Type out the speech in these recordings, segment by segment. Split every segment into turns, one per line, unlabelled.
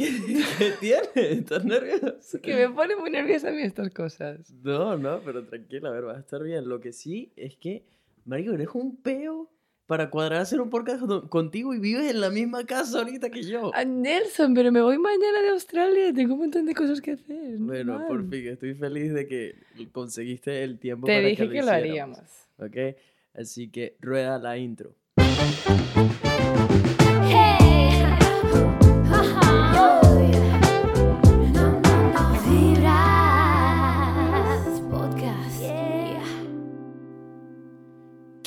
¿Qué, qué tienes? ¿Estás nervioso?
Que me pone muy nerviosa a mí estas cosas.
No, no, pero tranquila, a ver, vas a estar bien. Lo que sí es que, marico, eres un peo para cuadrar hacer un podcast con- contigo y vives en la misma casa ahorita que yo.
Ah, Nelson, pero me voy mañana de Australia. Tengo un montón de cosas que hacer.
Bueno, por
normal.
fin, estoy feliz de que conseguiste el tiempo
Te
para
dije
que
que
lo,
lo
hiciéramos,
haríamos.
¿Ok? Así que rueda la intro.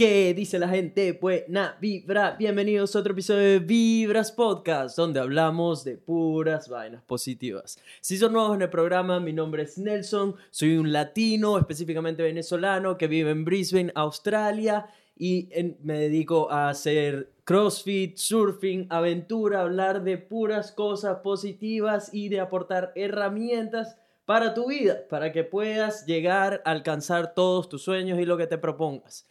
¿Qué dice la gente? Buena vibra. Bienvenidos a otro episodio de Vibras Podcast, donde hablamos de puras vainas positivas. Si son nuevos en el programa, mi nombre es Nelson, soy un latino, específicamente venezolano, que vive en Brisbane, Australia, y en- me dedico a hacer CrossFit, surfing, aventura, hablar de puras cosas positivas y de aportar herramientas para tu vida, para que puedas llegar a alcanzar todos tus sueños y lo que te propongas.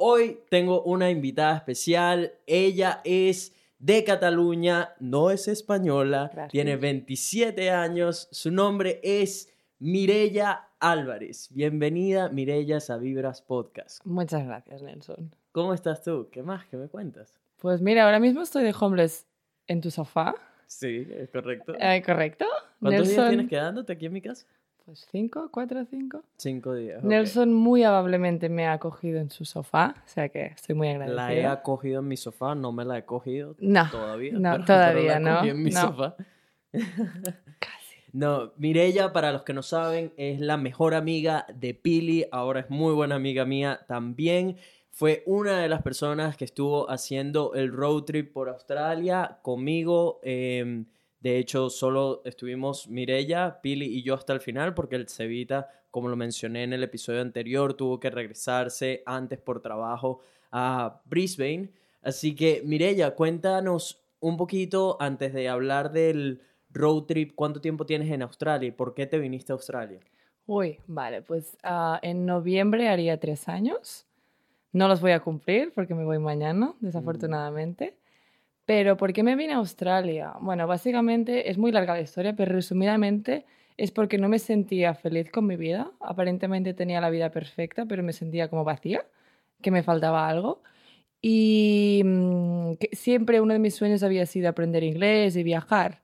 Hoy tengo una invitada especial. Ella es de Cataluña, no es española,
Gracias.
tiene 27 años. Su nombre es Mirella Álvarez. Bienvenida, Mirella, a Vibras Podcast.
Muchas gracias, Nelson.
¿Cómo estás tú? ¿Qué más? ¿Qué me cuentas?
Pues mira, ahora mismo estoy de homeless en tu sofá.
Sí, es correcto.
Eh, ¿Correcto?
¿Cuántos días tienes quedándote aquí en mi casa?
Pues cinco, cuatro, cinco.
Cinco días.
Nelson muy amablemente me ha acogido en su sofá, o sea que estoy muy
La
agradecida.
he acogido en mi sofá, no me la he cogido
No,
todavía.
no,
pero-
todavía
pero la
no,
en mi
no.
sofá.
Casi.
No, Mirella, para los que no saben, es la mejor amiga de Pili, ahora es muy buena amiga mía también. Fue una de las personas que estuvo haciendo el road trip por Australia conmigo. eh, de hecho, solo estuvimos Mirella, Pili y yo hasta el final porque el Cevita, como lo mencioné en el episodio anterior, tuvo que regresarse antes por trabajo a Brisbane. Así que, Mirella, cuéntanos un poquito antes de hablar del road trip, ¿cuánto tiempo tienes en Australia y por qué te viniste a Australia?
Uy, vale, pues ah, en noviembre haría tres años. No los voy a cumplir porque me voy mañana, desafortunadamente. Pero ¿por qué me vine a Australia? Bueno, básicamente es muy larga la historia, pero resumidamente es porque no me sentía feliz con mi vida. Aparentemente tenía la vida perfecta, pero me sentía como vacía, que me faltaba algo. Y mm, que siempre uno de mis sueños había sido aprender inglés y viajar.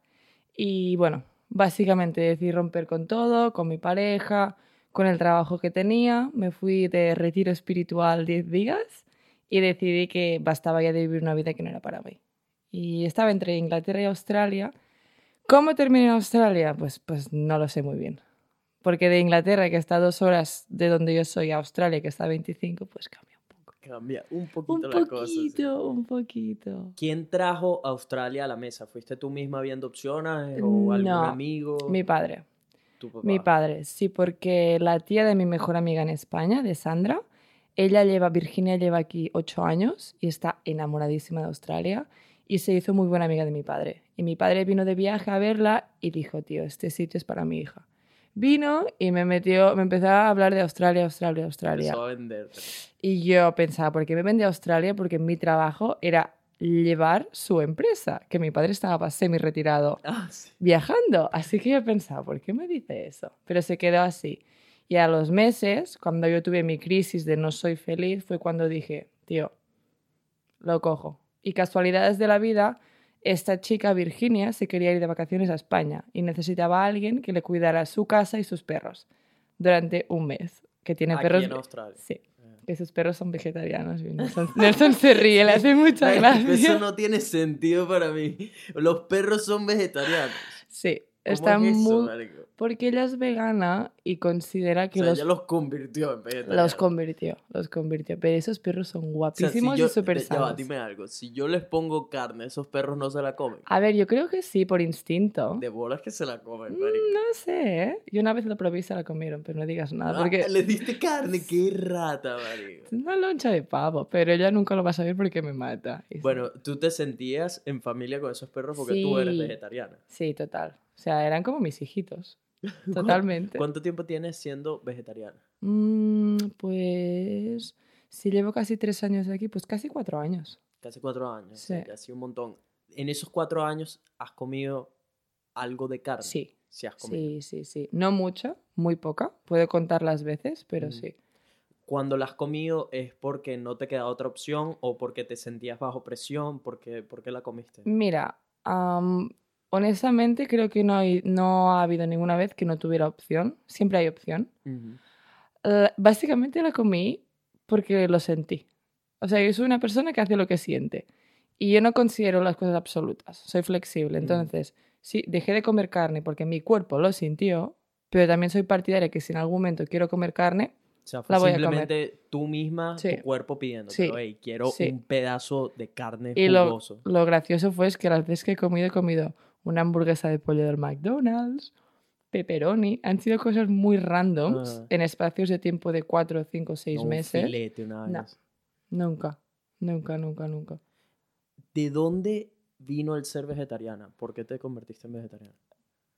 Y bueno, básicamente decidí romper con todo, con mi pareja, con el trabajo que tenía. Me fui de retiro espiritual 10 días y decidí que bastaba ya de vivir una vida que no era para mí. Y estaba entre Inglaterra y Australia. ¿Cómo terminé en Australia? Pues, pues no lo sé muy bien. Porque de Inglaterra, que está a dos horas de donde yo soy, a Australia, que está a 25, pues cambia un poco.
Cambia un poquito
Un
la cosa. sí.
poquito, un poquito.
¿Quién trajo a Australia a la mesa? ¿Fuiste tú misma viendo opciones o algún
No,
amigo?
Mi padre.
¿Tu papá?
Mi padre, sí, porque la tía de mi mejor amiga en España, de Sandra, ella lleva, Virginia lleva aquí ocho años y está enamoradísima de Australia y se hizo muy buena amiga de mi padre. Y mi padre vino de viaje a verla y dijo, tío, este sitio es para mi hija. Vino y me metió, me empezó a hablar de Australia, Australia, Australia.
Empezó a venderte.
Y yo pensaba, ¿por qué me vende a Australia? Porque mi trabajo era llevar su empresa, que mi padre estaba semi retirado
Ah, sí.
viajando. Así que yo pensaba, ¿por qué me dice eso? Pero se quedó así. Y a los meses, cuando yo tuve mi crisis de no soy feliz, fue cuando dije, tío, lo cojo. Y casualidades de la vida, esta chica, Virginia, se quería ir de vacaciones a España y necesitaba a alguien que le cuidara su casa y sus perros durante un mes. Que tiene
Aquí
perros.
en Australia.
Sí, que sus perros son vegetarianos. y Nelson, Nelson se ríe, le hace mucha gracia.
Eso no tiene sentido para mí. Los perros son vegetarianos.
Sí,
¿Cómo
está
es
muy.
marico?
Porque ella es vegana y considera
O
que
sea,
los,
ella los convirtió en vegetarianos.
los convirtió, los convirtió. Pero esos perros son
O sea, si
guapísimos
yo-
y súper
ya va,
sanos.
dime algo. Si yo les pongo carne, esos perros no se la comen.
A ver, yo creo que sí, por instinto.
De bolas que se la comen,
Mm,
marico.
No sé, ¿eh? Yo una vez lo probé y se la comieron, pero no digas nada,
Ah,
porque
Les diste carne, qué rata, marico.
una loncha de pavo, pero ella nunca lo va a saber porque me mata. Sí.
Bueno, tú te sentías en familia con esos perros porque tú eres
Sí.
vegetariana.
Sí, total. O sea, eran como mis hijitos. Totalmente.
¿Cuánto tiempo tienes siendo vegetariana?
Mm, pues si llevo casi tres años aquí, pues casi cuatro años.
Casi cuatro años.
Sí.
Sido un montón. En esos cuatro años has comido algo de carne.
Sí,
Si has comido.
sí, sí, sí. No mucha, muy poca. Puedo contar las veces, pero
Mm.
sí.
Cuando la has comido es porque no te queda otra opción o porque te sentías bajo presión, porque, ¿por qué la comiste?
Mira, am, honestamente creo que no, hay, no ha habido ninguna vez que no tuviera opción. Siempre hay opción. Eh, básicamente la comí porque lo sentí. O sea, yo soy una persona que hace lo que siente. Y yo no considero las cosas absolutas. Soy flexible.
Mm.
Entonces, sí, dejé de comer carne porque mi cuerpo lo sintió, pero también soy partidaria que si en algún momento quiero comer carne,
O sea, fue
La voy a comer.
simplemente tú misma,
Sí.
tu cuerpo pidiendo,
Sí.
hey, quiero
Sí.
un pedazo de carne
Y lo, lo gracioso fue es que las veces que he comido, he comido una hamburguesa de pollo del McDonald's, pepperoni. Han sido cosas muy randoms
Ah.
en espacios de tiempo de 4, 5, 6
No, un
meses.
filete, una vaina
No. Nunca, nunca, nunca, nunca.
¿De dónde vino el ser vegetariana? ¿Por qué te convertiste en vegetariana?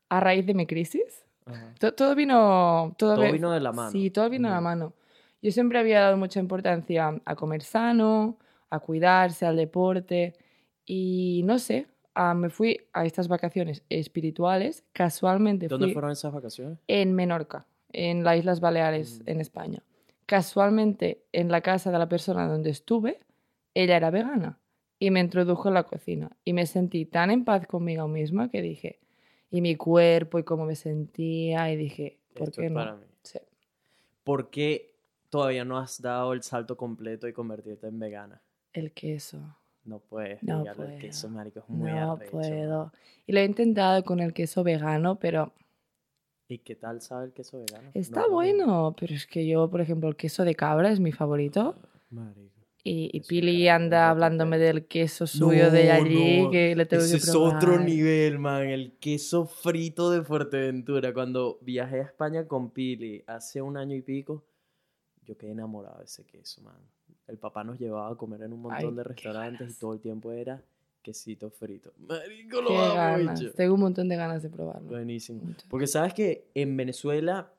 A raíz de mi crisis,
Ajá.
to- todo vino... Todo,
Todo vino de la mano.
Sí, todo vino de la mano. Yo siempre había dado mucha importancia a comer sano, a cuidarse, al deporte. Y no sé, ah, me fui a estas vacaciones espirituales. Casualmente
¿Dónde
fui
fueron esas vacaciones?
en Menorca, en las Islas Baleares,
Mm.
en España. Casualmente, en la casa de la persona donde estuve, ella era vegana y me introdujo en la cocina. Y me sentí tan en paz conmigo misma que dije, y mi cuerpo y cómo me sentía, y dije, ¿por
Esto
qué no?
para mí.
Sí.
¿Por qué todavía no has dado el salto completo y convertirte en vegana?
El queso.
No puedes.
No
negarlo, el
puedo.
queso, marico, es muy
No
arrecho.
puedo. Y lo he intentado con el queso vegano, pero
¿Y qué tal sabe el queso vegano?
está
No, no,
bueno. Pero es que yo, por ejemplo, el queso de cabra es mi favorito.
Marico.
Y, y Pili anda
no
hablándome del queso suyo de allí,
no,
que le tengo
Ese
que
es
probar.
otro nivel, man. El queso frito de Fuerteventura. Cuando viajé a España con Pili hace un año y pico, yo quedé enamorado de ese queso, man. El papá nos llevaba a comer en un montón
Ay,
de restaurantes y todo el tiempo era quesito frito. Marico, lo
Qué
amo,
ganas.
bicho.
Tengo un montón de ganas de probarlo.
Buenísimo.
Mucho.
Porque sabes que en Venezuela,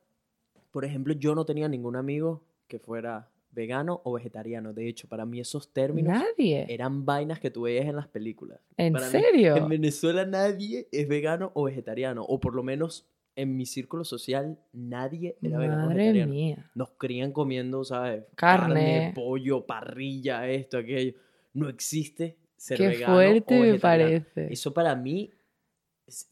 por ejemplo, yo no tenía ningún amigo que fuera vegano o vegetariano. De hecho, para mí esos términos
Nadie.
eran vainas que tú veías en las películas.
¿En
Para mí,
serio?
en Venezuela nadie es vegano o vegetariano. O por lo menos en mi círculo social nadie era vegano
Madre mía.
Nos crían comiendo, ¿sabes?
Carne.
pollo, parrilla, esto, aquello. No existe ser
Qué
vegano o
fuerte me parece.
Eso para mí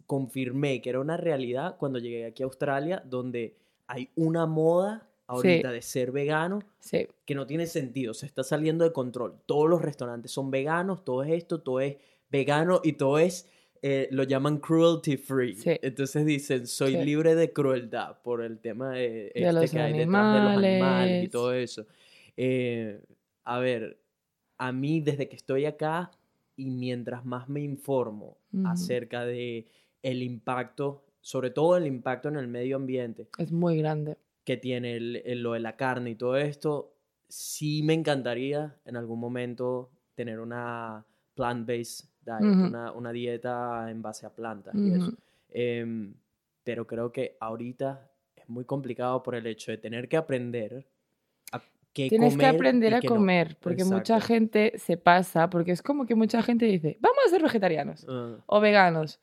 confirmé que era una realidad cuando llegué aquí a Australia, donde hay una moda ahorita de ser vegano
Sí,
que no tiene sentido, se está saliendo de control. Todos los restaurantes son veganos, todo es esto, todo es vegano y todo es, eh, lo llaman cruelty free.
Sí.
Entonces dicen, soy
Sí.
libre de crueldad por el tema de, este
los
que hay detrás de los animales y todo eso. Eh, a ver, a mí desde que estoy acá y mientras más me informo acerca de el impacto, sobre todo el impacto en el medio ambiente,
es muy grande.
que tiene el- el- lo de la carne y todo esto, sí me encantaría en algún momento tener una plant-based diet, una, una dieta en base a plantas y eso. Em, pero creo que ahorita es muy complicado por el hecho de tener que aprender a qué
Tienes que
y
aprender a
no.
comer, porque mucha gente se pasa, porque es como que mucha gente dice, vamos a ser vegetarianos
Ah,
o veganos.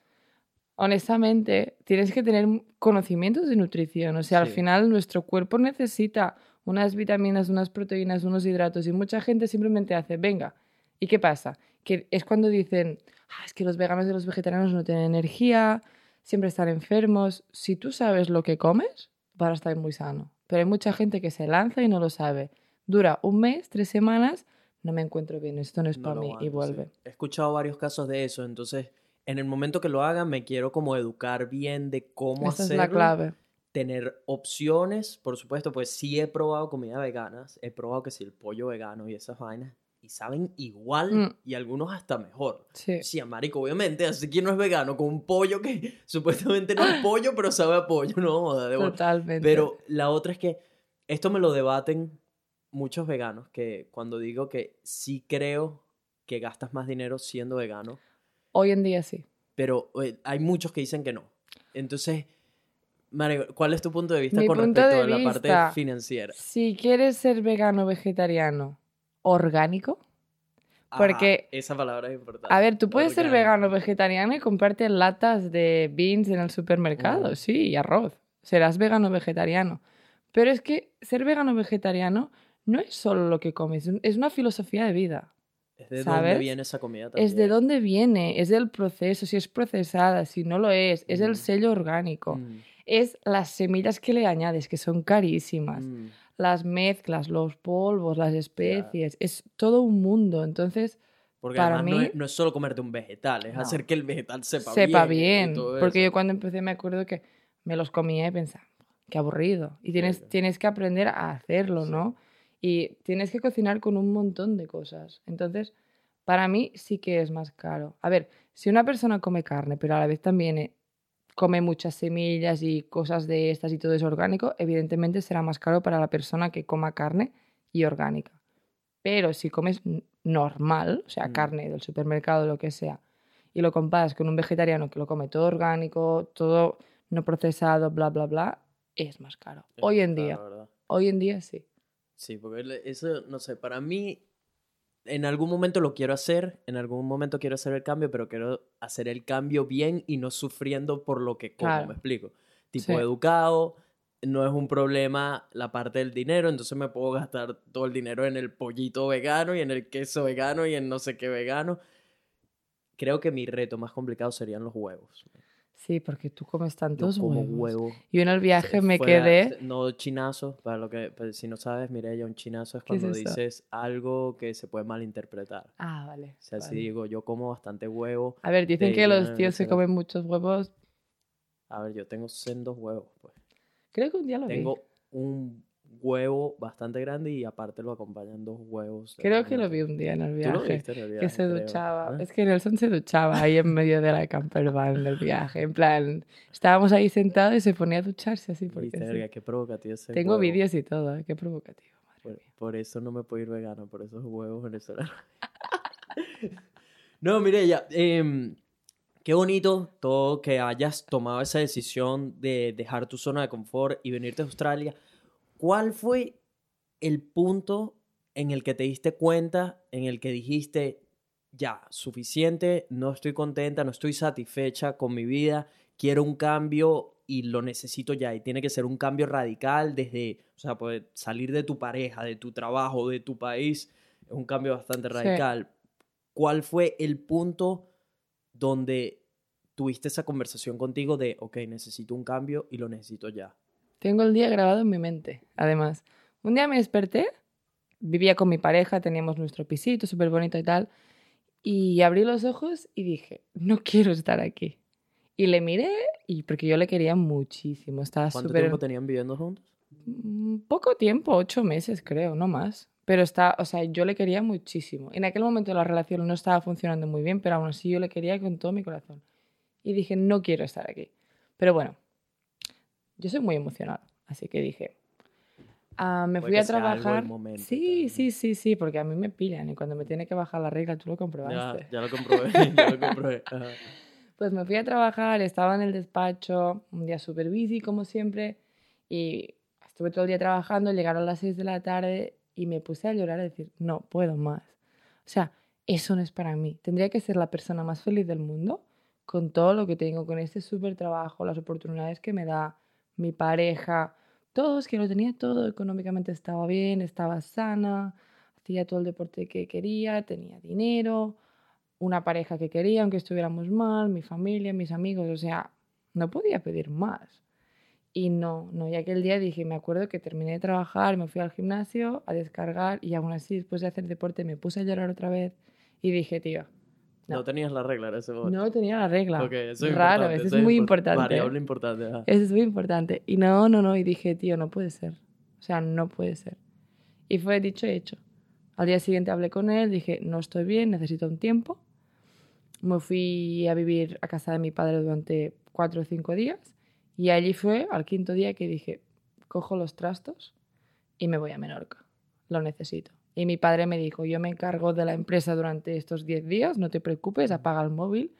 Honestamente, tienes que tener conocimientos de nutrición. O sea, al final nuestro cuerpo necesita unas vitaminas, unas proteínas, unos hidratos y mucha gente simplemente hace, venga. ¿Y qué pasa? Que es cuando dicen, "Ah, es que los veganos y los vegetarianos no tienen energía, siempre están enfermos. Si tú sabes lo que comes, vas a estar muy sano. Pero hay mucha gente que se lanza y no lo sabe. Dura un mes, tres semanas, no me encuentro bien, esto no es
no
para mí y
aguanto, sí.
vuelve.
He escuchado varios casos de eso, entonces en el momento que lo haga me quiero como educar bien de cómo
Esa es
hacerlo.
la clave.
tener opciones, por supuesto, pues sí he probado comida vegana, he probado que sí el pollo vegano y esas vainas, y saben igual
Mm.
y algunos hasta mejor.
Sí.
Sí, a marico, obviamente, así que no es vegano, con un pollo que supuestamente no es pollo, pero sabe a pollo, no joda, de bola.
Totalmente.
Pero la otra es que esto me lo debaten muchos veganos, que cuando digo que sí creo que gastas más dinero siendo vegano,
Hoy en día sí.
pero eh, hay muchos que dicen que no. Entonces, Mario, ¿cuál es tu punto de vista
Mi
con respecto a la
vista-
parte financiera?
Si quieres ser vegano o vegetariano orgánico, Porque,
esa palabra es importante.
a ver, tú puedes ser vegano o vegetariano y comprarte latas de beans en el supermercado,
Mm.
sí, y arroz. Serás vegano o vegetariano. Pero es que ser vegano o vegetariano no es solo lo que comes, es una filosofía de vida.
Es de
¿sabes?
dónde viene esa comida también.
Es de dónde viene, es del proceso, si es procesada, si no lo es, es
Mm.
el sello orgánico,
Mm,
es las semillas que le añades, que son carísimas,
mm.
Las mezclas, los polvos, las especies, es todo un mundo. Entonces,
Porque
Para
además no,
mí-
es, no es solo comerte un vegetal, es
No.
hacer que el vegetal sepa,
sepa
bien.
Porque
eso.
yo cuando empecé me acuerdo que me los comía y pensaba, qué aburrido. Y tienes, tienes que aprender a hacerlo,
Sí.
¿no? Y tienes que cocinar con un montón de cosas. Entonces, para mí sí que es más caro. A ver, si una persona come carne, pero a la vez también eh, come muchas semillas y cosas de estas y todo es orgánico, evidentemente será más caro para la persona que coma carne y orgánica. Pero si comes normal, o sea,
Mm.
carne del supermercado, lo que sea, y lo comparas con un vegetariano que lo come todo orgánico, todo no procesado, bla, bla, bla, es más caro.
Es
Hoy en
caro,
día, hoy en día sí.
Sí, porque eso, no sé, para mí, en algún momento lo quiero hacer, en algún momento quiero hacer el cambio, pero quiero hacer el cambio bien y no sufriendo por lo que como,
Claro.
me explico. Tipo
Sí.
educado, no es un problema la parte del dinero, entonces me puedo gastar todo el dinero en el pollito vegano y en el queso vegano y en no sé qué vegano. Creo que mi reto más complicado serían los huevos.
Sí, porque tú comes
Yo
tantos
como
huevos.
huevo.
Yo en el viaje me quedé...
No chinazo, para lo que, pues, si no sabes, Mireya, un chinazo es
¿Qué es
cuando dices algo que se puede malinterpretar.
Ah, vale.
O sea, si digo, yo como bastante huevo,
A ver, dicen que los tíos
sé.
comen muchos huevos...
a ver, yo tengo sendos huevos, pues.
Creo que un día lo vi.
Tengo un huevo bastante grande y aparte lo acompañan dos huevos.
Creo que lo vi un día en el
¿Tú lo
viaje.
viste en el
que
viaje,
se
creo?
duchaba.
¿Ah?
Es que Nelson se duchaba ahí en medio de la camper van del viaje. En plan, estábamos ahí sentados y se ponía a ducharse así. Porque
Viste,
sí.
qué provocativo ese
Tengo vídeos y todo, ¿eh? qué provocativo. madre
Por,
mía.
por eso no me puedo ir vegano, por esos huevos venezolanos. no, mire, ya. em, qué bonito todo que hayas tomado esa decisión de dejar tu zona de confort y venirte a Australia. ¿Cuál fue el punto en el que te diste cuenta, en el que dijiste, ya, suficiente, no estoy contenta, no estoy satisfecha con mi vida, quiero un cambio y lo necesito ya? Y tiene que ser un cambio radical desde, o sea, pues, salir de tu pareja, de tu trabajo, de tu país, es un cambio bastante
Sí.
radical. ¿Cuál fue el punto donde tuviste esa conversación contigo de, ok, necesito un cambio y lo necesito ya?
Tengo el día grabado en mi mente, además. Un día me desperté, vivía con mi pareja, teníamos nuestro pisito súper bonito y tal, y abrí los ojos y dije, no quiero estar aquí. Y le miré, y porque yo le quería muchísimo, estaba
¿Cuánto tiempo tenían viviendo juntos?
Mm, Poco tiempo, ocho meses creo, no más. Pero está, o sea, yo le quería muchísimo. En aquel momento la relación no estaba funcionando muy bien, pero aún así yo le quería con todo mi corazón. Y dije, no quiero estar aquí. Pero bueno, yo soy muy emocional, así que dije, ah, me
Puede
fui
que
a
sea algo
trabajar.
momento
Sí,
tal,
sí, sí, sí, porque a mí me pillan y cuando me tiene que bajar la regla, tú lo
Ya,
comprobaste.
ya lo comprobé, ya lo comprobé. Ajá.
Pues me fui a trabajar, estaba en el despacho, un día súper busy como siempre, y estuve todo el día trabajando, llegaron las 6 de la tarde y me puse a llorar y decir, no puedo más. O sea, eso no es para mí. Tendría que ser la persona más feliz del mundo con todo lo que tengo, con este súper trabajo, las oportunidades que me da mi pareja, todos que lo tenía todo, económicamente estaba bien, estaba sana, hacía todo el deporte que quería, tenía dinero, una pareja que quería, aunque estuviéramos mal, mi familia, mis amigos, o sea, no podía pedir más. Y no, no, y aquel día dije, me acuerdo que terminé de trabajar, me fui al gimnasio a descargar y aún así después de hacer deporte me puse a llorar otra vez y dije, tío,
No.
No.
tenías la regla en ese momento.
no tenía la regla.
Ok, eso es
Raro, eso es muy
import-
importante.
Variable importante.
Eso es muy importante. Y no, no, no, y dije, tío, no puede ser. O sea, no puede ser. Y fue dicho y hecho. Al día siguiente hablé con él, dije, no estoy bien, necesito un tiempo. Me fui a vivir a casa de mi padre durante cuatro o cinco días. Y allí fue al quinto día que dije, cojo los trastos y me voy a Menorca. Lo necesito. Y mi padre me dijo, yo me encargo de la empresa durante estos diez días, no te preocupes, apaga el móvil.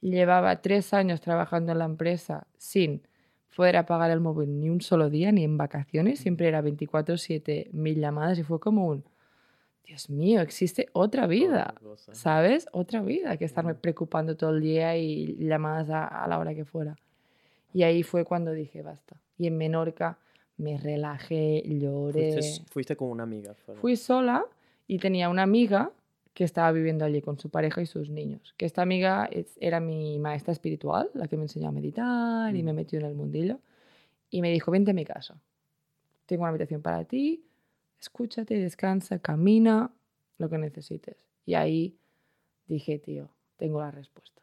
Llevaba tres años trabajando en la empresa sin poder apagar el móvil ni un solo día, ni en vacaciones. Siempre era 24-7 mil llamadas y fue como un, Dios mío, existe otra vida. ¿sabes? Otra vida que estarme preocupando todo el día y llamadas a, a la hora que fuera. Y ahí fue cuando dije, basta. Y en Menorca me relajé, lloré.
Fuiste, fuiste con una amiga. fuera.
Fui sola y tenía una amiga que estaba viviendo allí con su pareja y sus niños. Que esta amiga es- era mi maestra espiritual, la que me enseñó a meditar y me
Mm.
metió en el mundillo. Y me dijo, vente a mi casa. Tengo una habitación para ti, escúchate, descansa, camina, lo que necesites. Y ahí dije, tío, tengo la respuesta.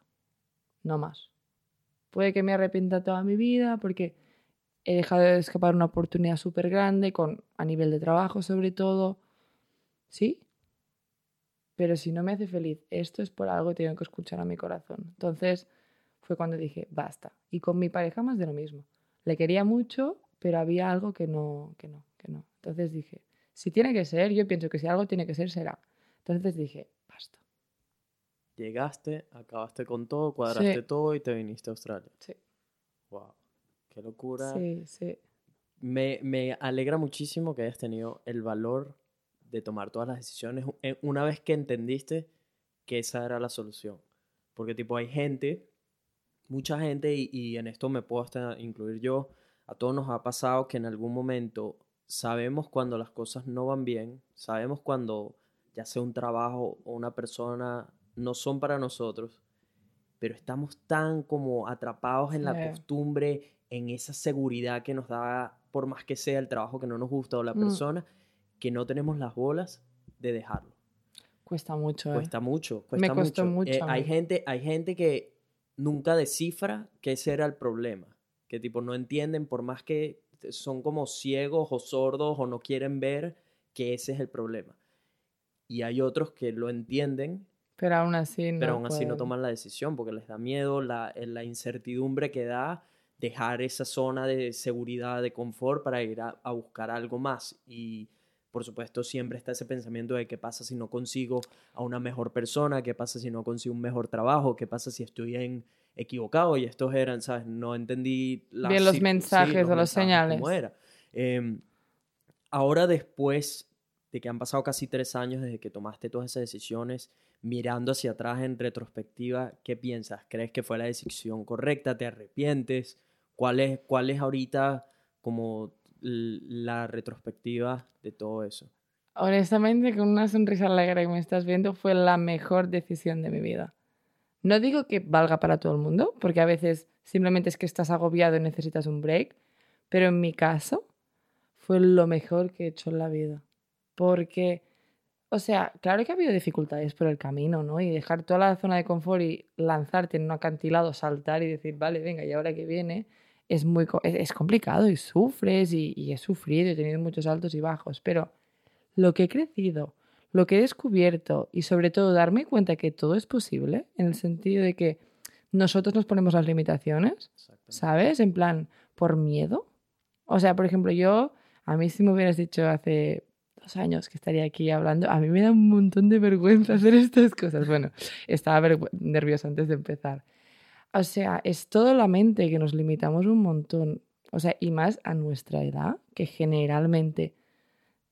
No más. Puede que me arrepienta toda mi vida porque he dejado de escapar una oportunidad súper grande con, a nivel de trabajo sobre todo. Sí, pero si no me hace feliz, esto es por algo, tengo que escuchar a mi corazón. Entonces fue cuando dije, basta. Y con mi pareja más de lo mismo. Le quería mucho, pero había algo que no, que no, que no. Entonces dije, si tiene que ser, yo pienso que si algo tiene que ser, será. Entonces dije, basta.
Llegaste, acabaste con todo, cuadraste
Sí.
todo y te viniste a Australia.
Sí,
Wow. Qué locura.
sí, sí.
Me, me alegra muchísimo que hayas tenido el valor de tomar todas las decisiones en- una vez que entendiste que esa era la solución. Porque tipo hay gente, mucha gente, y, y en esto me puedo hasta incluir yo, a todos nos ha pasado que en algún momento sabemos cuando las cosas no van bien, sabemos cuando ya sea un trabajo o una persona no son para nosotros, pero estamos tan como atrapados en la
Sí.
costumbre, en esa seguridad que nos da, por más que sea el trabajo que no nos gusta o la
Mm.
persona, que no tenemos las bolas de dejarlo.
Cuesta mucho, ¿eh?
Cuesta mucho,
Me costó
mucho. Eh,
mucho
hay gente, hay gente que nunca descifra que ese era el problema, que tipo no entienden por más que son como ciegos o sordos o no quieren ver que ese es el problema. Y hay otros que lo entienden,
Pero aún así no
pero aún así no
pueden.
toman la decisión porque les da miedo la, eh, la incertidumbre que da dejar esa zona de seguridad, de confort para ir a, a buscar algo más. Y por supuesto siempre está ese pensamiento de qué pasa si no consigo a una mejor persona, qué pasa si no consigo un mejor trabajo, qué pasa si estoy en equivocado y estos eran, ¿sabes? No entendí las
Bien los
cir- sí,
mensajes o los
mensajes,
señales.
cómo era. Em, ahora después de que han pasado casi tres años desde que tomaste todas esas decisiones, mirando hacia atrás en retrospectiva, ¿qué piensas? ¿Crees que fue la decisión correcta? ¿Te arrepientes? ¿Cuál es, cuál es ahorita como la retrospectiva de todo eso?
Honestamente, con una sonrisa alegre que me estás viendo, fue la mejor decisión de mi vida. No digo que valga para todo el mundo, porque a veces simplemente es que estás agobiado y necesitas un break, pero en mi caso fue lo mejor que he hecho en la vida. Porque, o sea, claro que ha habido dificultades por el camino, ¿no? Y dejar toda la zona de confort y lanzarte en un acantilado, saltar y decir, vale, venga, ¿y ahora que viene? Es muy es, es complicado y sufres y, y he sufrido y he tenido muchos altos y bajos, pero lo que he crecido, lo que he descubierto y sobre todo darme cuenta que todo es posible en el sentido de que nosotros nos ponemos las limitaciones. ¿sabes? En plan, por miedo. O sea, por ejemplo, yo, a mí si me hubieras dicho hace años que estaría aquí hablando, a mí me da un montón de vergüenza hacer estas cosas. Bueno, estaba nerviosa antes de empezar. O sea, es todo la mente que nos limitamos un montón. O sea, y más a nuestra edad, que generalmente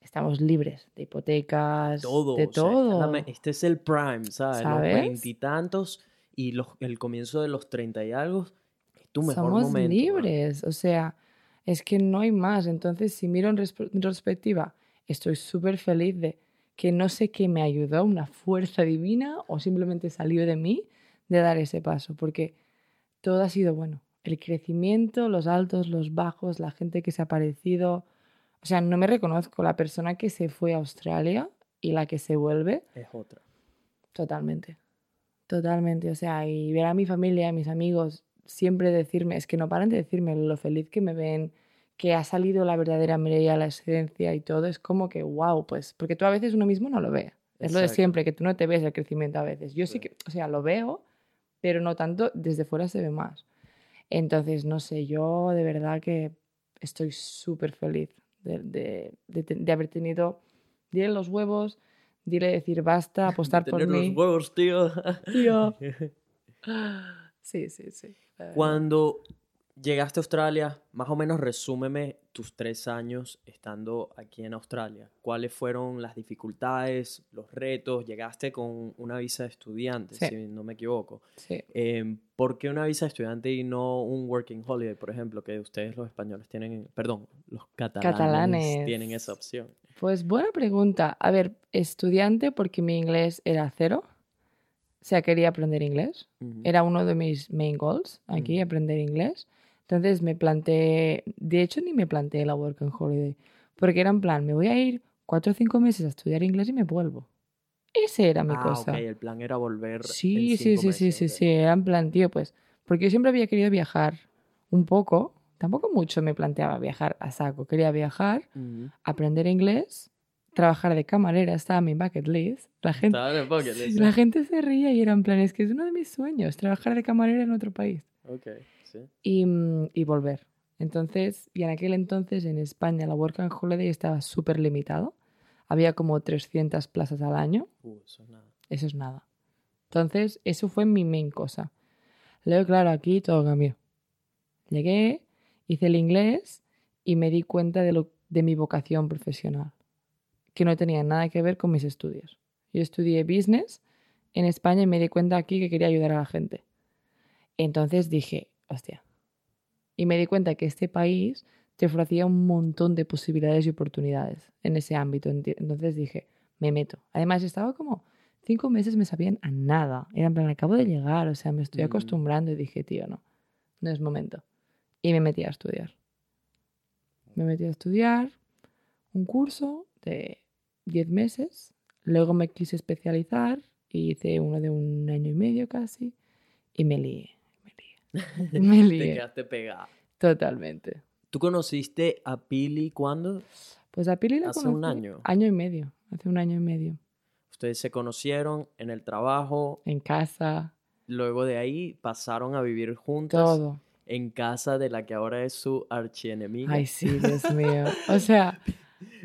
estamos libres de hipotecas,
Todo.
de
o sea,
todo.
este es el prime, ¿sabes? Los
¿Sabes?
veintitantos y los, el comienzo de los treinta y algo es tu mejor
Somos
momento.
libres, o sea, es que no hay más. Entonces, si miro en en retrospectiva, estoy súper feliz de que no sé qué me ayudó, una fuerza divina o simplemente salió de mí de dar ese paso, porque todo ha sido bueno. El crecimiento, los altos, los bajos, la gente que se ha aparecido. O sea, no me reconozco la persona que se fue a Australia y la que se vuelve.
Es otra.
Totalmente. Totalmente. O sea, y ver a mi familia, a mis amigos, siempre decirme, es que no paran de decirme lo feliz que me ven, que ha salido la verdadera Mireia, la esencia y todo, es como que, wow, pues, porque tú a veces uno mismo no lo ve. Es lo de siempre, que tú no te ves el crecimiento a veces. Yo sí,
Sí.
que, o sea, lo veo, pero no tanto, desde fuera se ve más. Entonces, no sé, yo de verdad que estoy súper feliz de, de, de haber tenido, dile los huevos, dile decir basta, apostar por mí.
los huevos, tío.
Tío. Sí, sí, sí.
Cuando llegaste a Australia, más o menos resúmeme tus tres años estando aquí en Australia. ¿Cuáles fueron las dificultades, los retos? Llegaste con una visa de estudiante,
Sí.
si no me equivoco.
Sí.
Eh, ¿Por qué una visa de estudiante y no un working holiday, por ejemplo, que ustedes los españoles tienen, perdón, los catalanes,
Catalanes.
tienen esa opción?
Pues buena pregunta. A ver, estudiante porque mi inglés era cero. O sea, quería aprender inglés.
Ujú.
Era uno de mis main goals aquí,
Ujú.
aprender inglés. Entonces me planteé, de hecho ni me planteé la Work and Holiday, porque era en plan, me voy a ir cuatro o cinco meses a estudiar inglés y me vuelvo. Ese era mi
ah,
cosa.
ok, el plan era volver.
Sí,
en
sí,
cinco
sí, sí,
meses,
sí, sí, era en plan, tío, pues, porque yo siempre había querido viajar un poco, tampoco mucho me planteaba viajar a saco, quería viajar, aprender inglés, trabajar de camarera, estaba en mi bucket list. La gente,
bucket list,
la gente se reía y era en plan, es que es uno de mis sueños, trabajar de camarera en otro país
Ok, sí.
y, mm, y volver. Entonces, y en aquel entonces en España la Work and Holiday estaba súper limitado. Había como 300 plazas al año
Uh, eso es nada.
eso es nada. Entonces, eso fue mi main cosa. Luego, claro, aquí todo cambió. Llegué, hice el inglés y me di cuenta de, lo, de mi vocación profesional, que no tenía nada que ver con mis estudios. Yo estudié business en España y me di cuenta aquí que quería ayudar a la gente. Entonces dije, hostia. Y me di cuenta que este país te ofrecía un montón de posibilidades y oportunidades en ese ámbito. Entonces dije, me meto. Además, estaba como cinco meses me sabían a nada. Era en plan, acabo de llegar, o sea, me estoy
Mm.
acostumbrando y dije, tío, no, no es momento. Y me metí a estudiar. Me metí a estudiar un curso de 10 meses. Luego me quise especializar y hice uno de un año y medio casi. Y me lié, me lié.
Te quedaste pegada.
totalmente.
¿Tú conociste a Pili cuándo?
Pues a Pili la
Hace un año.
Año y medio, hace un año y medio.
Ustedes se conocieron en el trabajo,
En casa,
luego de ahí pasaron a vivir juntas
todo.
en casa de la que ahora es su archienemiga.
Ay, sí, Dios mío. O sea,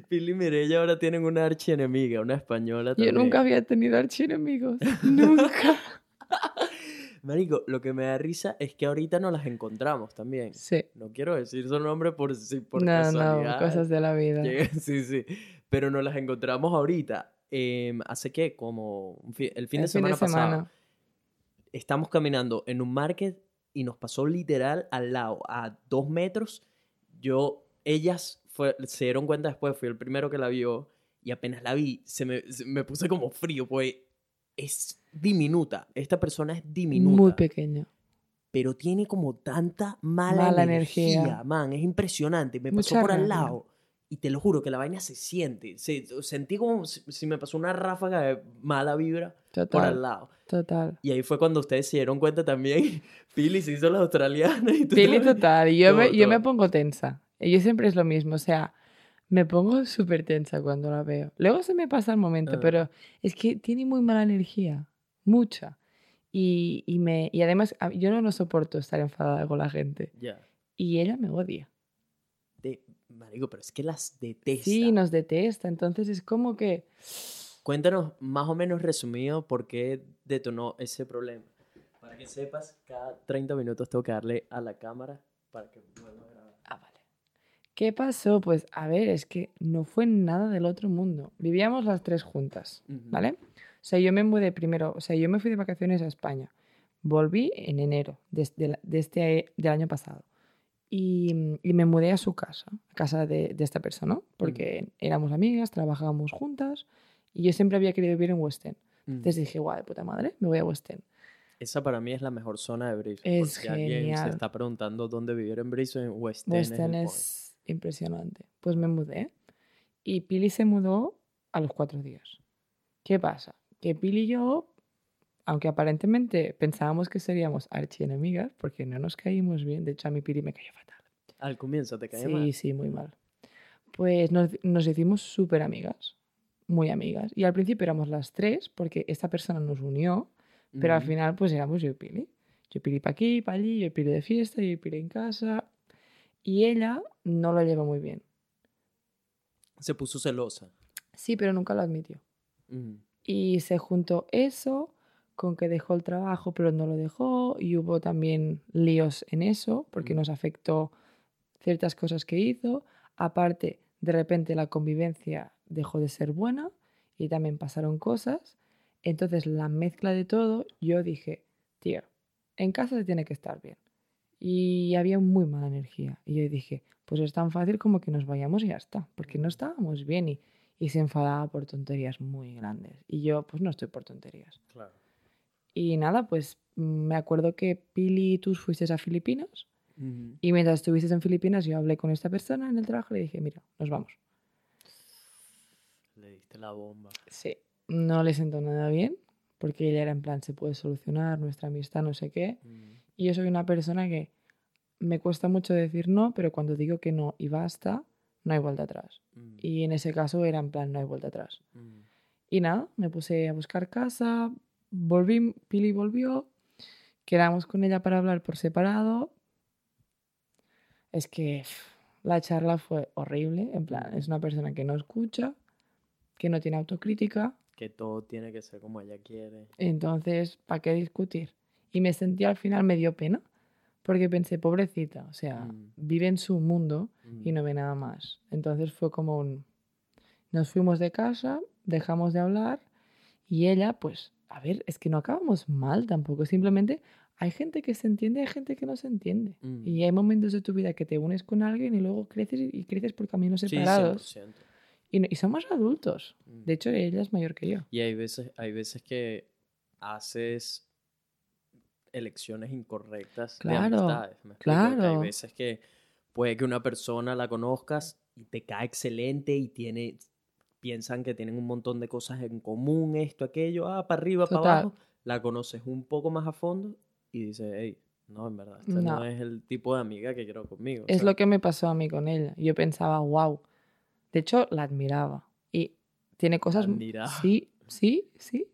Pili y Mireia ahora tienen una archienemiga, una española
yo
también.
nunca había tenido archienemigos. Nunca.
Marico, lo que me da risa es que ahorita nos las encontramos también.
Sí.
No quiero decir su nombre por si por
no,
casualidad.
no, cosas de la vida.
Sí, sí. Pero nos las encontramos ahorita. Em, hace que como fi- el fin de
El
semana pasado. Estamos caminando en un market y nos pasó literal al lado, a dos metros. Yo, ellas fue- se dieron cuenta después, fui el primero que la vio y apenas la vi, se me, se- me puse como frío, pues es diminuta. Esta persona es diminuta.
Muy pequeño.
pero tiene como tanta mala,
Mala
energía,
energía.
man, es improrante. Me pasó
Mucha
por al lado y te lo juro que la vaina se siente. Se, sentí como si, si me pasó una ráfaga de mala vibra por al
Total.
lado.
Total.
Y ahí fue cuando ustedes se dieron cuenta también. Pili se hizo la australiana y tú
Pili total. Y yo, me, yo me pongo tensa. Y yo siempre es lo mismo. O sea, me pongo súper tensa cuando la veo. Luego se me pasa el momento,
Ah.
pero es que tiene muy mala energía. Mucha. Y, y, me, y además, yo no lo soporto estar enfadada con la gente.
Ya.
Y ella me odia.
De- marico, pero es que las detesta.
Sí, nos detesta. Entonces es como que.
Cuéntanos más o menos resumido por qué detonó ese problema. Para que sepas, cada 30 minutos tengo que darle a la cámara para que vuelva a grabar.
Ah, vale. ¿Qué pasó? Pues a ver, es que no fue nada del otro mundo. Vivíamos las tres juntas. ¿vale? O sea, yo me mudé primero, o sea, yo me fui de vacaciones a España. Volví en enero de, de de este del año pasado. Y, y me mudé a su casa, a casa de, de esta persona, porque éramos amigas, trabajábamos juntas y yo siempre había querido vivir en West End. Entonces dije, guau, de puta madre, me voy a West End.
Esa para mí es la mejor zona de Brisbane.
Es
por si alguien se
genial.
está preguntando dónde vivir en Brisbane, West End
West
es
End es impresionante. Pues me mudé y Pili se mudó a los cuatro días. ¿Qué pasa? Que Pili y yo, aunque aparentemente pensábamos que seríamos archienemigas, porque no nos caímos bien, de hecho a mi Pili me cayó fatal.
Al comienzo te cae
Sí,
mal.
sí, muy mal. Pues nos, nos hicimos súper amigas, muy amigas. Y al principio éramos las tres, porque esta persona nos unió, pero al final pues éramos yo y Pili. Yo y Pili para aquí, para allí, yo y Pili de fiesta, yo y Pili en casa. Y ella no lo lleva muy bien.
Se puso celosa.
Sí, pero nunca lo admitió.
Mm.
Y se juntó eso con que dejó el trabajo, pero no lo dejó, y hubo también líos en eso, porque
Mm.
nos afectó ciertas cosas que hizo. Aparte, de repente la convivencia dejó de ser buena y también pasaron cosas. Entonces, la mezcla de todo, yo dije, tío, en casa se tiene que estar bien. Y había muy mala energía. Y yo dije, pues es tan fácil como que nos vayamos y ya está, porque no estábamos bien y, y se enfadaba por tonterías muy grandes. Y yo, pues no estoy por tonterías.
Claro.
Y nada, pues mm, me acuerdo que Pili y tú fuisteis a Filipinas. Y mientras estuvisteis en Filipinas, yo hablé con esta persona en el trabajo y le dije, mira, nos vamos.
Le diste la bomba.
Sí. No le sentó nada bien, porque ella era en plan, se puede solucionar nuestra amistad, no sé qué. Y yo soy una persona que me cuesta mucho decir no, pero cuando digo que no y basta, no hay vuelta atrás.
Mm.
Y en ese caso era en plan, no hay vuelta atrás.
Mm.
Y nada, me puse a buscar casa, volví, Pili volvió, quedamos con ella para hablar por separado. Es que la charla fue horrible, en plan, es una persona que no escucha, que no tiene autocrítica,
Que todo tiene que ser como ella quiere.
entonces, ¿para qué discutir? Y me sentí al final, me dio pena, porque pensé, pobrecita, o sea,
Mm.
vive en su mundo
Mm.
y no ve nada más. Entonces fue como un... Nos fuimos de casa, dejamos de hablar y ella, pues, a ver, es que no acabamos mal tampoco, simplemente hay gente que se entiende, hay gente que no se entiende.
Mm.
Y hay momentos de tu vida que te unes con alguien y luego creces y creces por caminos
Sí,
separados
100%.
y, y somos adultos.
Mm.
De hecho, ella es mayor que yo.
Y hay veces, hay veces que haces elecciones incorrectas
Claro,
de amistades. ¿me explico? Que hay
claro.
veces que puede que una persona la conozcas y te cae excelente y tiene piensan que tienen un montón de cosas en común, esto, aquello, ah, para arriba, para abajo. La conoces un poco más a fondo y dices, hey, no, en verdad, esta no.
No.
es el tipo de amiga que quiero conmigo.
Es lo que me pasó a mí con ella. Yo pensaba, wow. De hecho, la admiraba. Y tiene cosas...
admiraba.
Sí, sí, sí.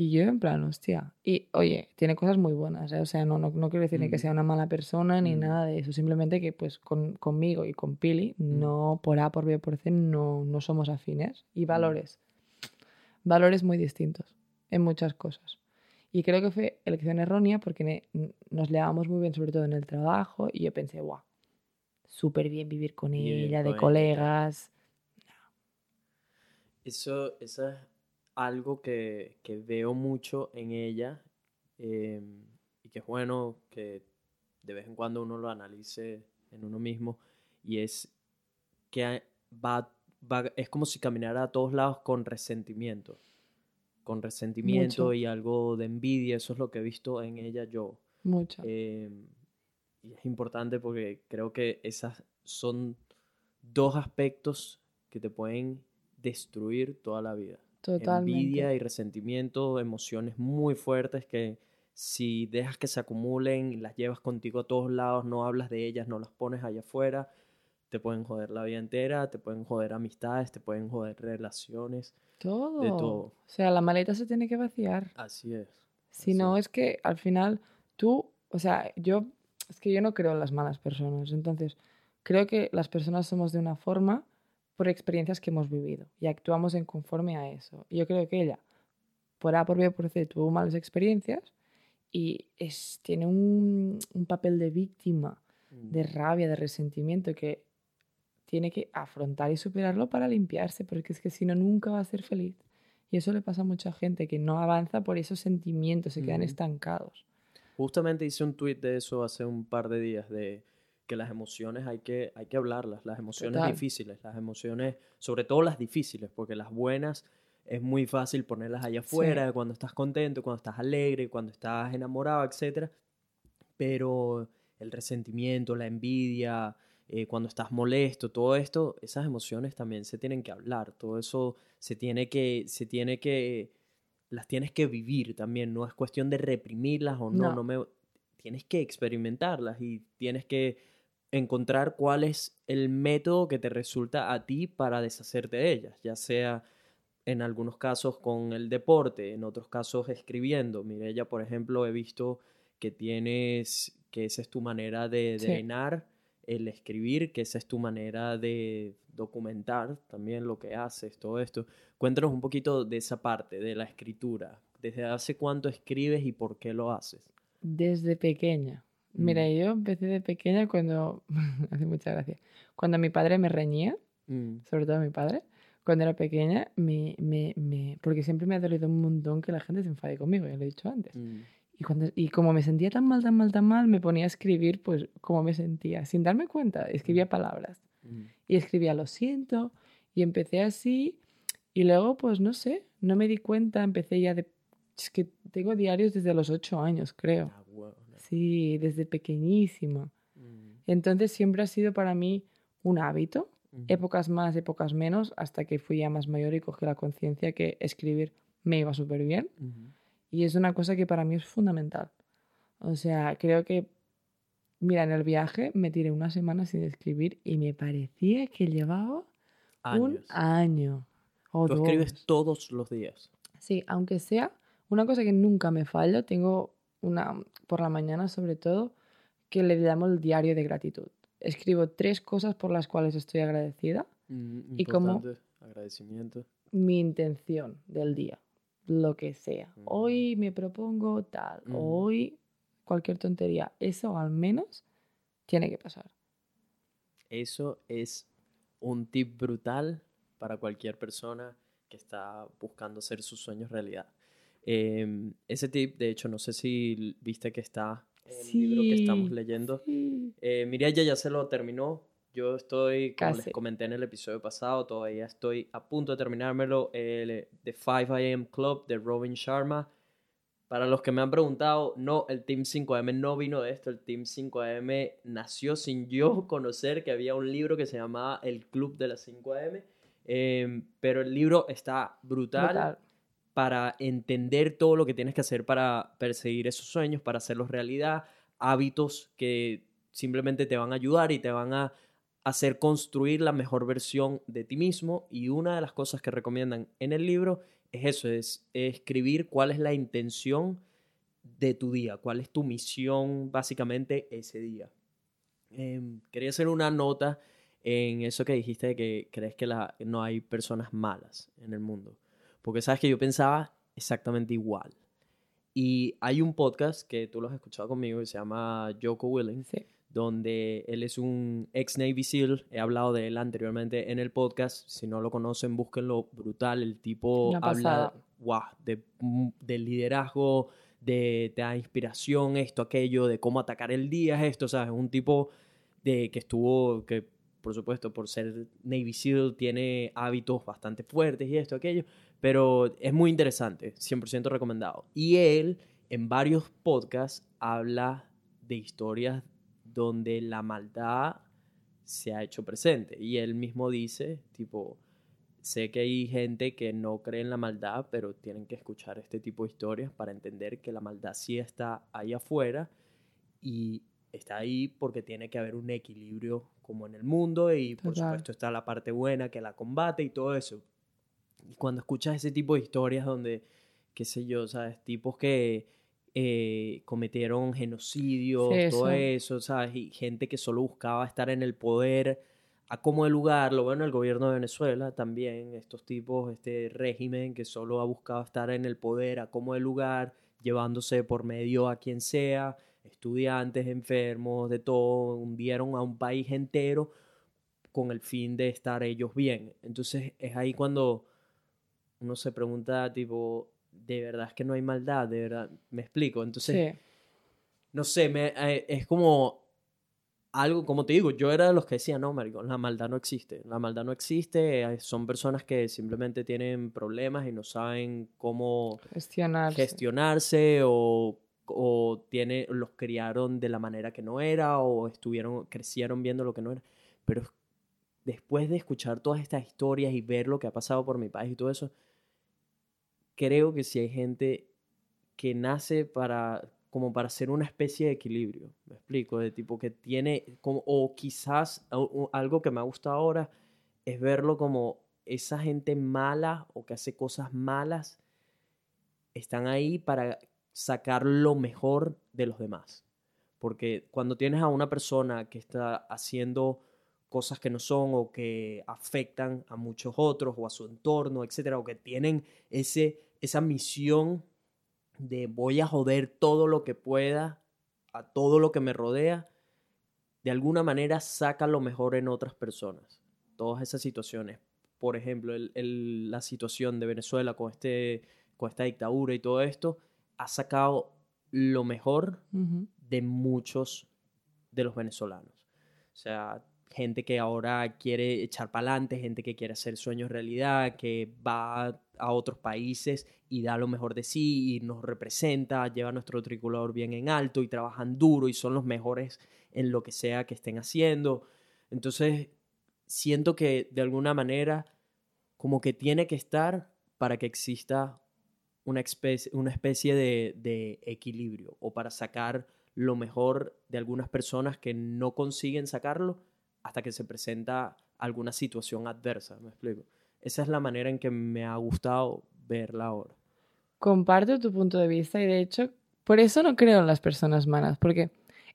Y yo en plan, hostia. Y oye, tiene cosas muy buenas. ¿eh? O sea, no, no, no quiero decir ni que
Mm.
sea una mala persona ni
Mm.
nada de eso. Simplemente que pues con, conmigo y con Pili,
Mm.
no por A, por B, por C, no, no somos afines. Y valores. Valores muy distintos en muchas cosas. Y creo que fue elección errónea porque ne- nos llevábamos muy bien, sobre todo en el trabajo. Y yo pensé, guau, súper bien vivir con ella,
con
de colegas.
Eso, eso es algo que, que veo mucho en ella eh, y que es bueno que de vez en cuando uno lo analice en uno mismo y es que va, va- es como si caminara a todos lados con resentimiento, con resentimiento
Mucho.
y algo de envidia, eso es lo que he visto en ella yo.
Mucho.
Eh, y es importante porque creo que esas son dos aspectos que te pueden destruir toda la vida.
Totalmente.
Envidia y resentimiento, emociones muy fuertes que si dejas que se acumulen y las llevas contigo a todos lados, no hablas de ellas, no las pones allá afuera, te pueden joder la vida entera, te pueden joder amistades, te pueden joder relaciones.
Todo.
todo.
O sea, la maleta se tiene que vaciar.
Así es.
Si
así
no,
es
que al final tú, o sea, yo, es que yo no creo en las malas personas. Entonces, creo que las personas somos de una forma por experiencias que hemos vivido y actuamos en conforme a eso. Y yo creo que ella, por A, por B, por C, tuvo malas experiencias y es, tiene un, un papel de víctima,
Mm.
de rabia, de resentimiento que tiene que afrontar y superarlo para limpiarse, porque es que si no, nunca va a ser feliz. Y eso le pasa a mucha gente que no avanza por esos sentimientos, se quedan estancados.
Justamente hice un tweet de eso hace un par de días, de que las emociones hay que, hay que hablarlas, las emociones
Total.
difíciles, las emociones, sobre todo las difíciles, porque las buenas es muy fácil ponerlas allá afuera, cuando estás contento, cuando estás alegre, cuando estás enamorado, etc. Pero el resentimiento, la envidia, eh, cuando estás molesto, todo esto, esas emociones también se tienen que hablar, todo eso se tiene que, se tiene que, las tienes que vivir también, no es cuestión de reprimirlas o no,
No.
no me, tienes que experimentarlas y tienes que encontrar cuál es el método que te resulta a ti para deshacerte de ellas, ya sea en algunos casos con el deporte, en otros casos escribiendo. Mirella, por ejemplo, he visto que tienes, que esa es tu manera de
Sí.
drenar el escribir, que esa es tu manera de documentar también lo que haces, todo esto. Cuéntanos un poquito de esa parte, de la escritura, ¿Desde hace cuánto escribes y por qué lo haces?
Desde pequeña. Mira,
Mm.
yo empecé de pequeña cuando, hace mucha gracia, cuando mi padre me reñía,
Mm,
sobre todo mi padre, cuando era pequeña, me, me, me- porque siempre me ha dolido un montón que la gente se enfade conmigo, ya lo he dicho antes.
mm,
Y, cuando, y como me sentía tan mal, tan mal, tan mal, me ponía a escribir, pues, como me sentía, sin darme cuenta, escribía palabras.
mm.
Y escribía, lo siento, y empecé así, y luego, pues, no sé, no me di cuenta, empecé ya de... Es que tengo diarios desde los ocho años, creo.
Ah, huevona.
Sí, desde pequeñísima.
Mm,
Entonces siempre ha sido para mí un hábito, épocas más, épocas menos, hasta que fui ya más mayor y cogí la conciencia que escribir me iba súper bien. Y es una cosa que para mí es fundamental. O sea, creo que, mira, en el viaje me tiré una semana sin escribir y me parecía que llevaba un año. O
Tú escribes
dos.
todos los días.
Sí, aunque sea una cosa que nunca me falla, tengo una por la mañana sobre todo que le llamo el diario de gratitud. Escribo tres cosas por las cuales estoy agradecida,
Mm,
¿Y
importante, Agradecimiento.
mi intención del día, lo que sea.
Mm.
Hoy me propongo tal,
Mm.
hoy cualquier tontería. Eso al menos tiene que pasar.
Eso es un tip brutal para cualquier persona que está buscando hacer sus sueños realidad. Em, ese tip, de hecho, no sé si viste que está en el libro que estamos
Sí,
leyendo.
sí.
Eh, ya se lo terminó. Yo estoy, como les
Casi.
comenté en el episodio pasado, todavía estoy a punto de terminármelo. El The 5 AM Club de Robin Sharma. Para los que me han preguntado, no, el Team 5am no vino de esto. El Team 5am nació sin yo conocer que había un libro que se llamaba El Club de las 5am. Em, pero el libro está brutal
Brutal.
Para entender todo lo que tienes que hacer para perseguir esos sueños, para hacerlos realidad, hábitos que simplemente te van a ayudar y te van a hacer construir la mejor versión de ti mismo. Y una de las cosas que recomiendan en el libro es eso, es escribir cuál es la intención de tu día, cuál es tu misión básicamente ese día. Em, quería hacer una nota en eso que dijiste de que crees que no hay personas malas en el mundo. Porque sabes que yo pensaba exactamente igual. Y hay un podcast que tú lo has escuchado conmigo que se llama Joko Willing,
Sí.
donde él es un ex Navy SEAL. He hablado de él anteriormente en el podcast. Si no lo conocen, búsquenlo. Brutal. El tipo
Una
habla guau, de, mm, de liderazgo, de te da inspiración, esto, aquello, de cómo atacar el día, esto. O sea, es un tipo de que estuvo, que por supuesto, por ser Navy SEAL, tiene hábitos bastante fuertes y esto, aquello. Pero es muy interesante, 100% recomendado. Y él, en varios podcasts, habla de historias donde la maldad se ha hecho presente. Y él mismo dice, tipo, sé que hay gente que no cree en la maldad, pero tienen que escuchar este tipo de historias para entender que la maldad sí está ahí afuera y está ahí porque tiene que haber un equilibrio como en el mundo y por
Total.
supuesto está la parte buena que la combate y todo eso. Y cuando escuchas ese tipo de historias donde, qué sé yo, ¿sabes? Tipos que eh, cometieron genocidios,
Sí,
todo
eso.
¿sabes? Y gente que solo buscaba estar en el poder a como el lugar, lo bueno el gobierno de Venezuela también, estos tipos, este régimen que solo ha buscado estar en el poder a como el lugar, llevándose por medio a quien sea, estudiantes, enfermos, de todo, hundieron a un país entero con el fin de estar ellos bien. Entonces es ahí cuando uno se pregunta, tipo, ¿de verdad es que no hay maldad? ¿De verdad? ¿Me explico? Entonces,
Sí.
no sé, me, eh, es como algo, como te digo, yo era de los que decía, no, marico, la maldad no existe. La maldad no existe, eh, son personas que simplemente tienen problemas y no saben cómo
Gestionarse.
gestionarse o, o tiene, los criaron de la manera que no era o estuvieron, crecieron viendo lo que no era. Pero después de escuchar todas estas historias y ver lo que ha pasado por mi país y todo eso, creo que si hay gente que nace para como para hacer una especie de equilibrio, me explico, de tipo que tiene como o quizás algo que me ha gustado ahora es verlo como esa gente mala o que hace cosas malas están ahí para sacar lo mejor de los demás. Porque cuando tienes a una persona que está haciendo cosas que no son o que afectan a muchos otros o a su entorno, etcétera, o que tienen ese, esa misión de voy a joder todo lo que pueda a todo lo que me rodea, de alguna manera saca lo mejor en otras personas. Todas esas situaciones. Por ejemplo, el- el- la situación de Venezuela con, este, con esta dictadura y todo esto, ha sacado lo mejor de muchos de los venezolanos. O sea, gente que ahora quiere echar para adelante, gente que quiere hacer sueños realidad, que va a otros países y da lo mejor de sí y nos representa, lleva nuestro tricolor bien en alto y trabajan duro y son los mejores en lo que sea que estén haciendo. Entonces, siento que de alguna manera como que tiene que estar para que exista una especie, de, de equilibrio o para sacar lo mejor de algunas personas que no consiguen sacarlo hasta que se presenta alguna situación adversa, ¿me explico? Esa es la manera en que me ha gustado verla ahora.
Comparto tu punto de vista y de hecho, por eso no creo en las personas malas, porque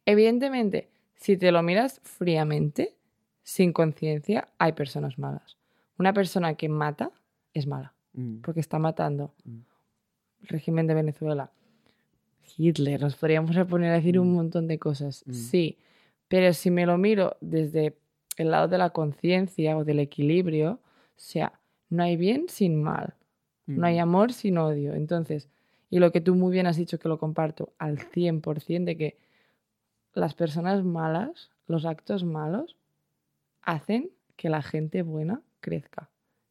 evidentemente, si te lo miras fríamente, sin conciencia, hay personas malas. Una persona que mata es mala,
Mm,
porque está matando.
Mm.
El régimen de Venezuela, Hitler, nos podríamos poner a decir un
Mm.
montón de cosas. Sí, pero si me lo miro desde el lado de la conciencia o del equilibrio, o sea, no hay bien sin mal. No hay amor sin odio. Entonces, y lo que tú muy bien has dicho que lo comparto al 100% de que las personas malas, los actos malos, hacen que la gente buena crezca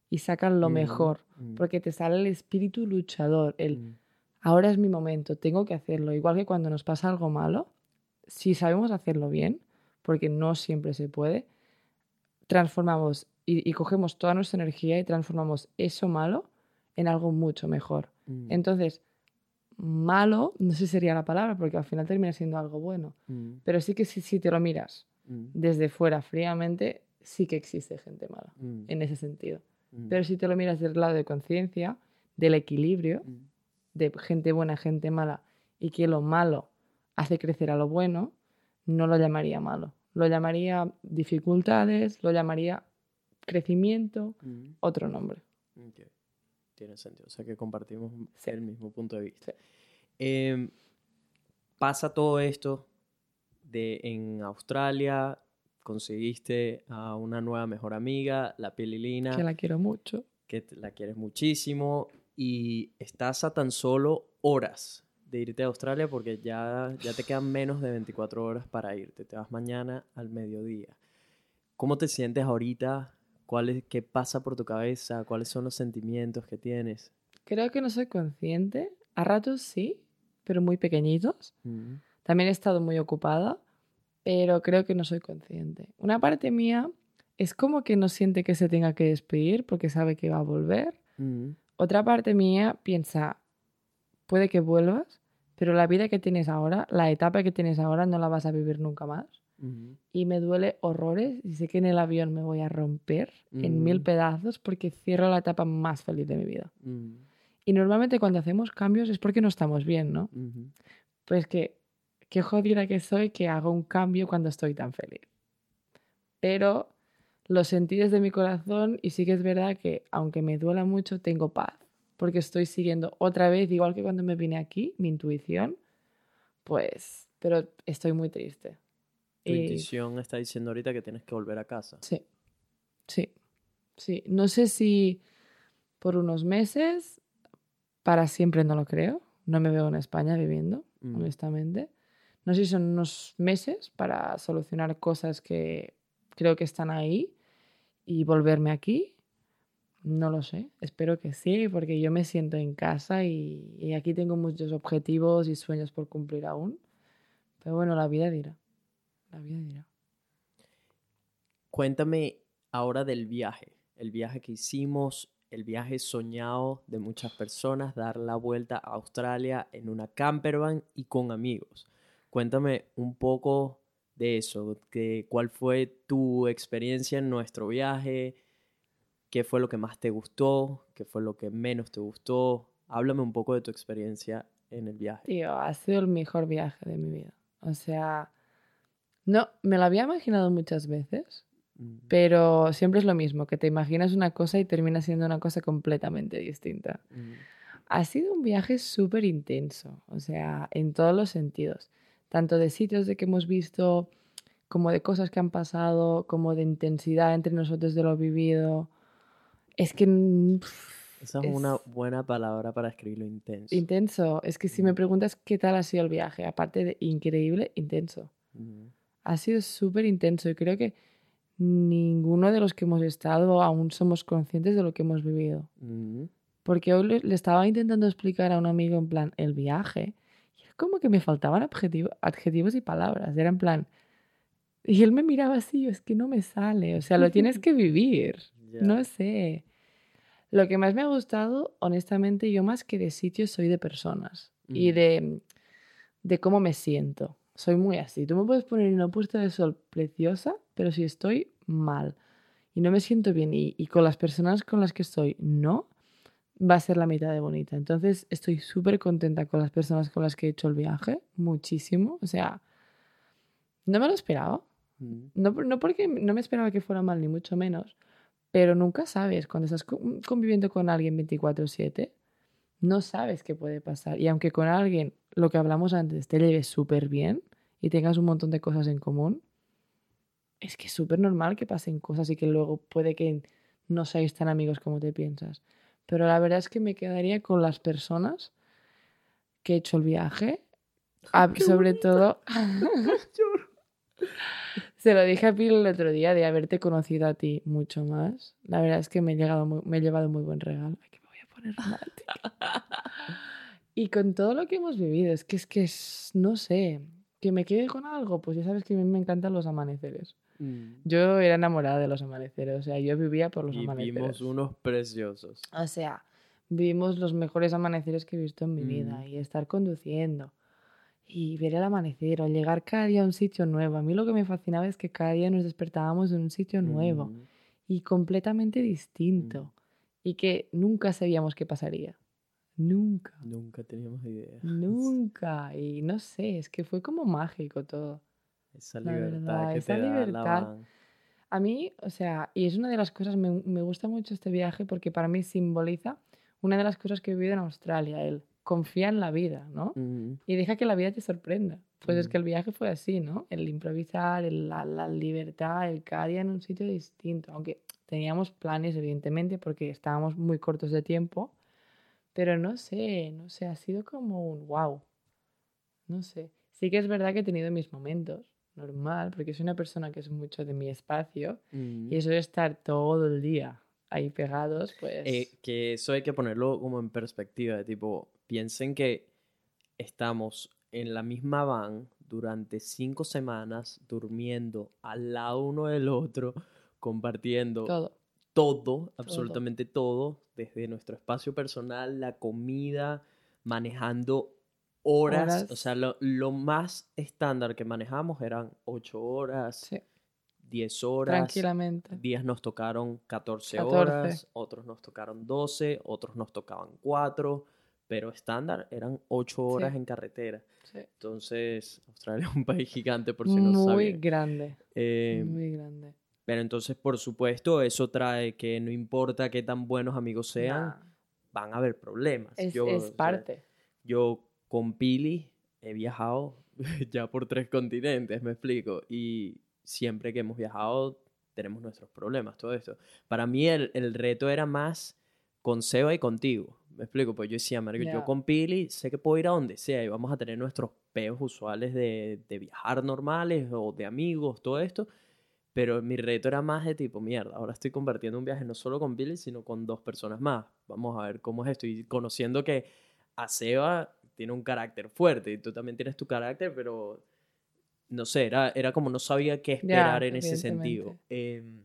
y sacan lo
mm,
mejor.
mm,
Porque te sale el espíritu luchador, el
mm,
ahora es mi momento, tengo que hacerlo. Igual que cuando nos pasa algo malo, si sabemos hacerlo bien, porque no siempre se puede, transformamos y, y cogemos toda nuestra energía y transformamos eso malo en algo mucho mejor.
mm,
Entonces, malo, no sé si sería la palabra, porque al final termina siendo algo bueno.
mm,
Pero sí que si, si te lo miras
mm,
desde fuera fríamente, sí que existe gente mala, en ese sentido. Pero si te lo miras del lado de conciencia, del equilibrio, de gente buena, gente mala, y que lo malo hace crecer a lo bueno, no lo llamaría malo. Lo llamaría dificultades, lo llamaría crecimiento,
mm.
otro nombre.
Tiene sentido. O sea que compartimos
Sí.
el mismo punto de vista.
Sí.
Em, pasa todo esto de en Australia, conseguiste a una nueva mejor amiga, la Pililina,
Que la quiero mucho.
que la quieres muchísimo y estás a tan solo horas de irte a Australia porque ya, ya te quedan menos de 24 horas para irte. Te vas mañana al mediodía. ¿Cómo te sientes ahorita? ¿Cuál es, ¿Qué pasa por tu cabeza? ¿Cuáles son los sentimientos que tienes?
Creo que no soy consciente. A ratos sí, pero muy pequeñitos.
Mm,
También he estado muy ocupada, pero creo que no soy consciente. Una parte mía es como que no siente que se tenga que despedir porque sabe que va a volver.
mm,
Otra parte mía piensa, puede que vuelvas, pero la vida que tienes ahora, la etapa que tienes ahora, no la vas a vivir nunca más. Y me duele horrores y sé que en el avión me voy a romper en mil
Mm.
pedazos porque cierro la etapa más feliz de mi vida.
mm,
Y normalmente cuando hacemos cambios es porque no estamos bien, ¿no? Pues que, qué jodida que soy que hago un cambio cuando estoy tan feliz. Pero lo sentí desde mi corazón y sí que es verdad que aunque me duela mucho, tengo paz. Porque estoy siguiendo otra vez, igual que cuando me vine aquí, mi intuición. Pues, pero estoy muy triste.
Tu
Y-
intuición está diciendo ahorita que tienes que volver a casa.
Sí, sí, sí. No sé si por unos meses, para siempre no lo creo. No me veo en España viviendo,
Mm.
honestamente. No sé si son unos meses para solucionar cosas que creo que están ahí y volverme aquí. No lo sé, espero que sí, porque yo me siento en casa y, y aquí tengo muchos objetivos y sueños por cumplir aún. Pero bueno, la vida dirá. La vida dirá.
Cuéntame ahora del viaje, el viaje que hicimos, el viaje soñado de muchas personas, dar la vuelta a Australia en una campervan y con amigos. Cuéntame un poco de eso, que, cuál fue tu experiencia en nuestro viaje, qué fue lo que más te gustó, qué fue lo que menos te gustó. Háblame un poco de tu experiencia en el viaje.
Tío, ha sido el mejor viaje de mi vida. O sea, no, me lo había imaginado muchas veces,
Mm,
pero siempre es lo mismo, que te imaginas una cosa y termina siendo una cosa completamente distinta.
mm,
Ha sido un viaje súper intenso, o sea, en todos los sentidos, tanto de sitios de que hemos visto, como de cosas que han pasado, como de intensidad entre nosotros de lo vivido. Es que
Esa es,
Es-
una buena palabra para escribirlo intenso.
intenso, es que si me preguntas qué tal ha sido el viaje, aparte de increíble, intenso. Ha sido súper intenso y creo que ninguno de los que hemos estado aún somos conscientes de lo que hemos vivido. Porque hoy le, le estaba intentando explicar a un amigo en plan el viaje y era como que me faltaban adjetivo- adjetivos y palabras. Era en plan... Y él me miraba así, yo, es que no me sale, o sea, lo tienes que vivir. No sé. Lo que más me ha gustado, honestamente, yo más que de sitios soy de personas y de, de cómo me siento. Soy muy así. Tú me puedes poner en una puesta de sol preciosa, pero si estoy mal y no me siento bien y, y con las personas con las que estoy no, va a ser la mitad de bonita. Entonces estoy súper contenta con las personas con las que he hecho el viaje, muchísimo. O sea, no me lo esperaba. No, no porque no me esperaba que fuera mal, ni mucho menos, pero nunca sabes, cuando estás co- conviviendo con alguien 24/7, no sabes qué puede pasar. Y aunque con alguien, lo que hablamos antes, te lleves súper bien y tengas un montón de cosas en común, es que es súper normal que pasen cosas y que luego puede que no seáis tan amigos como te piensas. Pero la verdad es que me quedaría con las personas que he hecho el viaje, sobre
bonito.
todo... Se lo dije a Pil el otro día de haberte conocido a ti mucho más. La verdad es que me he, llegado muy- me he llevado muy buen regalo. Ay, que me voy a poner romántica. y con todo lo que hemos vivido, es que es que es, no sé, que me quede con algo, pues ya sabes que a mí me encantan los amaneceres.
Mm.
Yo era enamorada de los amaneceres, o sea, yo vivía por los
Y
amaneceres.
vimos unos preciosos.
O sea, vimos los mejores amaneceres que he visto en mi
Mm.
vida y estar conduciendo y ver el amanecer o llegar cada día a un sitio nuevo. A mí lo que me fascinaba es que cada día nos despertábamos en un sitio nuevo
Mm.
y completamente distinto y que nunca sabíamos qué pasaría. Nunca,
Nunca teníamos idea.
nunca. Y no sé, es que fue como mágico todo.
Esa
La
libertad
verdad,
que
esa
te da la
libertad. A mí, o sea, y es una de las cosas, me, me gusta mucho este viaje porque para mí simboliza una de las cosas que he vivido en Australia, el confía en la vida, ¿no?
Mm.
Y deja que la vida te sorprenda. Pues es que el viaje fue así, ¿no? El improvisar, el- la, la libertad, el cada día en un sitio distinto. Aunque teníamos planes, evidentemente, porque estábamos muy cortos de tiempo. Pero no sé, no sé, ha sido como un wow. No sé. Sí que es verdad que he tenido mis momentos, normal, porque soy una persona que es mucho de mi espacio.
Mm.
Y eso de estar todo el día ahí pegados, pues...
Eh, que eso hay que ponerlo como en perspectiva, de tipo, piensen que estamos en la misma van durante cinco semanas durmiendo al lado uno del otro, compartiendo
todo.
todo, absolutamente todo, desde nuestro espacio personal, la comida, manejando horas,
Horas.
o sea, lo, lo más estándar que manejamos eran ocho horas,
Sí,
10 horas.
tranquilamente.
Días nos tocaron 14,
14.
horas, otros nos tocaron 12, otros nos tocaban 4, pero estándar eran 8 horas
Sí.
en carretera.
Sí.
Entonces, Australia es un país gigante por si no
muy grande,
Eh,
muy grande.
pero entonces, por supuesto, eso trae que no importa qué tan buenos amigos sean,
Nah,
van a haber problemas.
es,
Yo,
es
o sea,
parte.
yo con Pili he viajado ya por tres continentes, me explico. Y siempre que hemos viajado tenemos nuestros problemas, todo esto. Para mí el, el reto era más con Seba y contigo. Me explico, pues yo decía, "Marico, yo
Ya.
con Pili sé que puedo ir a donde sea y vamos a tener nuestros peos usuales de, de viajar normales o de amigos, todo esto. Pero mi reto era más de tipo, mierda, ahora estoy compartiendo un viaje no solo con Billy, sino con dos personas más. Vamos a ver cómo es esto. Y conociendo que a Seba tiene un carácter fuerte y tú también tienes tu carácter, pero no sé, era, era como no sabía qué esperar en ese sentido. Em,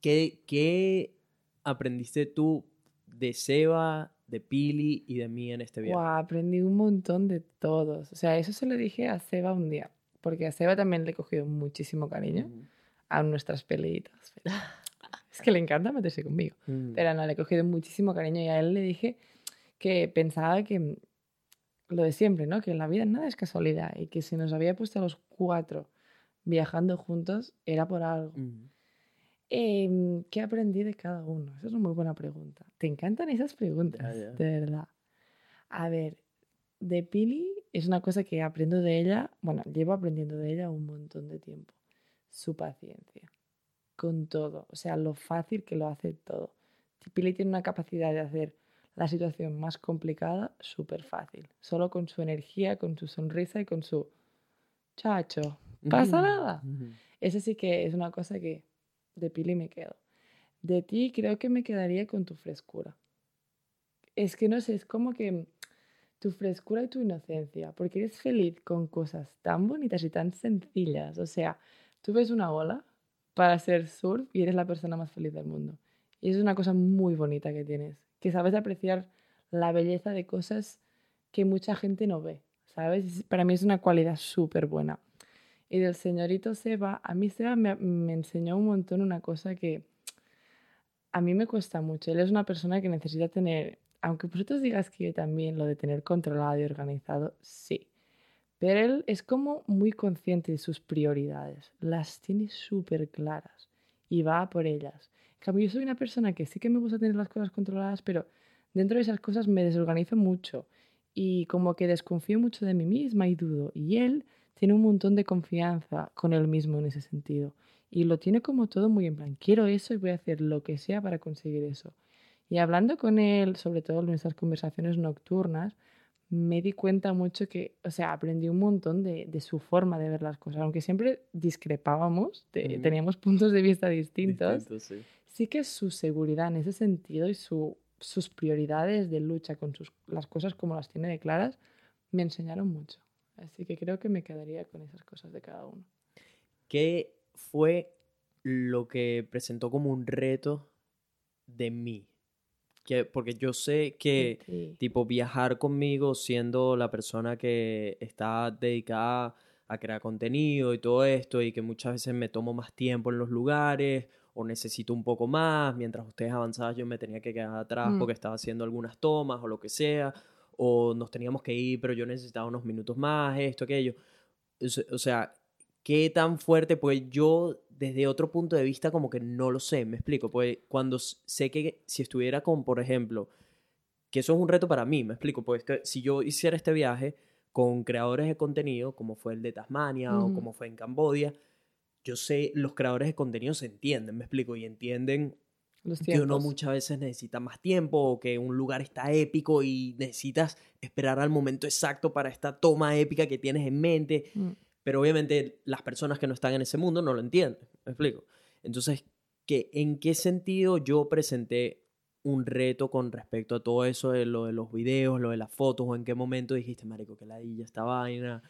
¿qué, ¿Qué aprendiste tú de Seba, de Pili y de mí en este viaje?
Guau, aprendí un montón de todos. O sea, eso se lo dije a Seba un día. Porque a Seba también le he cogido muchísimo cariño a nuestras peleitas. Es que le encanta meterse conmigo.
Mm.
Pero no, le he cogido muchísimo cariño y a él le dije que pensaba que mm, lo de siempre, ¿no? Que en la vida nada es casualidad y que si nos había puesto a los cuatro viajando juntos era por algo.
Mm.
Em, ¿Qué aprendí de cada uno? Esa es una muy buena pregunta. Te encantan esas preguntas,
Ya, ya.
de verdad. A ver, de Pili es una cosa que aprendo de ella, bueno, llevo aprendiendo de ella un montón de tiempo. Su paciencia, con todo, o sea, lo fácil que lo hace todo. Pili tiene una capacidad de hacer la situación más complicada súper fácil, solo con su energía, con su sonrisa y con su chacho, pasa nada. Eso sí que es una cosa que de Pili me quedo. De ti creo que me quedaría con tu frescura. Es que no sé, es como que tu frescura y tu inocencia, porque eres feliz con cosas tan bonitas y tan sencillas. O sea, tú ves una ola para hacer surf y eres la persona más feliz del mundo. Y es una cosa muy bonita que tienes, que sabes apreciar la belleza de cosas que mucha gente no ve, ¿sabes? Es- Para mí es una cualidad súper buena. Y del señorito Seba, a mí Seba me, me enseñó un montón una cosa que a mí me cuesta mucho. Él es una persona que necesita tener, aunque vosotros digas que yo también lo de tener controlado y organizado, sí. Pero él es como muy consciente de sus prioridades, las tiene súper claras y va por ellas. En cambio, yo soy una persona que sí que me gusta tener las cosas controladas, pero dentro de esas cosas me desorganizo mucho y como que desconfío mucho de mí misma y dudo. Y él tiene un montón de confianza con él mismo en ese sentido. Y lo tiene como todo muy en plan, quiero eso y voy a hacer lo que sea para conseguir eso. Y hablando con él, sobre todo en nuestras conversaciones nocturnas, me di cuenta mucho que, o sea, aprendí un montón de, de su forma de ver las cosas. Aunque siempre discrepábamos, teníamos puntos de vista distintos,
Distinto, sí.
sí que su seguridad en ese sentido y su, sus prioridades de lucha con sus, las cosas como las tiene de claras me enseñaron mucho. Así que creo que me quedaría con esas cosas de cada uno.
¿Qué fue lo que presentó como un reto de mí? Que, porque yo sé que, tipo, viajar conmigo siendo la persona que está dedicada a crear contenido y todo esto, y que muchas veces me tomo más tiempo en los lugares, o necesito un poco más, mientras ustedes avanzaban yo me tenía que quedar atrás
Mm.
porque estaba haciendo algunas tomas o lo que sea, o nos teníamos que ir, pero yo necesitaba unos minutos más, esto, aquello. O se- o sea, qué tan fuerte, pues yo desde otro punto de vista como que no lo sé, me explico, pues cuando sé que si estuviera con, por ejemplo, que eso es un reto para mí, me explico, pues que si yo hiciera este viaje con creadores de contenido, como fue el de Tasmania o como fue en Cambodia, yo sé, los creadores de contenido se entienden, me explico, y entienden que uno muchas veces necesita más tiempo o que un lugar está épico y necesitas esperar al momento exacto para esta toma épica que tienes en mente.
Mm.
Pero obviamente las personas que no están en ese mundo no lo entienden. ¿Me explico? Entonces, ¿qué, ¿en qué sentido yo presenté un reto con respecto a todo eso de lo de los videos, lo de las fotos? ¿O en qué momento dijiste, marico, que ladilla esta vaina?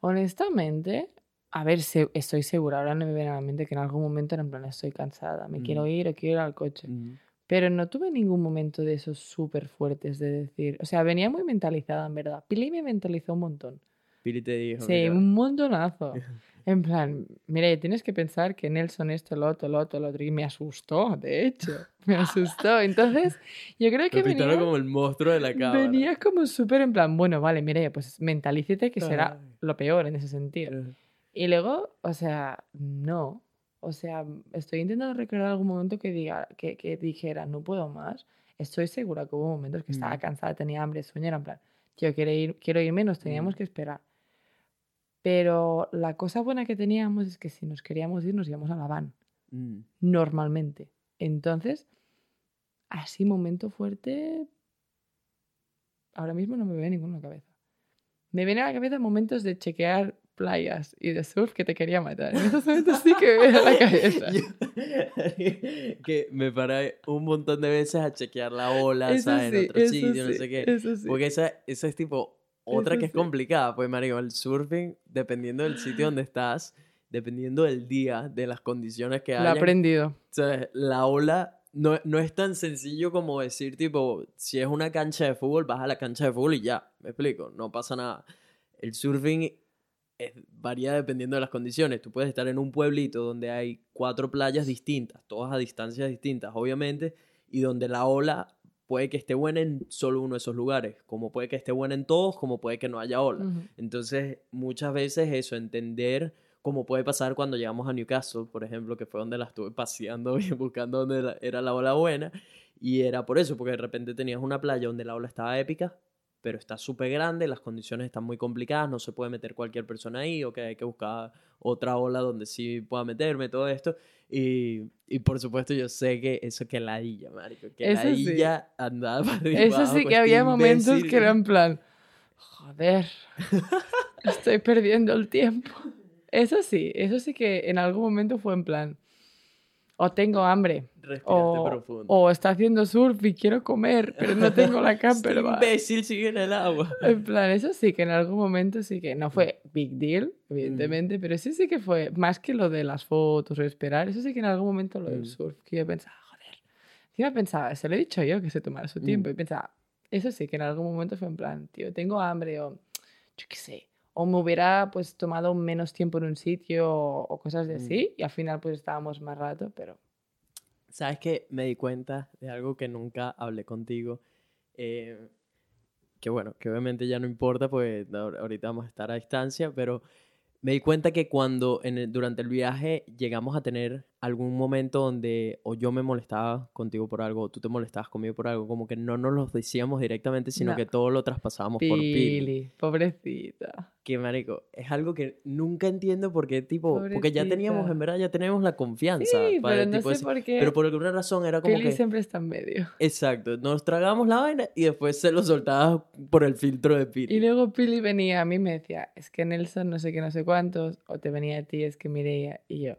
Honestamente, a ver, se- estoy segura, ahora no me viene a la mente que en algún momento era en plan, estoy cansada, me quiero
Ujú.
ir o quiero ir al coche.
Mm,
Pero no tuve ningún momento de esos súper fuertes de decir, o sea, venía muy mentalizada en verdad. Pili me mentalizó un montón.
Pili te dijo.
Sí,
mira,
un montonazo. En plan, mira, tienes que pensar que Nelson esto, lo otro, lo otro, lo otro. Y me asustó, de hecho. Me asustó. Entonces, yo creo que
me
venía,
como el monstruo de la cámara.
venía como súper en plan, bueno, vale, mire, pues mentalícete que será lo peor en ese sentido. Y luego, o sea, no. O sea, estoy intentando recordar algún momento que, diga, que, que dijera, no puedo más. Estoy segura que hubo momentos que estaba
Mm.
cansada, tenía hambre, sueño, era en plan, tío, quiero, ir, quiero irme, nos teníamos
Mm.
que esperar. Pero la cosa buena que teníamos es que si nos queríamos ir, nos íbamos a la van,
mm.
normalmente. Entonces, así momento fuerte, ahora mismo no me viene ninguno a la cabeza. Me viene a la cabeza momentos de chequear playas y de surf que te quería matar. En esos momentos sí que me la cabeza.
Que me paré un montón de veces a chequear la ola,
Eso
¿sabes?
sí,
en otro sitio, no
sí,
sé qué.
eso sí.
Porque esa, esa es tipo otra
Eso
que es complicada. Pues, Mario, el surfing, dependiendo del sitio donde estás, dependiendo del día, de las condiciones que
Lo he aprendido.
¿sabes? La ola no, no es tan sencillo como decir, tipo, si es una cancha de fútbol, vas a la cancha de fútbol y ya. Me explico, no pasa nada. El surfing es- varía dependiendo de las condiciones. Tú puedes estar en un pueblito donde hay cuatro playas distintas, todas a distancias distintas, obviamente, y donde la ola puede que esté buena en solo uno de esos lugares, como puede que esté buena en todos, como puede que no haya ola. Entonces, muchas veces eso, entender cómo puede pasar cuando llegamos a Newcastle, por ejemplo, que fue donde la estuve paseando y buscando donde la- era la ola buena, y era por eso, porque de repente tenías una playa donde la ola estaba épica pero está súper grande, las condiciones están muy complicadas, no se puede meter cualquier persona ahí, ok, hay que buscar otra ola donde sí pueda meterme, todo esto. Y, y por supuesto yo sé que eso que ladilla, marico, que
Eso sí.
ladilla andaba para arriba
Eso sí que
este
había momentos
imbécil.
que era en plan, joder, estoy perdiendo el tiempo. Eso sí, eso sí que en algún momento fue en plan, o tengo hambre, o,
profundo.
o está haciendo surf y quiero comer, pero no tengo la campervan.
imbécil sigue en el agua.
En plan, eso sí que en algún momento sí que no fue big deal,
Mm.
evidentemente, pero sí sí que fue más que lo de las fotos o esperar, eso sí que en algún momento lo
Mm.
del surf, que yo pensaba, joder, encima pensaba, se lo he dicho yo que se tomara su tiempo
Mm.
y pensaba, eso sí que en algún momento fue en plan, tío, tengo hambre o yo qué sé, o me hubiera pues tomado menos tiempo en un sitio o, o cosas de
Mm.
así y al final pues estábamos más rato, pero
¿Sabes qué? Me di cuenta de algo que nunca hablé contigo. eh, que bueno, que obviamente ya no importa, pues ahor- ahorita vamos a estar a distancia, pero me di cuenta que cuando en el- durante el viaje llegamos a tener algún momento donde o yo me molestaba contigo por algo o tú te molestabas conmigo por algo, como que no nos lo decíamos directamente, sino
No.
que todo lo traspasábamos por Pili.
Pili, pobrecita.
Que marico, es algo que nunca entiendo porque tipo, porque ya teníamos,
Pobrecita.
en verdad, ya teníamos la confianza.
Sí,
para
pero
el
no
tipo
sé
ese-
por qué
pero por alguna razón era como
Pili
que...
siempre está en medio.
Exacto, nos tragamos la vaina y después se lo soltaba por el filtro de Pili.
Y luego Pili venía a mí y me decía, es que Nelson no sé qué, no sé cuántos, o te venía a ti, es que Mireia, y yo,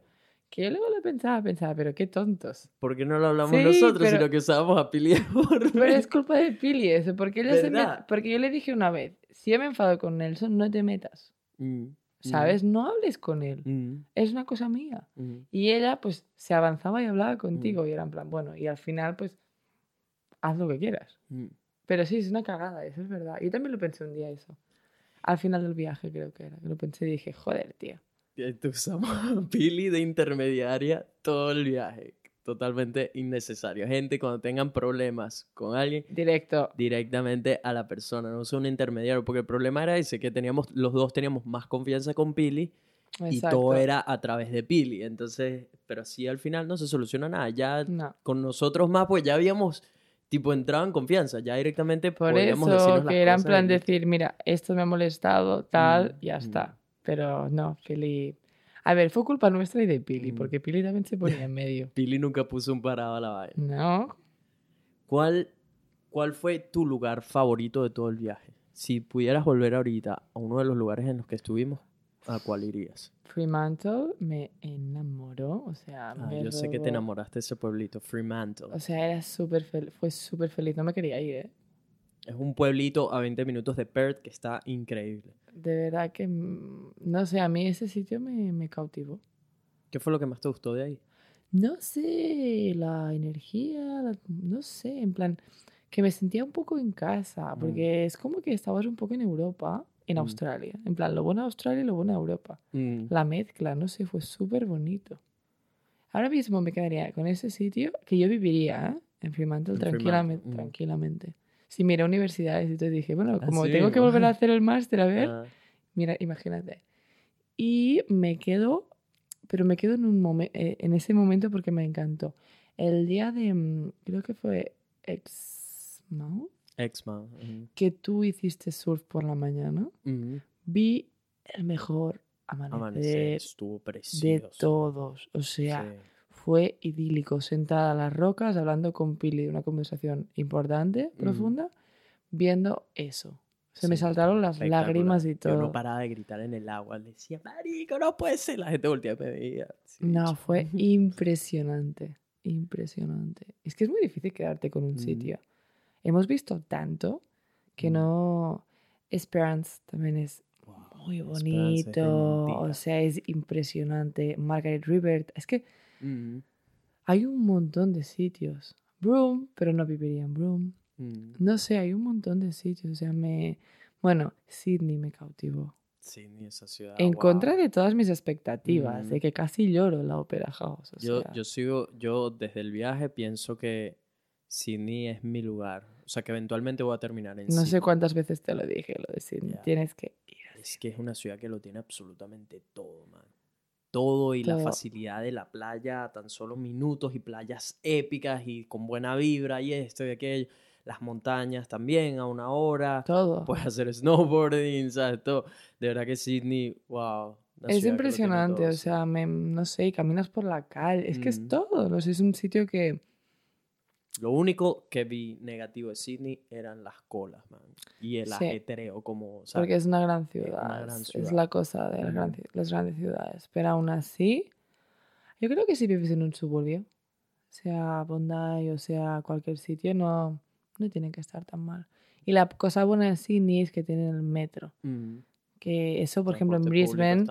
que yo luego lo pensaba, pensaba, pero qué tontos.
¿Por qué no lo hablamos
Sí,
nosotros,
pero-
sino que usábamos a Pili por
Pero es culpa de Pili eso, porque, ella se porque yo le dije una vez, si yo me enfado con Nelson, no te metas,
Mm,
¿sabes? No hables con él,
mm,
es una cosa mía.
mm.
Y ella, pues, se avanzaba y hablaba contigo, y era en plan, bueno, y al final, pues, haz lo que quieras.
Mm.
Pero sí, es una cagada, eso es verdad. Yo también lo pensé un día eso. Al final del viaje creo que era. Lo pensé y dije, joder, tío.
Y usamos a Pili de intermediaria todo el viaje. Totalmente innecesario. Gente, cuando tengan problemas con alguien,
Directo.
directamente a la persona, no sea un intermediario, porque el problema era ese, que teníamos, los dos teníamos más confianza con Pili y
Exacto.
todo era a través de Pili. Entonces, pero así al final no se soluciona nada. Ya
No.
con nosotros más, pues ya habíamos tipo entrado en confianza, ya directamente
Por
podíamos
eso
las
que era en plan
y-
decir, mira, esto me ha molestado, tal,
Mm,
ya
mm.
está. Pero no, Pili... A ver, fue culpa nuestra y de Pili,
Mm.
porque Pili también se ponía en medio.
Pili nunca puso un parado a la vaina.
No,
¿Cuál, ¿Cuál fue tu lugar favorito de todo el viaje? Si pudieras volver ahorita a uno de los lugares en los que estuvimos, ¿a cuál irías?
Fremantle me enamoró, o sea,
Ah,
me
yo sé que te enamoraste de ese pueblito, Fremantle.
O sea, era súper fue súper feliz, no me quería ir, ¿eh?
Es un pueblito a 20 minutos de Perth que está increíble.
De verdad que, mm, no sé, a mí ese sitio me, me cautivó.
¿Qué fue lo que más te gustó de ahí?
No sé, la energía, la- no sé, en plan, que me sentía un poco en casa,
Mm.
porque es como que estabas un poco en Europa, en
Mm.
Australia. En plan, lo bueno de Australia y lo bueno de Europa.
Mm,
La mezcla, no sé, fue súper bonito. Ahora mismo me quedaría con ese sitio que yo viviría, ¿eh? En Fremantle,
En
tranquilamente,
Fremantle,
tranquilamente. Si mira universidades y te dije, bueno,
Ah,
como
sí,
tengo que volver a hacer el máster, a ver,
ah,
Mira, imagínate. Y me quedo, pero me quedo en, un momen- eh, en ese momento porque me encantó. El día de, mm, creo que fue Exmouth,
Exmouth, ujú,
que tú hiciste surf por la mañana, vi el mejor
Amanecer
amanecer
estuvo
de
precioso.
todos. O sea,
Sí.
Fue idílico, sentada a las rocas, hablando con Pili, una conversación importante, profunda, viendo eso. Se me
Sí,
saltaron las lágrimas y
Yo
todo.
no paraba de gritar en el agua. Le decía, marico, no puede ser. La gente volteaba y me veía. Sí,
No, fue impresionante, impresionante. Es que es muy difícil quedarte con un
Mm.
sitio. Hemos visto tanto que
Mm.
no... Esperance también es
Wow,
muy
es de
bonito,
mentira.
o sea, es impresionante. Margaret River, es que
Mm,
hay un montón de sitios. Broome, pero no viviría en Broome.
mm.
No sé, hay un montón de sitios, o sea, me... Bueno, Sydney me cautivó.
Ni esa ciudad.
en
wow.
contra de todas mis expectativas,
Mm.
de que casi lloro en la Opera House. o
Yo,
sea.
yo sigo, yo desde el viaje pienso que Sydney es mi lugar. O sea, que eventualmente voy a terminar en
No sé
Sydney.
cuántas veces te lo dije, lo de Sydney.
Ya.
Tienes que ir.
Es que es una ciudad que lo tiene absolutamente todo, man. Todo y la
Todo.
facilidad de la playa, tan solo minutos y playas épicas y con buena vibra y esto y aquello. las montañas también a una hora,
Todo.
puedes hacer snowboarding, ¿sabes? Todo. De verdad que Sydney, wow.
es impresionante,
todo,
o sea, me- no sé, caminas por la calle, es que es todo, no sé, es un sitio que...
Lo único que vi negativo de Sydney eran las colas, man. Y el
Sí.
ajetreo, como, ¿sabes?
Porque es una gran
una
ciudad,
gran
es-
ciudad.
es la cosa de las, gran las grandes ciudades. Pero aún así, yo creo que si vives en un suburbio, sea Bondi o sea cualquier sitio, no, no tiene que estar tan mal. Y la cosa buena de Sydney es que tienen el metro.
Mm,
Que eso, por ejemplo, en Brisbane,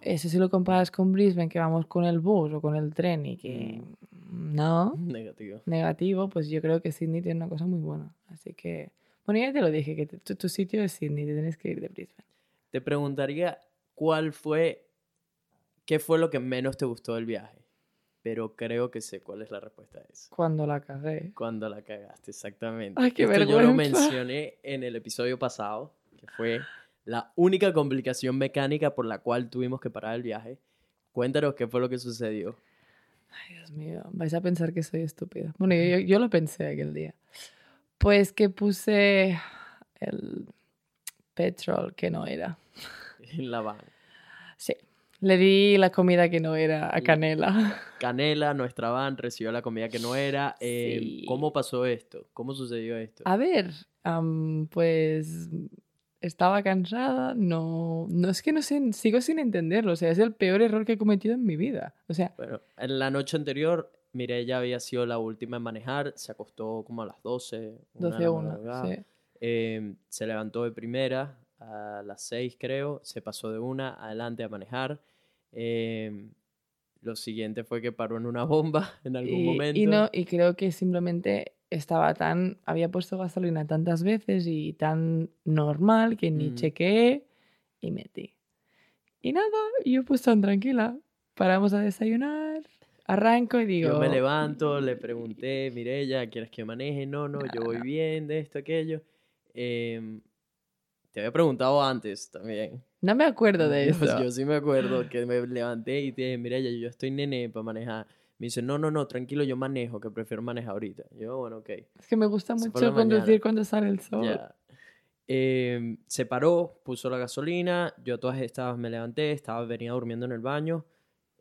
eso si lo comparas con Brisbane, que vamos con el bus o con el tren y que no,
Negativo.
negativo, pues yo creo que Sydney tiene una cosa muy buena. Así que, bueno, ya te lo dije, que tu, tu sitio es Sydney, te tienes que ir de Brisbane.
Te preguntaría cuál fue, qué fue lo que menos te gustó del viaje. Pero creo que sé cuál es la respuesta a eso.
Cuando la cagué.
Cuando la cagaste, exactamente.
Ay, qué
Esto yo lo
vergüenza.
mencioné en el episodio pasado, que fue la única complicación mecánica por la cual tuvimos que parar el viaje. Cuéntanos qué fue lo que sucedió.
Ay, Dios mío, vais a pensar que soy estúpida. Bueno, yo, lo pensé aquel día. Pues que puse el petrol que no era.
En la van.
Sí, le di la comida que no era a Canela.
Canela, nuestra van, recibió la comida que no era. Eh,
Sí.
¿Cómo pasó esto? ¿Cómo sucedió esto?
A ver, pues estaba cansada, no, no es que no sé, sigo sin entenderlo, o sea, es el peor error que he cometido en mi vida. O sea,
Bueno, en la noche anterior, Mireya había sido la última en manejar. Se acostó como a las 12. una de
12
la
a 1,
madrugada.
sí.
Eh, se levantó de primera a las 6 creo, se pasó de una adelante a manejar. Eh, lo siguiente fue que paró en una bomba en algún
Y,
momento.
y no, y creo que simplemente estaba tan, había puesto gasolina tantas veces y tan normal que ni
Mm.
chequeé y metí. Y nada, yo pues tan tranquila, paramos a desayunar, arranco y digo...
Yo me levanto, le pregunté, Mireya, ¿quieres que maneje? No, no, yo voy bien, de esto, aquello. Em, te había preguntado antes también.
No me acuerdo de eso.
Yo, sí me acuerdo que me levanté y te dije, Mireya, yo estoy nene para manejar. Me dice, no, no, no, tranquilo, yo manejo, que prefiero manejar ahorita. Yo, bueno, ok.
Es que me gusta
Se
mucho conducir cuando sale el sol.
Ya. Em, se paró, puso la gasolina. Yo a todas estas me levanté, estaba, venía durmiendo en el baño.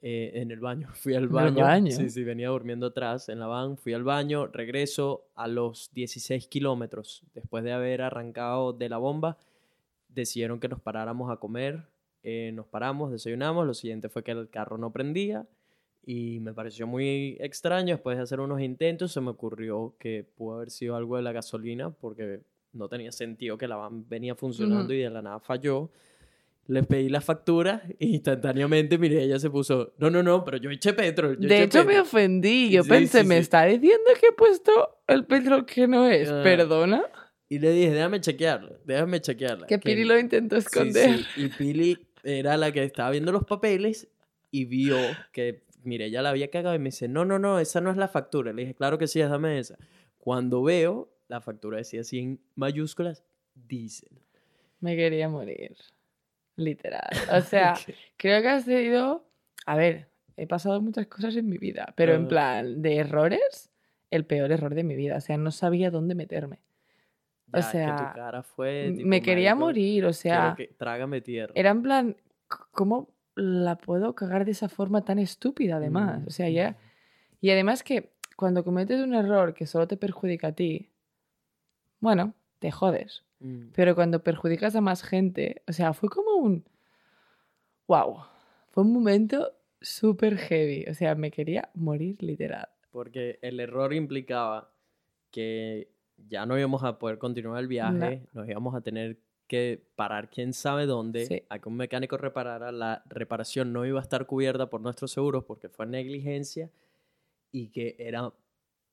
eh, en el baño, fui al
¿En el
baño.
baño?
Sí, sí, venía durmiendo atrás en la van. Fui al baño, regreso a los 16 kilómetros. Después de haber arrancado de la bomba, decidieron que nos paráramos a comer. eh, nos paramos, desayunamos. Lo siguiente fue que el carro no prendía. Y me pareció muy extraño. Después de hacer unos intentos, se me ocurrió que pudo haber sido algo de la gasolina, porque no tenía sentido que la van venía funcionando y de la nada falló. Le pedí la factura e instantáneamente, mire, ella se puso, no, no, no, pero yo eché petrol. yo
De
eché
hecho, me
petrol".
ofendí. Yo
Sí,
pensé,
sí,
me está diciendo que he puesto el petrol que no es.
Ah.
¿Perdona?
Y le dije, déjame chequearlo, déjame chequearla.
Que Piri lo intentó
Sí,
esconder.
sí, Y Pili era la que estaba viendo los papeles y vio que, mire, ella la había cagado y me dice, no, no, no, esa no es la factura. Le dije, claro que sí, dame esa. Cuando veo, la factura decía así en mayúsculas, diésel.
Me quería morir. Literal. O sea, creo que ha sido. A ver, he pasado muchas cosas en mi vida, pero en
Ah.
plan, de errores, el peor error de mi vida. O sea, no sabía dónde meterme.
Ya,
o
que
sea,
tu cara fue, tipo,
Me quería
marico,
morir, o sea,
que- trágame tierra.
era en plan, ¿cómo la puedo cagar de esa forma tan estúpida además?
Mm,
O sea, ya. Y además que cuando cometes un error que solo te perjudica a ti, bueno, te jodes.
mm.
Pero cuando perjudicas a más gente, o sea, fue como un... ¡Wow! Fue un momento súper heavy. O sea, me quería morir literal.
Porque el error implicaba que ya no íbamos a poder continuar el viaje, nos íbamos a tener que parar quién sabe dónde,
Sí.
a que un mecánico reparara, la reparación no iba a estar cubierta por nuestros seguros porque fue negligencia y que era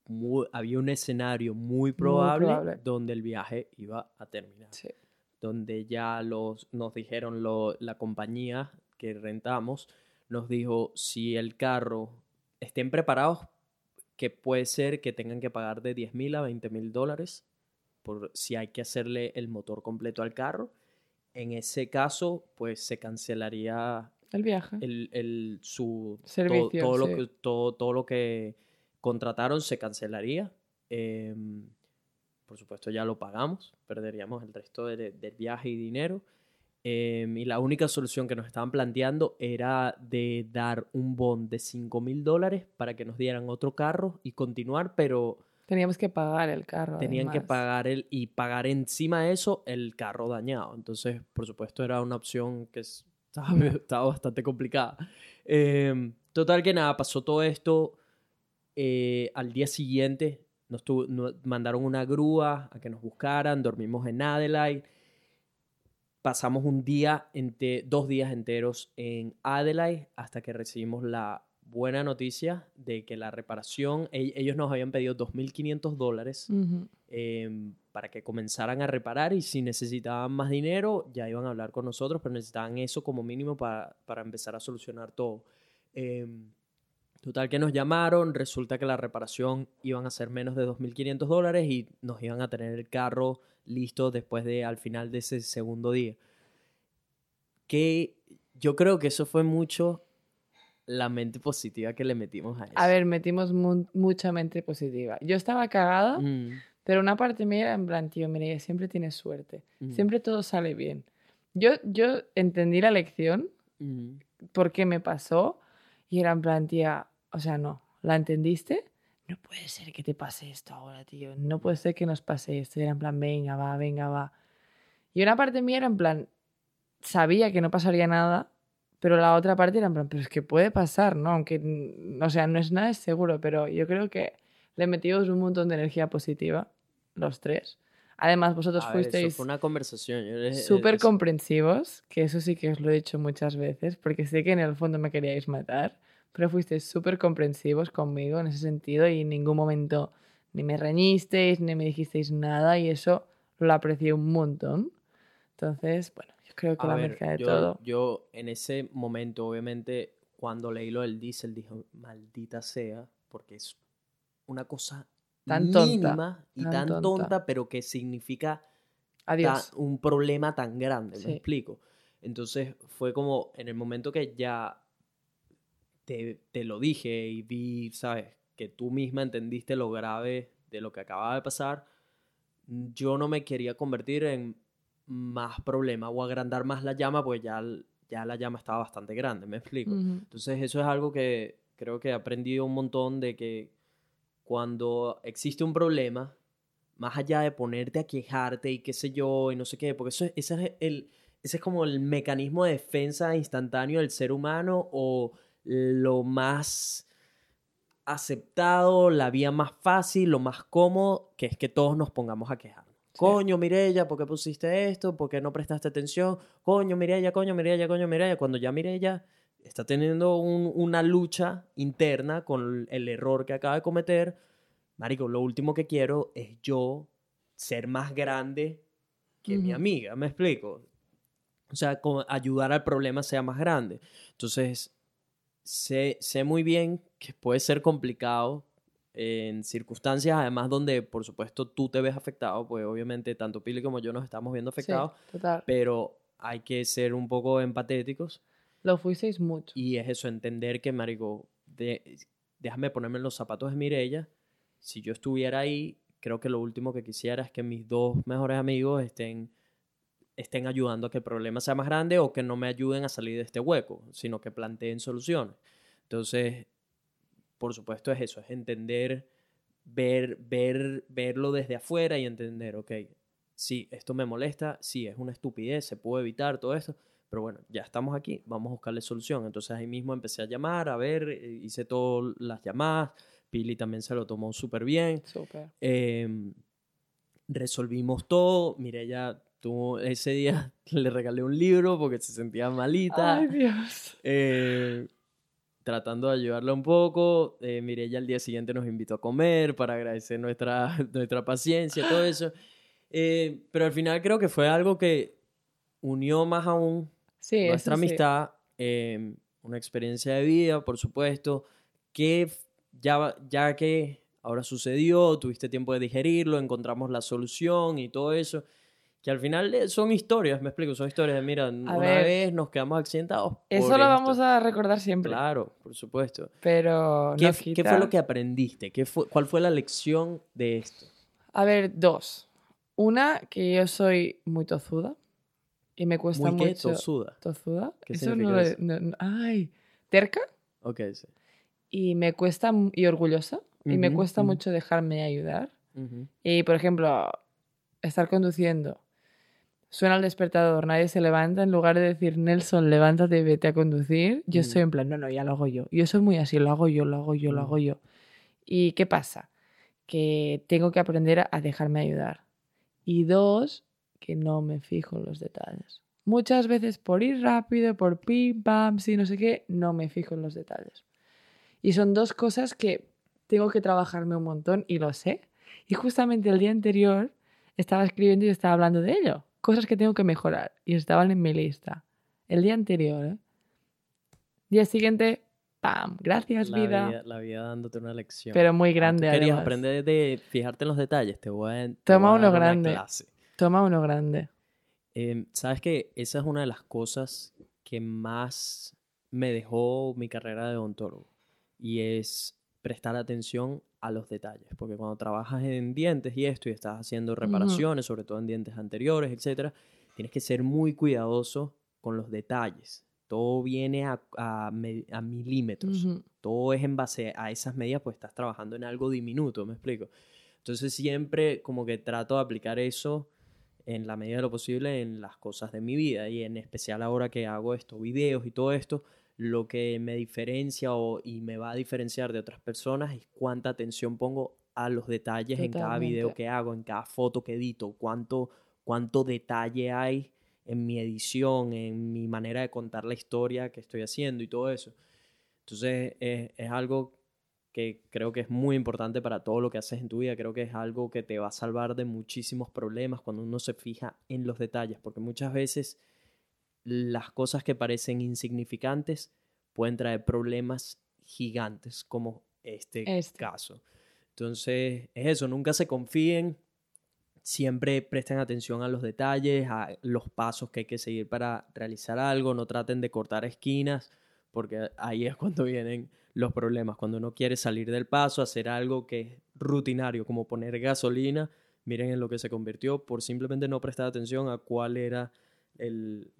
muy- había un escenario muy probable,
probable.
donde el viaje iba a terminar
Sí.
donde ya los, nos dijeron lo- la compañía que rentamos, nos dijo si el carro estén preparados, que puede ser que tengan que pagar de 10 mil a 20 mil dólares por si hay que hacerle el motor completo al carro. En ese caso, pues se cancelaría
El viaje.
el, el- su
Servicio,
todo, lo
sí.
que todo, todo lo que contrataron se cancelaría Em, por supuesto ya lo pagamos, perderíamos el resto de- del viaje y dinero. Em, y la única solución que nos estaban planteando era de dar un bond de 5 mil dólares para que nos dieran otro carro y continuar, pero
Teníamos que pagar el carro.
tenían que
además.
pagar el y pagar encima de eso el carro dañado. Entonces, por supuesto, era una opción que es- estaba, estaba bastante complicada. Em, total que nada, pasó todo esto. eh, al día siguiente nos, tu- no- mandaron una grúa a que nos buscaran, dormimos en Adelaide. Pasamos un día, ente- dos días enteros en Adelaide hasta que recibimos la buena noticia de que la reparación, ellos nos habían pedido 2.500 dólares
Ujú.
em, para que comenzaran a reparar y si necesitaban más dinero ya iban a hablar con nosotros, pero necesitaban eso como mínimo para, para empezar a solucionar todo. Em, total que nos llamaron, resulta que la reparación iban a ser menos de 2.500 dólares y nos iban a tener el carro listo después de al final de ese segundo día. Que yo creo que eso fue mucho la mente positiva que le metimos a eso.
A ver, metimos mu- mucha mente positiva. Yo estaba cagada,
Mm,
pero una parte mía era en plan, tío, mira, siempre tienes suerte.
mm,
Siempre todo sale bien. Yo, yo entendí la lección,
mm,
por qué me pasó, y era en plan, tía, o sea, no, ¿la entendiste? No puede ser que te pase esto ahora, tío. No puede ser que nos pase esto. Y era en plan, venga, va, venga, va. Y una parte mía era en plan, sabía que no pasaría nada, pero la otra parte era en plan, pero es que puede pasar, ¿no? Aunque, o sea, no es nada seguro, pero yo creo que le metimos un montón de energía positiva, los tres. Además, vosotros
A ver, eso
fuisteis
fue una conversación.
súper comprensivos, que eso sí que os lo he dicho muchas veces, porque sé que en el fondo me queríais matar, pero fuisteis súper comprensivos conmigo en ese sentido y en ningún momento ni me reñisteis, ni me dijisteis nada y eso lo aprecié un montón. Entonces, bueno, yo creo que
A
la
ver,
mezcla de
yo,
todo.
yo en ese momento, obviamente, cuando leí lo del diésel, dije, maldita sea, porque es una cosa
Tan tonta,
mínima y
tan tonta.
tonta. pero que significa
Adiós.
un problema tan grande,
Sí.
me explico. Entonces fue como en el momento que ya te, te lo dije y vi, sabes, que tú misma entendiste lo grave de lo que acababa de pasar, yo no me quería convertir en más problema o agrandar más la llama, pues ya, ya la llama estaba bastante grande, me explico.
Ujú.
Entonces eso es algo que creo que he aprendido un montón de que cuando existe un problema, más allá de ponerte a quejarte y qué sé yo y no sé qué, porque eso es, ese es el, ese es como el mecanismo de defensa instantáneo del ser humano o lo más aceptado, la vía más fácil, lo más cómodo, que es que todos nos pongamos a quejarnos.
Sí.
Coño, Mirella, ¿por qué pusiste esto? ¿Por qué no prestaste atención? Coño, Mirella, coño, Mirella, coño, Mirella. Cuando ya Mirella está teniendo un- una lucha interna con el error que acaba de cometer, Marico, lo último que quiero es yo ser más grande que mi amiga, ¿me explico? O sea, ayudar al problema sea más grande. Entonces, sé, sé muy bien que puede ser complicado en circunstancias, además donde, por supuesto, tú te ves afectado, pues obviamente tanto Pili como yo nos estamos viendo afectados, pero hay que ser un poco empatéticos
Lo fuisteis mucho.
y es eso, entender que, marico, de- déjame ponerme en los zapatos de Mirella. Si yo estuviera ahí, creo que lo último que quisiera es que mis dos mejores amigos estén, estén ayudando a que el problema sea más grande o que no me ayuden a salir de este hueco, sino que planteen soluciones. Entonces, por supuesto es eso, es entender, ver, ver, verlo desde afuera y entender, ok, sí, esto me molesta, sí, es una estupidez, se puede evitar todo esto, pero bueno, ya estamos aquí, vamos a buscarle solución. Entonces ahí mismo empecé a llamar, a ver, eh, hice todas las llamadas, Pili también se lo tomó súper bien,
Súper.
em, resolvimos todo, Mireya tuvo ese día le regalé un libro porque se sentía malita.
Ay, Dios.
Eh, tratando de ayudarla un poco. Eh, Mireya al día siguiente nos invitó a comer para agradecer nuestra, nuestra paciencia, todo eso. Eh, pero al final creo que fue algo que unió más aún
Sí,
nuestra
eso sí.
amistad, eh, una experiencia de vida, por supuesto, que ya, ya que ahora sucedió, tuviste tiempo de digerirlo, encontramos la solución y todo eso, que al final eh, son historias, me explico, son historias de, mira, una
ver.
vez nos quedamos accidentados.
Eso lo
esto.
vamos a recordar siempre.
Claro, por supuesto.
Pero
¿Qué, f- qué
quita-
fue lo que aprendiste? ¿Qué fue, ¿Cuál fue la lección de esto?
A ver, dos. Una, que yo soy muy tozuda y me cuesta
Muy
mucho.
tosuda.
¿Tozuda?
¿Qué
Eso
significa
no,
eso?
no- no- Ay, terca
Ok, sí.
y me cuesta y orgullosa y me cuesta
ujú.
mucho dejarme ayudar.
Ujú.
Y por ejemplo, estar conduciendo, suena el despertador, nadie se levanta, en lugar de decir Nelson, levántate y vete a conducir, yo
Mm.
estoy en plan, no, no, ya lo hago yo. Yo soy muy así, lo hago yo, lo hago yo, lo
Mm.
hago yo. ¿Y qué pasa? Que tengo que aprender a- a dejarme ayudar. Y dos, que no me fijo en los detalles. Muchas veces por ir rápido, por pim, pam, sí, no sé qué, no me fijo en los detalles. Y son dos cosas que tengo que trabajarme un montón y lo sé. Y justamente el día anterior estaba escribiendo y estaba hablando de ello. Cosas que tengo que mejorar. Y estaban en mi lista. El día anterior, ¿eh? Día siguiente, ¡pam! Gracias,
La
vida.
vida, la vida dándote una lección.
Pero muy
Ah,
grande,
querías
además.
aprender de fijarte en los detalles. Te voy a, te
Toma
voy a
uno
dar una
grande.
clase.
Toma uno grande.
Em, Sabes que esa es una de las cosas que más me dejó mi carrera de odontólogo y es prestar atención a los detalles, porque cuando trabajas en dientes y esto y estás haciendo reparaciones, sobre todo en dientes anteriores, etcétera, tienes que ser muy cuidadoso con los detalles. Todo viene a, a me- a milímetros todo es en base a esas medidas, pues estás trabajando en algo diminuto, ¿me explico? Entonces siempre como que trato de aplicar eso en la medida de lo posible en las cosas de mi vida y en especial ahora que hago estos videos y todo esto, lo que me diferencia o, y me va a diferenciar de otras personas es cuánta atención pongo a los detalles en cada video que hago, en cada foto que edito, cuánto, cuánto detalle hay en mi edición, en mi manera de contar la historia que estoy haciendo y todo eso. Entonces es, es algo que creo que es muy importante para todo lo que haces en tu vida. Creo que es algo que te va a salvar de muchísimos problemas cuando uno se fija en los detalles, porque muchas veces las cosas que parecen insignificantes pueden traer problemas gigantes, como este,
Este.
caso. Entonces es eso, nunca se confíen, siempre presten atención a los detalles, a los pasos que hay que seguir para realizar algo, no traten de cortar esquinas, porque ahí es cuando vienen los problemas, cuando uno quiere salir del paso, hacer algo que es rutinario, como poner gasolina, miren en lo que se convirtió por simplemente no prestar atención a cuál era el-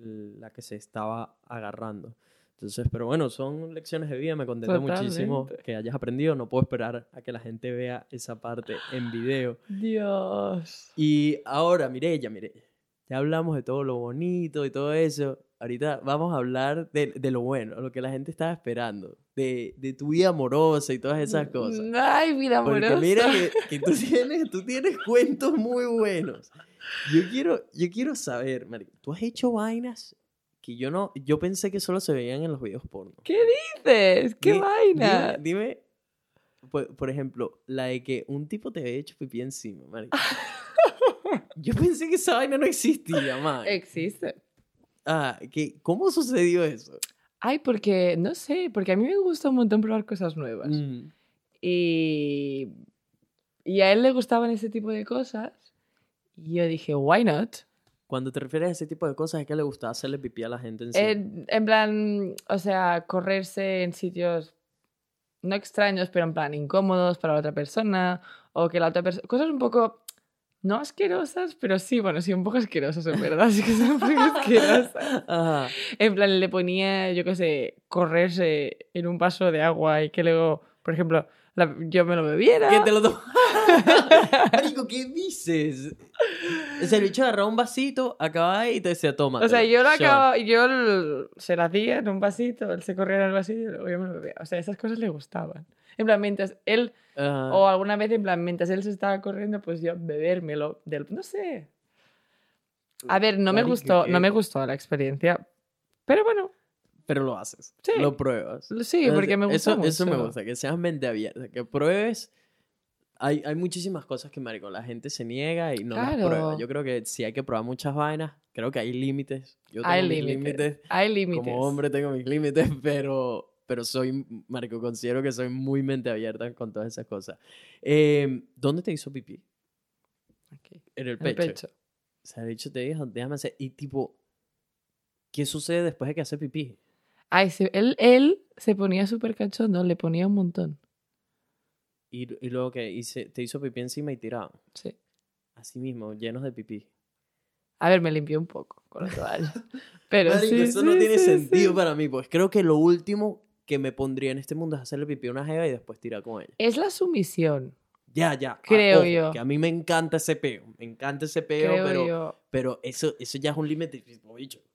la que se estaba agarrando. Entonces, pero bueno, son lecciones de vida, me contenta muchísimo que hayas aprendido, no puedo esperar a que la gente vea esa parte en video.
Dios.
Y ahora, Mireya, Mireya, ya hablamos de todo lo bonito y todo eso. Ahorita vamos a hablar de, de lo bueno, lo que la gente estaba esperando, de, de tu vida amorosa y todas esas cosas.
Ay, vida
Porque
amorosa.
mira que, que tú, tienes, tú tienes cuentos muy buenos. Yo quiero, yo quiero saber, marico, ¿tú has hecho vainas que yo no, yo pensé que solo se veían en los videos porno?
¿Qué dices? ¡Qué
Di-
vaina!
Dime, dime, por, por ejemplo, la de que un tipo te había hecho pipí encima, marico. Yo pensé que esa vaina no existía, man.
Existe.
Ah, que, ¿cómo sucedió eso?
Ay, porque, no sé, porque a mí me gusta un montón probar cosas nuevas.
Mm,
Y, y a él le gustaban ese tipo de cosas. Y yo dije, why not?
Cuando te refieres a ese tipo de cosas, es que le gustaba hacerle pipí a la gente.
En, en plan, o sea, correrse en sitios no extraños, pero en plan incómodos para la otra persona. O que la otra persona. Cosas un poco. No asquerosas, pero sí, bueno, sí, un poco asquerosas, en verdad. Sí que son un poco asquerosas.
Ajá.
En plan, le ponía, yo qué sé, correrse en un vaso de agua y que luego, por ejemplo, la- yo me lo bebiera.
Que te lo. Marico, ¿qué dices? O sea, el bicho agarraba un vasito, acababa y te decía, toma.
O sea, yo lo acabo, yo se lo hacía en un vasito, él se corría en el vasito y luego yo me lo bebía. O sea, esas cosas le gustaban. En plan, mientras él, o alguna vez, en plan, mientras él se estaba corriendo, pues yo bebérmelo del, no sé. A ver, no me
Marico,
gustó, no
¿qué?
me gustó la experiencia. Pero bueno,
Pero lo haces.
Sí.
Lo pruebas.
sí, porque me gusta
eso, Eso me
mucho.
gusta, que seas mente abierta, que pruebes. Hay, hay muchísimas cosas que, marico, la gente se niega y no las
Claro.
prueba. Yo creo que si hay que probar muchas vainas, creo que hay límites. Yo tengo
Hay
mis
límites. Hay límites.
Como hombre tengo mis límites, pero, pero soy, marico, considero que soy muy mente abierta con todas esas cosas. Eh, ¿Dónde te hizo pipí?
Aquí,
En el
en el
pecho.
pecho.
O sea, el te dijo, déjame hacer. Y tipo, ¿qué sucede después de que hace pipí?
Ay, se- él, él se ponía súper cachondo, le ponía un montón.
Y, y luego que hice, te hizo pipí encima y tiraban.
Sí.
Así mismo, llenos de pipí.
A ver, me limpié un poco con la toalla. Pero
Marico,
sí,
eso
sí,
no tiene sentido para mí, pues creo que lo último que me pondría en este mundo es hacerle pipí a una jeva y después tirar con ella.
Es la sumisión,
Ya, ya. Ah,
Creo
ojo,
yo.
Que a mí me encanta ese peo. Me encanta ese peo,
creo
pero,
yo.
pero eso, eso ya es un límite.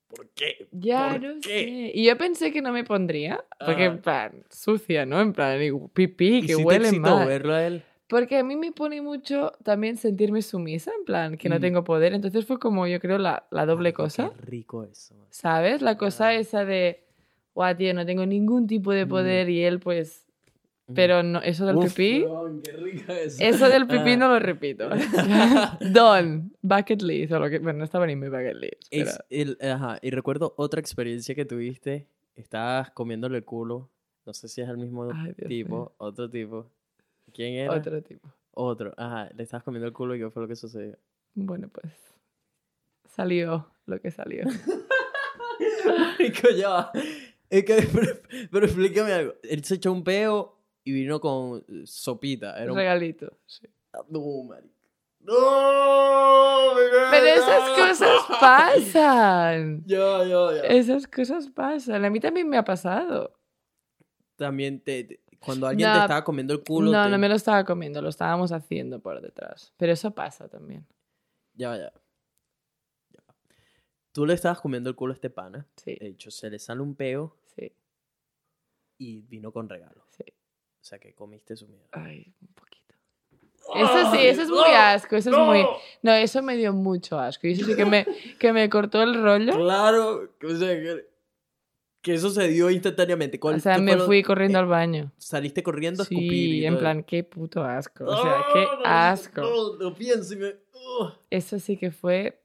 ¿Por qué?
Ya,
¿Por
no
qué?
sé. Y yo pensé que no me pondría, porque
Ah.
en plan, sucia, ¿no? En plan, digo, pipí,
¿Y
que
si te
huele
excitó
mal.
verlo a él?
Porque a mí me pone mucho también sentirme sumisa, en plan, que no
Mm.
tengo poder. Entonces fue como, yo creo, la, la doble
Marico,
cosa.
Qué rico eso. man.
¿Sabes? La cosa
Ah.
esa de, guau, tío, no tengo ningún tipo de
Mm.
poder y él, pues...
Mm.
Pero no, eso del
Uf,
pipí,
qué rico eso.
eso del pipí
Ah.
no lo repito. Don, bucket list, o lo que... Bueno, no estaba ni mi bucket list. pero-
Es el, ajá, y recuerdo otra experiencia que tuviste. Estabas comiéndole el culo. No sé si es el mismo
Ay,
tipo, otro tipo. ¿Quién era?
Otro tipo.
Otro. Ajá, le estabas comiendo el culo y qué fue lo que sucedió.
Bueno, pues salió lo que salió.
Marico, ya. Es que, pero, pero explícame algo. Él se echó un peo y vino con eh, sopita. Era un...
Regalito. sí.
No, marico. No,
Pero esas cosas pasan.
Ya, ya, ya.
Esas cosas pasan. A mí también me ha pasado.
También te, te- cuando alguien te
No,
estaba comiendo el culo.
No,
te-
no me lo estaba comiendo, lo estábamos haciendo por detrás. Pero eso pasa también.
Ya, ya. Ya. Tú le estabas comiendo el culo a este pana.
Sí,
De hecho, se le sale un peo
sí,
y vino con regalo.
Sí.
O sea, que comiste su mierda.
Ay, un poquito. Eso sí, eso es muy asco, eso es muy... No, eso me dio mucho asco. Y eso sí que me, que me cortó el rollo.
Claro, que, o sea, que, que eso se dio instantáneamente. ¿Cuál-
O sea, me fui corriendo
eh,
al baño.
Saliste corriendo a escupir. y
Sí, en
todo.
plan, qué puto asco. O
¡Ah,
sea, qué asco.
No, lo pienso y me. ugh.
Eso sí que fue.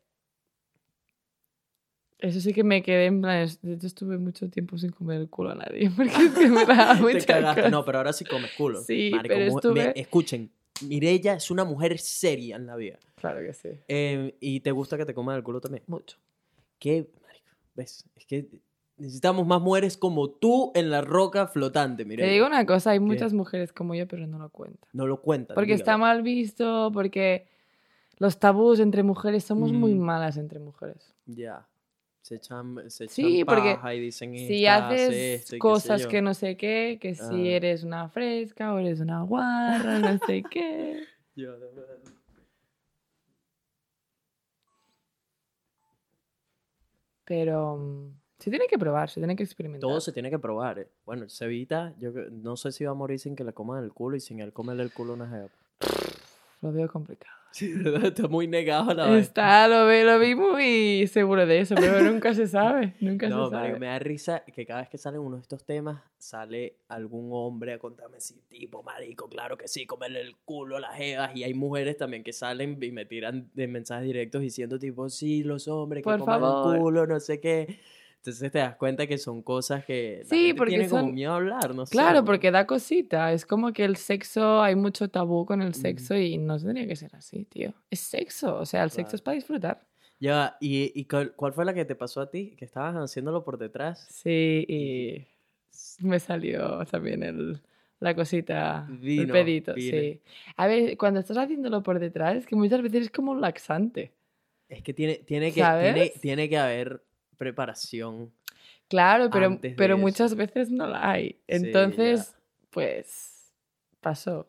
Eso sí que me quedé en plan. Yo estuve mucho tiempo sin comer el culo a nadie. Porque es que me daba mucha.
No, pero ahora sí comes culo.
Sí,
Marico,
pero estuve-
me- escuchen, Mirella es una mujer seria en la vida.
Claro que sí.
Eh, y te gusta que te coman el culo también.
Mucho.
¿Qué? Marico, ¿ves? Es que necesitamos más mujeres como tú en la roca flotante, Mirella.
Te digo una cosa: hay muchas mujeres como yo, pero no lo cuentan.
No lo cuentan.
Porque está mal visto, porque los tabús entre mujeres, somos muy
Mm.
malas entre mujeres.
Ya. Se echan, se echan
Sí, porque
paja y dicen
Si
"Esta hace
haces
esto y
cosas
yo".
que no sé qué, que si
Ah.
eres una fresca o eres una guarra, no sé qué.
Ya, de verdad.
Pero mm, se tiene que probar, se tiene que experimentar.
Todo se tiene que probar. eh. Bueno, cevita, yo no sé si va a morir sin que le coman el culo y sin él comerle el culo una jeva.
Lo veo complicado.
Sí, ¿verdad? Está muy negado a la vaina.
Está, lo vi, lo vi muy seguro de eso, pero nunca se sabe. Nunca
No,
se sabe.
me da risa que cada vez que salen uno de estos temas, sale algún hombre a contarme si tipo, marico, claro que sí, comerle el culo a las jevas. Y hay mujeres también que salen y me tiran de mensajes directos diciendo tipo, sí, los hombres que
Por
coman
favor.
el culo, no sé qué. Entonces te das cuenta que son cosas que la
Sí,
gente
porque
tiene como
son-
miedo a hablar, no sé.
Claro,
güey.
porque da cosita. Es como que el sexo, hay mucho tabú con el
Mm.
sexo y no tendría que ser así, tío. Es sexo, o sea, el sexo
Claro.
es para disfrutar.
Ya, ¿y, y cuál, cuál fue la que te pasó a ti? Que estabas haciéndolo por detrás.
Sí, y me salió también el, la cosita, el
Vino,
pedito,
vino.
sí. A ver, cuando estás haciéndolo por detrás, es que muchas veces es como un laxante.
Es que tiene, tiene, que, tiene, tiene que haber preparación.
Claro, pero, pero
eso.
muchas veces no la hay.
Sí,
Entonces, pues, pasó.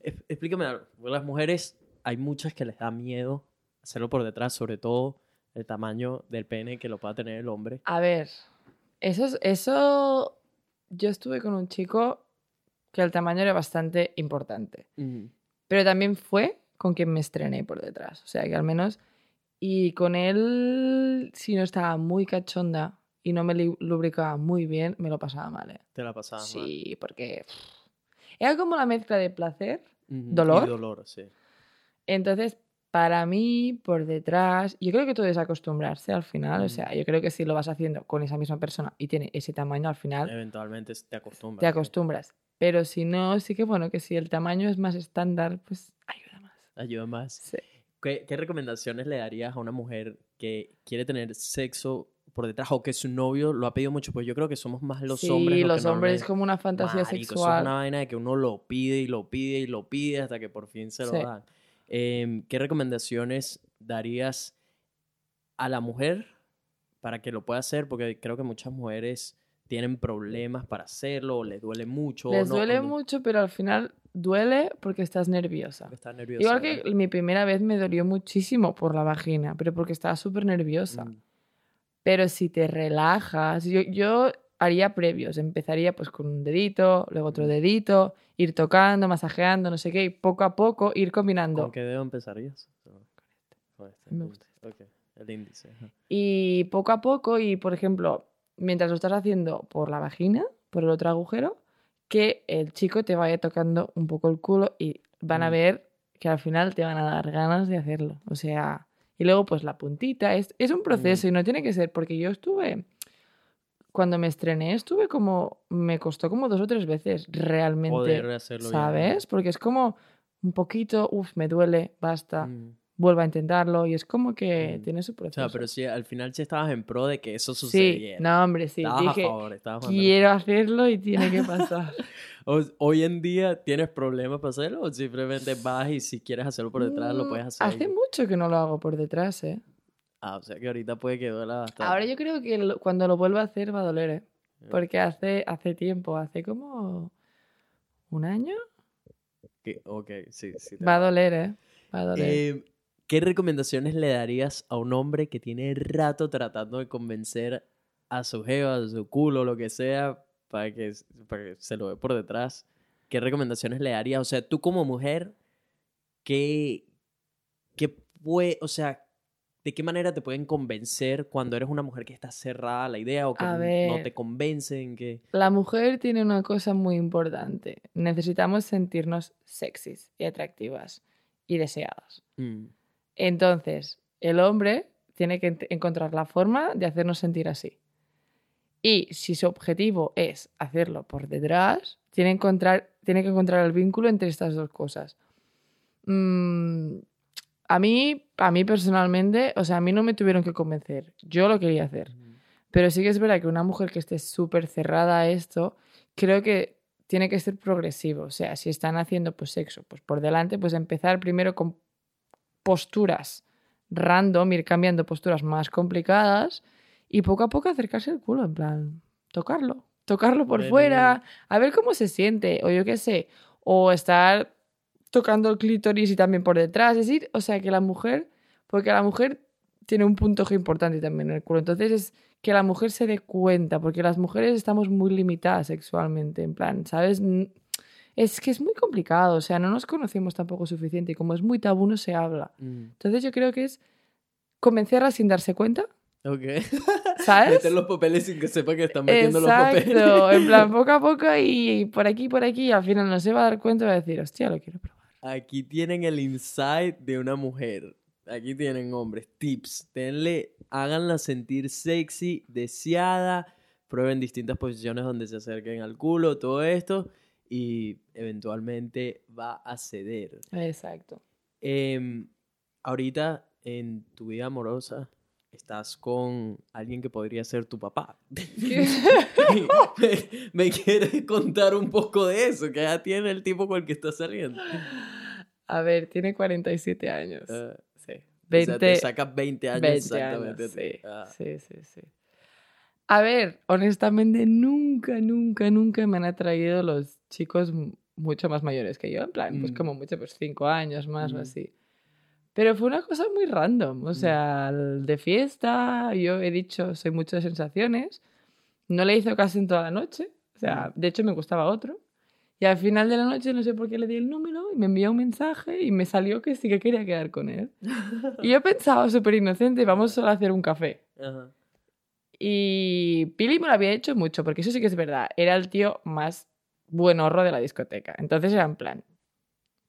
Explícame algo. Las mujeres, hay muchas que les da miedo hacerlo por detrás, sobre todo el tamaño del pene que lo pueda tener el hombre.
A ver, eso, es- eso, yo estuve con un chico que el tamaño era bastante importante. Pero también fue con quien me estrené por detrás. O sea, que al menos... Y con él, si no estaba muy cachonda y no me lubricaba muy bien, me lo pasaba mal. ¿eh?
Te la pasaba mal.
Sí, porque... pff, Era como la mezcla de placer. ¿Dolor?
Y dolor, sí.
Entonces, para mí, por detrás, yo creo que todo es acostumbrarse al final. O sea, yo creo que si lo vas haciendo con esa misma persona y tiene ese tamaño, al final
Eventualmente te acostumbras.
te
sí.
acostumbras. Pero si no, sí que bueno, que si el tamaño es más estándar, pues ayuda más.
Ayuda más.
Sí.
¿Qué, qué recomendaciones le darías a una mujer que quiere tener sexo por detrás o que su novio lo ha pedido mucho? Pues yo creo que somos más los
sí,
hombres. que
los hombres es como una fantasía
Marico, Eso es
sexual.
una vaina de que uno lo pide y lo pide y lo pide hasta que por fin se lo
Sí.
dan. Em, ¿Qué recomendaciones darías a la mujer para que lo pueda hacer? Porque creo que muchas mujeres tienen problemas para hacerlo, o les duele mucho.
Les
no-
duele
no-
mucho, pero al final duele porque estás nerviosa. Igual que mi primera vez me dolió muchísimo por la vagina, pero porque estaba súper nerviosa.
Mm,
Pero si te relajas, yo, yo haría previos, empezaría pues con un dedito, luego otro dedito, ir tocando, masajeando, no sé qué, y poco a poco ir combinando.
¿Con qué dedo empezarías? Con este.
Me
el
gusta
índice. Ok, el índice.
Y poco a poco, y por ejemplo, mientras lo estás haciendo por la vagina, por el otro agujero, que el chico te vaya tocando un poco el culo y van a
Mm.
ver que al final te van a dar ganas de hacerlo. O sea, y luego pues la puntita, es, es un proceso y no tiene que ser, porque yo estuve, cuando me estrené, estuve como, me costó como dos o tres veces realmente,
Poder hacerlo bien.
¿sabes? Porque es como un poquito, uff, me duele, basta,
Mm.
Vuelvo a intentarlo y es como que
Mm.
tiene su
O
proceso.
sea, pero si al final sí estabas en pro de que eso
Sí,
sucediera.
no, hombre, sí.
Estabas
Dije,
a favor, estabas
quiero hacerlo y tiene que pasar.
O- Hoy en día, ¿tienes problemas para hacerlo? ¿O simplemente vas y si quieres hacerlo por detrás, lo
Mm,
puedes hacer?
Hace mucho que no lo hago por detrás, ¿eh?
Ah, o sea que ahorita puede que duela bastante.
Ahora yo creo que lo- cuando lo vuelva a hacer va a doler, ¿eh?
Ah.
Porque hace, hace tiempo, hace como un año,
Ok, sí, sí.
va a doler, ¿eh? Va a doler.
Eh, ¿Qué recomendaciones le darías a un hombre que tiene rato tratando de convencer a su jeva, a su culo, lo que sea, para que, para que se lo ve por detrás? ¿Qué recomendaciones le darías? O sea, tú como mujer, ¿qué, qué puede, o sea, de qué manera te pueden convencer cuando eres una mujer que está cerrada a la idea o que
A
no
ver.
te convencen? Que...
La mujer tiene una cosa muy importante. Necesitamos sentirnos sexys y atractivas y deseadas.
Mm,
Entonces, el hombre tiene que encontrar la forma de hacernos sentir así. Y si su objetivo es hacerlo por detrás, tiene que encontrar el vínculo entre estas dos cosas. Mm, a, mí, a mí personalmente, o sea, a mí no me tuvieron que convencer. Yo lo quería hacer. Pero sí que es verdad que una mujer que esté súper cerrada a esto, creo que tiene que ser progresivo. O sea, si están haciendo pues sexo pues por delante, pues empezar primero con posturas random, ir cambiando posturas más complicadas y poco a poco acercarse al culo, en plan, tocarlo, tocarlo por
Bueno,
fuera, a ver cómo se siente, o yo qué sé, o estar tocando el clítoris y también por detrás, es decir, o sea, que la mujer, porque la mujer tiene un punto importante también en el culo, entonces es que la mujer se dé cuenta, porque las mujeres estamos muy limitadas sexualmente, en plan, ¿sabes? Es que es muy complicado, o sea, no nos conocemos tampoco suficiente y como es muy tabú no se habla.
mm.
Entonces yo creo que es convencerla sin darse cuenta,
Ok.
¿sabes?
Meter los papeles sin que sepa que están metiendo los papeles.
Exacto, en plan poco a poco y por aquí, por aquí, y al final no se va a dar cuenta y va a decir, hostia, lo quiero probar.
Aquí tienen el insight de una mujer. Aquí tienen hombres, tips. Tenle, háganla sentir sexy, deseada. Prueben distintas posiciones donde se acerquen al culo, todo esto. Y eventualmente va a ceder.
Exacto.
Em, ahorita en tu vida amorosa estás con alguien que podría ser tu papá. me, me quieres contar un poco de eso, que ya tiene el tipo con el que estás saliendo.
A ver, tiene 47 años.
Ah,
sí.
O sea, te
20,
sacas 20 años
20
exactamente.
años, sí,
Ah,
sí, sí, sí. A ver, honestamente, nunca, nunca, nunca me han atraído los chicos mucho más mayores que yo. En plan, pues
Mm.
como mucho, pues cinco años más o
Mm.
así. Pero fue una cosa muy random. O sea, el de fiesta, yo he dicho, soy mucho de sensaciones. No le hizo caso en toda la noche. O sea, de hecho me gustaba otro. Y al final de la noche, no sé por qué le di el número y me envió un mensaje y me salió que sí que quería quedar con él. Y yo pensaba súper inocente, vamos solo a hacer un café.
ajá.
Y Pili me lo había hecho mucho, porque eso sí que es verdad. Era el tío más buenorro de la discoteca. Entonces era en plan,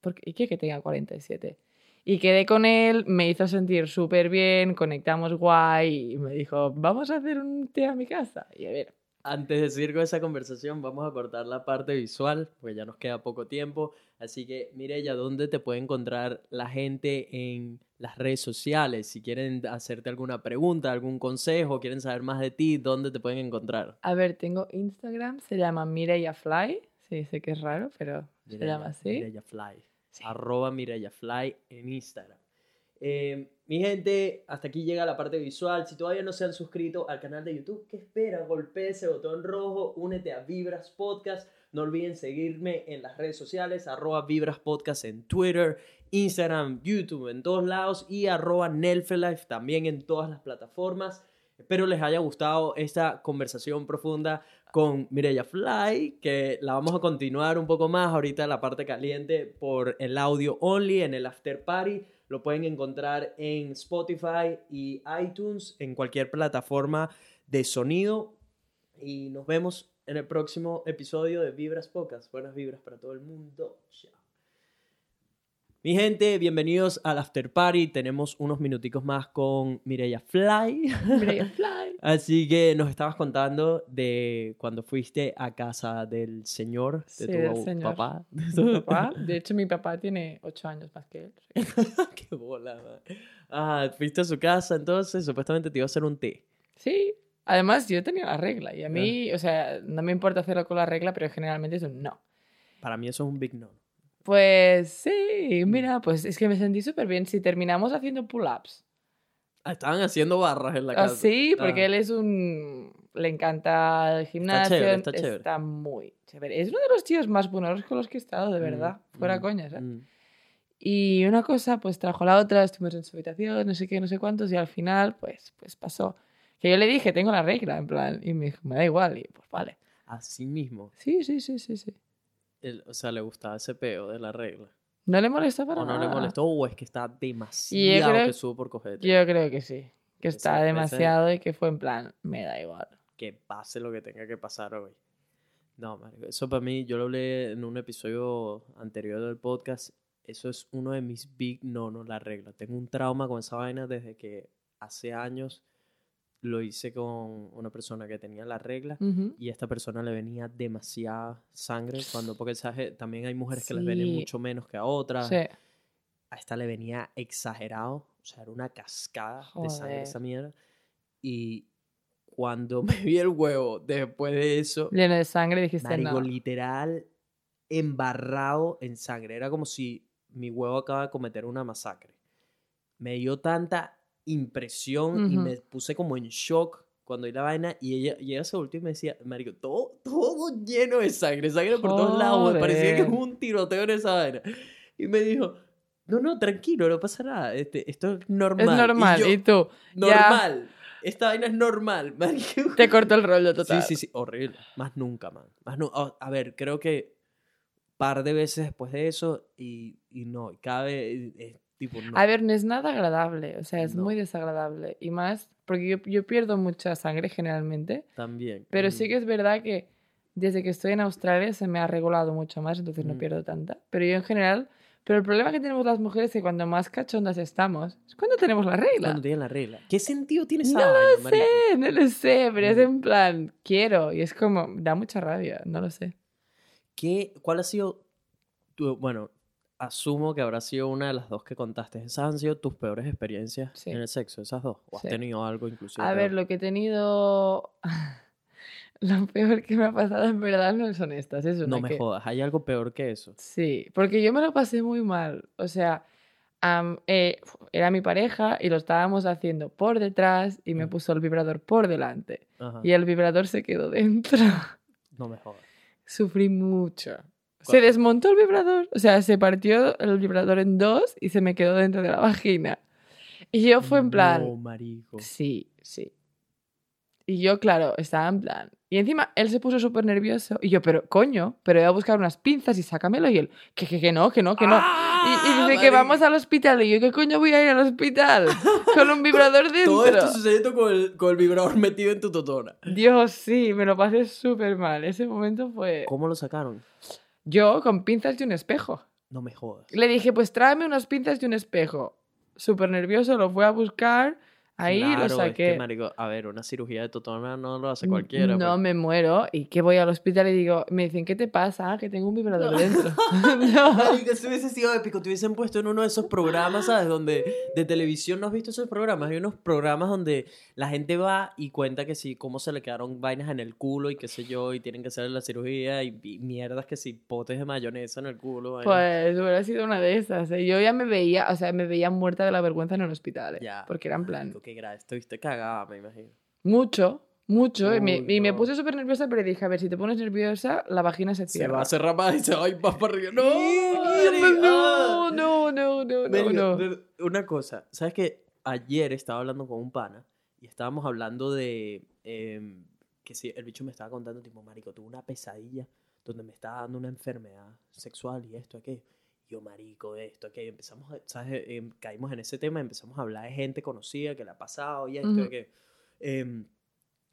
¿por qué, ¿y qué que tenga 47? Y quedé con él, me hizo sentir súper bien, conectamos guay y me dijo, vamos a hacer un té a mi casa. Y a ver,
Antes de seguir con esa conversación, vamos a cortar la parte visual, porque ya nos queda poco tiempo. Así que, Mireya, ¿dónde te puede encontrar la gente en las redes sociales? Si quieren hacerte alguna pregunta, algún consejo, quieren saber más de ti, ¿dónde te pueden encontrar?
a ver, tengo Instagram, se llama Mireia Fly. Sí, sé que es raro, pero se
Mireya-
llama así.
Mireya Fly. Arroba Mirayafly en Instagram. Eh, mi gente, hasta aquí llega la parte visual. Si todavía no se han suscrito al canal de YouTube, ¿qué espera? Golpea ese botón rojo, únete a Vibras Podcast. No olviden seguirme en las redes sociales, arroba Vibras Podcast en Twitter, Instagram, YouTube, en todos lados y arroba Nelfelife también en todas las plataformas. Espero les haya gustado esta conversación profunda con Mireya Fly, que la vamos a continuar un poco más ahorita la parte caliente por el audio only en el after party. Lo pueden encontrar en Spotify y iTunes, en cualquier plataforma de sonido. Y nos vemos en el próximo episodio de Vibras Pocas. Buenas vibras para todo el mundo. Chao. Mi gente, bienvenidos al After Party. Tenemos unos minuticos más con Mireya Fly.
Mireia Fly.
Así que nos estabas contando de cuando fuiste a casa del señor, de
Sí,
tu
señor.
papá.
Mi papá, de hecho, mi papá tiene ocho años más que él.
Qué bola, man. Ah, fuiste a su casa entonces, supuestamente te iba a hacer un té.
Sí, además yo tenía la regla y a mí, o sea, no me importa hacerlo con la regla, pero generalmente es un no.
Para mí eso es un big no.
Pues sí, mira, pues es que me sentí súper bien. Si terminamos haciendo pull-ups.
Ah, estaban haciendo barras en la casa.
Ah, sí, porque
Ah.
él es un... Le encanta el gimnasio.
chévere, está chévere.
está muy chévere. Es uno de los tíos más buenos con los que he estado, de verdad.
Mm,
Fuera
mm,
coñas, ¿eh?
mm.
Y una cosa, pues trajo la otra, estuvimos en su habitación, no sé qué, no sé cuántos, y al final, pues, pues pasó. Que yo le dije, tengo la regla, en plan, y me dijo, me da igual, y pues vale.
Así mismo.
Sí, sí, sí, sí, sí.
El- o sea, le gustaba ese peo de la regla.
No le molesta para
O no le
nada.
molestó o es que está demasiado
creo-
que subo por cogerte.
Yo creo que sí. Que está demasiado y que fue en plan, me da igual.
que pase lo que tenga que pasar hoy. No, marico, eso para mí, yo lo hablé en un episodio anterior del podcast, eso es uno de mis big no, no, la regla. Tengo un trauma con esa vaina desde que hace años lo hice con una persona que tenía la regla y a esta persona le venía demasiada sangre cuando, porque ¿sabes? también hay mujeres que les vienen mucho menos que a otras.
Sí.
A esta le venía exagerado, o sea, era una cascada de sangre esa mierda. Y cuando me vi el huevo después de eso,
Lleno de sangre, dijiste
marico,
no.
literal embarrado en sangre. Era como si mi huevo acaba de cometer una masacre. Me dio tanta impresión y
Ujú.
me puse como en shock cuando vi la vaina y ella, y ella se volteó y me decía, marico, todo, todo lleno de sangre, sangre por todos lados, me parecía que
Joder.
hubo un tiroteo en esa vaina. Y me dijo, no, no, tranquilo, no pasa nada, este, esto es normal.
Es normal.
Y
Y,
yo,
tú, ya
normal, esta vaina es normal, marico.
te cortó el rollo total.
Sí, sí, sí, horrible. Más nunca, man. Más nu- a- a ver, creo que par de veces después de eso y, y no, y cada vez es tipo no.
A ver, no es nada agradable, o sea, es
No.
muy desagradable. Y más, porque yo, yo pierdo mucha sangre generalmente,
También.
pero
mm,
sí que es verdad que desde que estoy en Australia se me ha regulado mucho más, entonces no
Mm.
pierdo tanta. Pero yo en general, pero el problema que tenemos las mujeres es que cuando más cachondas estamos, es cuando tenemos la regla.
Cuando tienen la regla. ¿Qué sentido tiene esa
No
vaina,
lo
marico?
sé, no lo sé, pero es en plan, quiero, y es como, da mucha rabia, no lo sé.
¿Qué, ¿Cuál ha sido tu, bueno, asumo que habrá sido una de las dos que contaste. ¿Esas han sido tus peores experiencias
Sí.
en el sexo? ¿Esas dos? ¿O has
Sí.
tenido algo inclusive?
A ver,
peor?
lo que he tenido... lo peor que me ha pasado en verdad no son estas, es
No me
que-
jodas, ¿hay algo peor que eso?
Sí, porque yo me lo pasé muy mal. O sea, am, eh, era mi pareja y lo estábamos haciendo por detrás y me
Mm.
puso el vibrador por delante.
Ajá.
Y el vibrador se quedó dentro.
No me jodas.
Sufrí mucho. Se desmontó el vibrador, o sea, se partió el vibrador en dos y se me quedó dentro de la vagina. Y yo fue en plan,
No, marico.
sí, sí. Y yo, claro, estaba en plan. Y encima él se puso súper nervioso. Y yo, pero coño, pero voy a buscar unas pinzas y sácamelo. Y él, que, que, que no, que no, que no. Y, y dice que
marico.
vamos al hospital. Y yo, ¿qué coño voy a ir al hospital? Con un vibrador
Todo esto
dentro.
sucediendo con el, con el vibrador metido en tu totona.
Dios, sí, me lo pasé súper mal. Ese momento fue.
¿Cómo lo sacaron?
Yo con pinzas y un espejo.
No me jodas.
Le dije, pues tráeme unas pinzas y un espejo. Súper nervioso, lo fue a buscar. Ahí
Claro,
lo
es que,
saqué.
marico, a ver, una cirugía de totona no lo hace cualquiera.
No
pues.
me muero. Y que voy al hospital y digo, me dicen, ¿qué te pasa? "Ah, que tengo un vibrador dentro. no.
Marico, eso hubiese sido épico. Te hubiesen puesto en uno de esos programas, ¿sabes? Donde de televisión no has visto esos programas. Hay unos programas donde la gente va y cuenta que sí, cómo se le quedaron vainas en el culo y qué sé yo, y tienen que hacer la cirugía y, y mierdas que sí, potes de mayonesa en el culo. vainas.
Pues hubiera sido una de esas. ¿eh? Yo ya me veía, o sea, me veía muerta de la vergüenza en el hospital. ¿eh?
Ya.
Porque era en plan,
qué grave. Estuviste cagada, me imagino.
mucho, mucho. y me,
Uy,
y me
no.
puse súper nerviosa, pero dije, a ver, si te pones nerviosa, la vagina se
Se
cierra.
va a cerrar más y se va a ir más para arriba. ¡No!
No,
ah.
no, no, no, no,
Marico,
no.
de- Una cosa, ¿sabes qué? Ayer estaba hablando con un pana y estábamos hablando de em, que si el bicho me estaba contando, tipo, marico, tuve una pesadilla donde me estaba dando una enfermedad sexual y esto, aquello. Yo, marico, esto, aquello. Empezamos, a- ¿sabes? Em, caímos en ese tema, empezamos a hablar de gente conocida que le ha pasado y esto,
Ujú.
aquello. Em,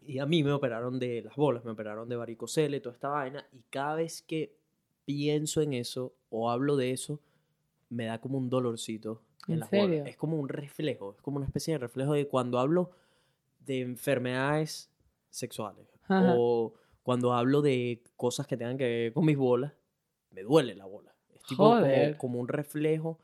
y a mí me operaron de las bolas, me operaron de varicocele, toda esta vaina. Y cada vez que pienso en eso o hablo de eso, me da como un dolorcito. En,
¿En
las bolas. Es como un reflejo, es como una especie de reflejo de cuando hablo de enfermedades sexuales
Ajá.
o cuando hablo de cosas que tengan que ver con mis bolas, me duele la bola. Es tipo como,
Joder.
como un reflejo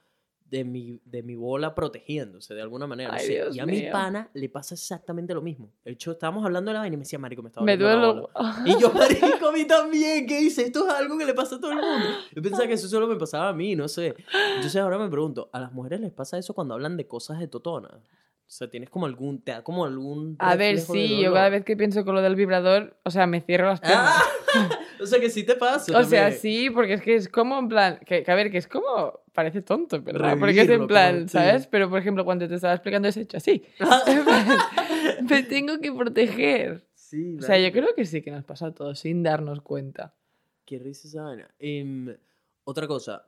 de mi, de mi bola protegiéndose de alguna manera.
Ay,
y a mi pana le pasa exactamente lo mismo. De hecho, estábamos hablando de la vaina y me decía, marico, me estaba
Me
doliendo la
duele.
bola". Y yo, marico, a mí también, ¿qué dice? Esto es algo que le pasa a todo el mundo. Yo pensaba que eso solo me pasaba a mí, no sé. Entonces ahora me pregunto, ¿a las mujeres les pasa eso cuando hablan de cosas de totona? O sea, ¿tienes como algún, te da como algún
A ver, sí, yo cada vez que pienso con lo del vibrador, o sea, me cierro las piernas.
Ah, o sea, que sí te pasa
o sea, sí, porque es que es como en plan, que, que a ver, que es como, parece tonto, ¿verdad? Porque es en plan,
sí.
¿sabes? Pero por ejemplo, cuando te estaba explicando ese hecho así, me tengo que proteger.
Sí,
O sea, yo creo que sí que nos pasa a todos sin darnos cuenta.
Qué risa esa vaina. Em, otra cosa.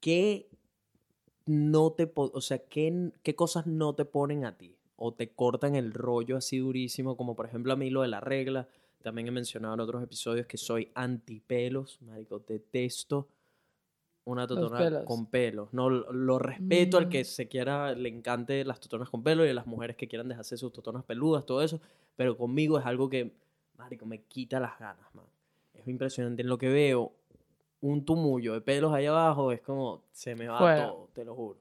¿Qué no te... O sea, ¿qué, ¿qué cosas no te ponen a ti? O te cortan el rollo así durísimo, como por ejemplo a mí lo de la regla. También he mencionado en otros episodios que soy antipelos, marico. Detesto una totona
pelos.
con pelos. No, lo, respeto al que
Mm.
se quiera, le encante las totonas con pelo y a las mujeres que quieran dejarse sus totonas peludas, todo eso. Pero conmigo es algo que, marico, me quita las ganas, man. Es impresionante. En lo que veo, un tumullo de pelos ahí abajo, es como, se me va
Fuera.
todo, te lo juro.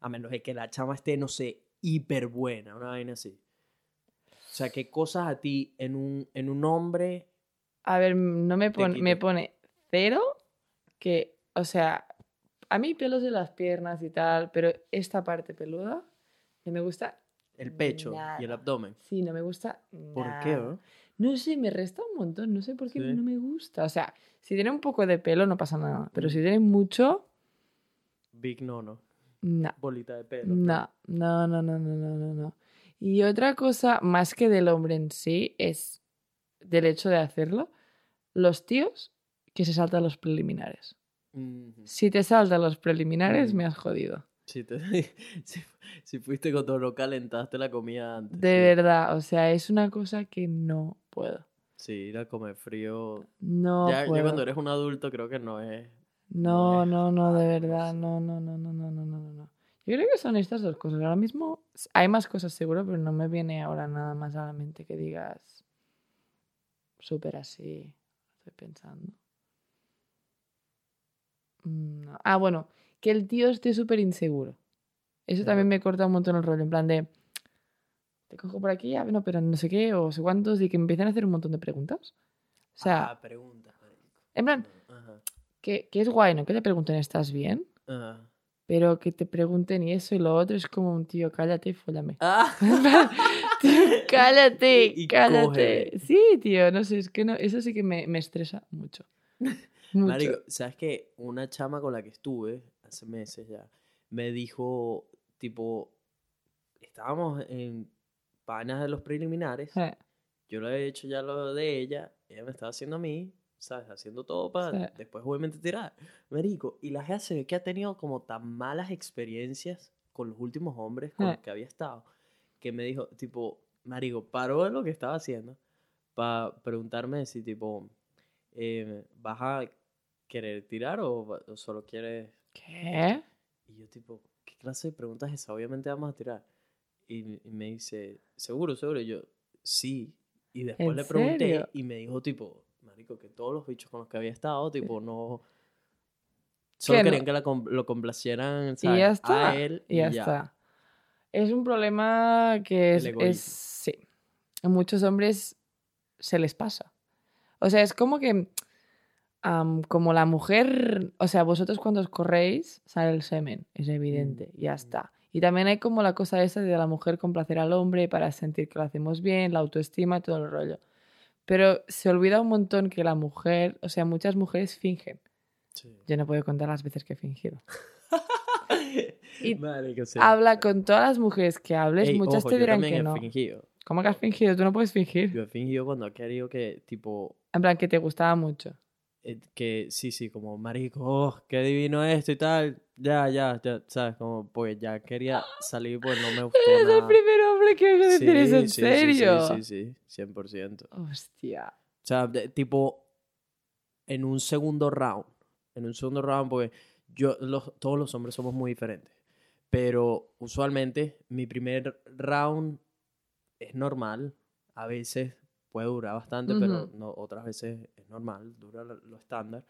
A menos de que la chama esté, no sé, hiper buena, una vaina así. O sea, ¿qué cosas a ti en un, en un hombre...
A ver, no me pone, me pone cero que, o sea, a mí pelos de las piernas y tal, pero esta parte peluda no me gusta.
El pecho y el abdomen.
Sí, no me gusta.
¿Por qué, bro?
No sé, me resta un montón, no sé por qué
Sí.
no me gusta. O sea, si tiene un poco de pelo no pasa nada, pero
Mm.
si tiene mucho,
Big no, no.
no.
Bolita de pelo.
No, no, no, no, no, no, no, no. Y otra cosa, más que del hombre en sí, es del hecho de hacerlo, los tíos que se saltan los preliminares. Si te saltan los preliminares,
Mm.
me has jodido.
Si, te- si, si fuiste con todo, no calentaste la comida antes.
De
sí.
verdad, o sea, es una cosa que no puedo.
Sí, ir a comer frío.
No
ya, cuando eres un adulto creo que no es...
No,
no es
no, no, de verdad, no, no, no, no, no, no, no, no, no. Yo creo que son estas dos cosas. Ahora mismo hay más cosas seguro, pero no me viene ahora nada más a la mente que digas súper así. Estoy pensando. Mm, no. Ah, bueno, que el tío esté súper inseguro. Eso también me corta un montón el rollo, en plan de te cojo por aquí, ah, no, pero no sé qué, o sé cuántos, y que me empiecen a hacer un montón de preguntas. O sea,
Ah, preguntas,
en plan,
Ajá.
que, que es guay, ¿no? Que te pregunten, ¿estás bien?
Ajá.
Pero que te pregunten y eso y lo otro es como un tío, cállate y fóllame.
Ah.
Tío, cállate,
Y
cállate. Sí, tío, no sé, es que no, eso sí que me, me estresa mucho. Mucho.
Marico, ¿sabes qué? Una chama con la que estuve hace meses ya me dijo, tipo, estábamos en panas de los preliminares. Yo le había hecho ya lo de ella, ella me estaba haciendo a mí, ¿sabes? Haciendo todo para
Sí.
después obviamente tirar. Marico, y la gente se ve que ha tenido como tan malas experiencias con los últimos hombres con los que había estado, que me dijo, tipo, Marico, paró de lo que estaba haciendo para preguntarme si, tipo, eh, ¿vas a querer tirar o, o solo quieres...?
¿Qué?
Y yo, tipo, ¿qué clase de pregunta es esa? Obviamente vamos a tirar. Y, y me dice, ¿seguro, seguro? Y yo, sí. Y después
¿En
le pregunté
serio?
y me dijo, tipo, marico, que todos los bichos con los que había estado, tipo, no... Solo
no-
querían que la lo complacieran,
Y
¿sabes?
ya está.
A él
y ya, está. Es un problema que es, es- sí. A muchos hombres se les pasa. O sea, es como que am, como la mujer, o sea, vosotros cuando os corréis sale el semen, es evidente, ya está. Y también hay como la cosa esa de la mujer complacer al hombre para sentir que lo hacemos bien, la autoestima, todo el rollo. Pero se olvida un montón que la mujer, o sea, muchas mujeres fingen.
Sí.
Yo no puedo contar las veces que he fingido. Y
Marico, sí.
Habla con todas las mujeres que hables,
Ey,
muchas
ojo,
te
yo
dirán
también
que
he
no.
fingido.
¿Cómo que has fingido? Tú no puedes fingir.
Yo he fingido cuando he querido que, tipo,
En plan, que te gustaba mucho.
Eh, que sí, sí, como marico, oh, qué divino esto y tal. Ya, ya, ya, ¿sabes? Como, pues ya quería salir, pues no me gustó
Eres el
nada.
primer hombre que oigo decir eso en
sí, sí,
serio.
Sí, sí, sí, 100%. O
Hostia.
sea, de- tipo, en un segundo round, en un segundo round, porque yo, los, todos los hombres somos muy diferentes. Pero usualmente mi primer round es normal. A veces puede durar bastante, pero
Ujú.
no, otras veces es normal, dura lo, lo estándar.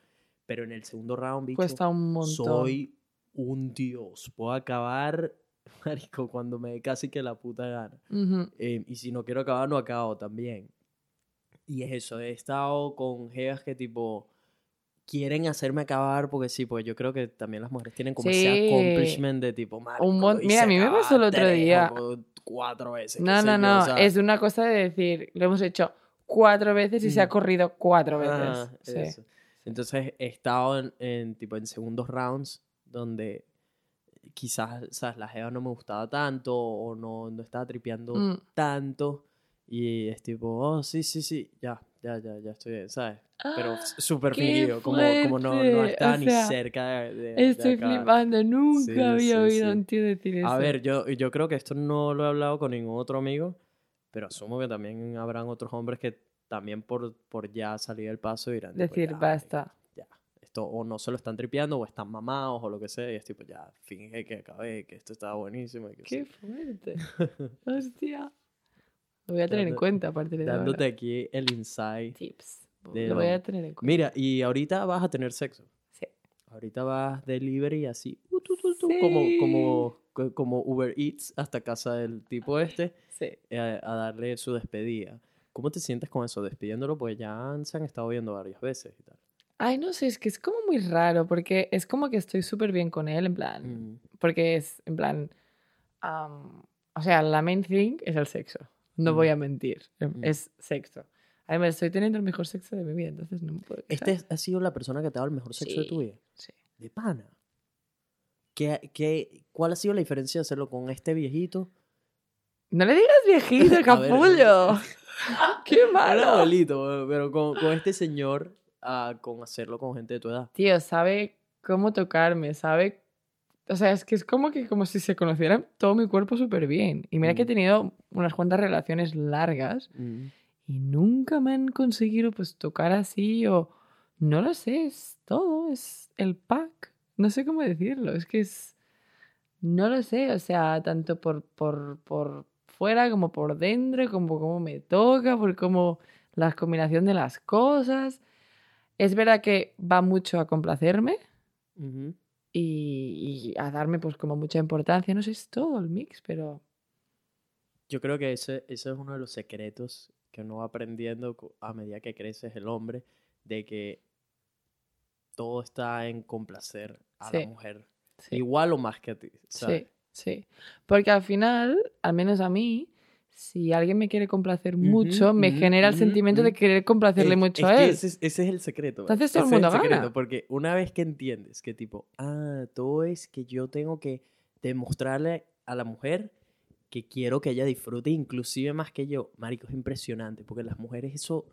Pero en el segundo round, bicho,
Cuesta un montón.
soy un dios. Puedo acabar, marico, cuando me dé casi que la puta gana.
Ujú.
Eh, y si no quiero acabar, no acabo también. Y es eso, he estado con jevas que tipo quieren hacerme acabar porque sí, porque yo creo que también las mujeres tienen como ese accomplishment de tipo, marico,
Un mon- Mira, a mí me pasó el otro día.
o cuatro veces.
No, no,
yo,
no.
o sea,
Es una cosa de decir, lo hemos hecho cuatro veces y se ha corrido cuatro veces. Sí.
eso. Entonces he estado en, en, tipo en segundos rounds donde quizás, ¿sabes? La jeva no me gustaba tanto o no, no estaba tripeando
Mm.
tanto. Y es tipo, oh, sí, sí, sí, ya, ya, ya, ya estoy bien, ¿sabes? Pero
Ah,
súper fingido, como, como no, no estaba
o
ni
sea,
cerca de, de- de
Estoy
acabar.
flipando. Nunca
Sí,
había
sí,
oído a
sí.
un tío decir eso.
A ver, yo, yo creo que esto no lo he hablado con ningún otro amigo, pero asumo que también habrán otros hombres que también por, por ya salir del paso dirán,
Decir,
"Ya,
basta.
ya, esto o no se lo están tripeando o están mamados o lo que sea, y es tipo, ya, finge que acabé, que esto estaba buenísimo. y que
Qué
sí".
fuerte. Hostia. Lo voy a tener en cuenta a partir de
Dándote
ahora.
aquí el insight.
Tips.
De
Lo voy a tener en cuenta.
Mira, y ahorita vas a tener sexo.
Sí.
Ahorita vas delivery así, uh, tu, tu, tu, como, como, co- como Uber Eats hasta casa del tipo este,
Sí.
eh, a, a darle su despedida. ¿Cómo te sientes con eso? Despidiéndolo, pues ya se han estado viendo varias veces y tal.
Ay, no sé, es que es como muy raro porque es como que estoy súper bien con él, en plan.
Mm,
Porque es, en plan. am, o sea, la main thing es el sexo. No
Mm.
voy a mentir. em,
Mm.
Es sexo. Además, estoy teniendo el mejor sexo de mi vida, entonces no me puedo. quejar.
¿Este ha sido la persona que te ha dado el mejor sexo de tu
Sí.
vida?
Sí.
De pana. ¿Qué, qué, ¿Cuál ha sido la diferencia de hacerlo con este viejito?
No le digas viejito,
ver.
capullo. ¡Qué
Era
malo!
abuelito, pero con, con este señor, ah, con hacerlo con gente de tu edad.
Tío, sabe cómo tocarme, sabe... O sea, es que es como que como si se conocieran todo mi cuerpo súper bien. Y mira que he
Mm.
tenido unas cuantas relaciones largas
Mm.
Y nunca me han conseguido pues tocar así o... No lo sé, es todo, es el pack. No sé cómo decirlo, es que es... No lo sé, o sea, tanto por, por, por fuera como por dentro, como cómo me toca, por cómo la combinación de las cosas. Es verdad que va mucho a complacerme y, y a darme pues como mucha importancia. No sé, es todo el mix, pero...
Yo creo que ese, ese es uno de los secretos que uno va aprendiendo a medida que creces el hombre, de que todo está en complacer a
Sí.
la mujer.
Sí.
Igual o más que a ti. ¿sabes?
Sí, sí. Porque al final, al menos a mí, si alguien me quiere complacer mucho, me genera el sentimiento de querer complacerle
Es-
mucho
es
a él.
Ese, es- ese es el secreto.
Entonces todo el
Ese es
mundo
secreto,
gana.
Porque una vez que entiendes que tipo, ah, todo es que yo tengo que demostrarle a la mujer que quiero que ella disfrute inclusive más que yo. Marico, es impresionante porque las mujeres eso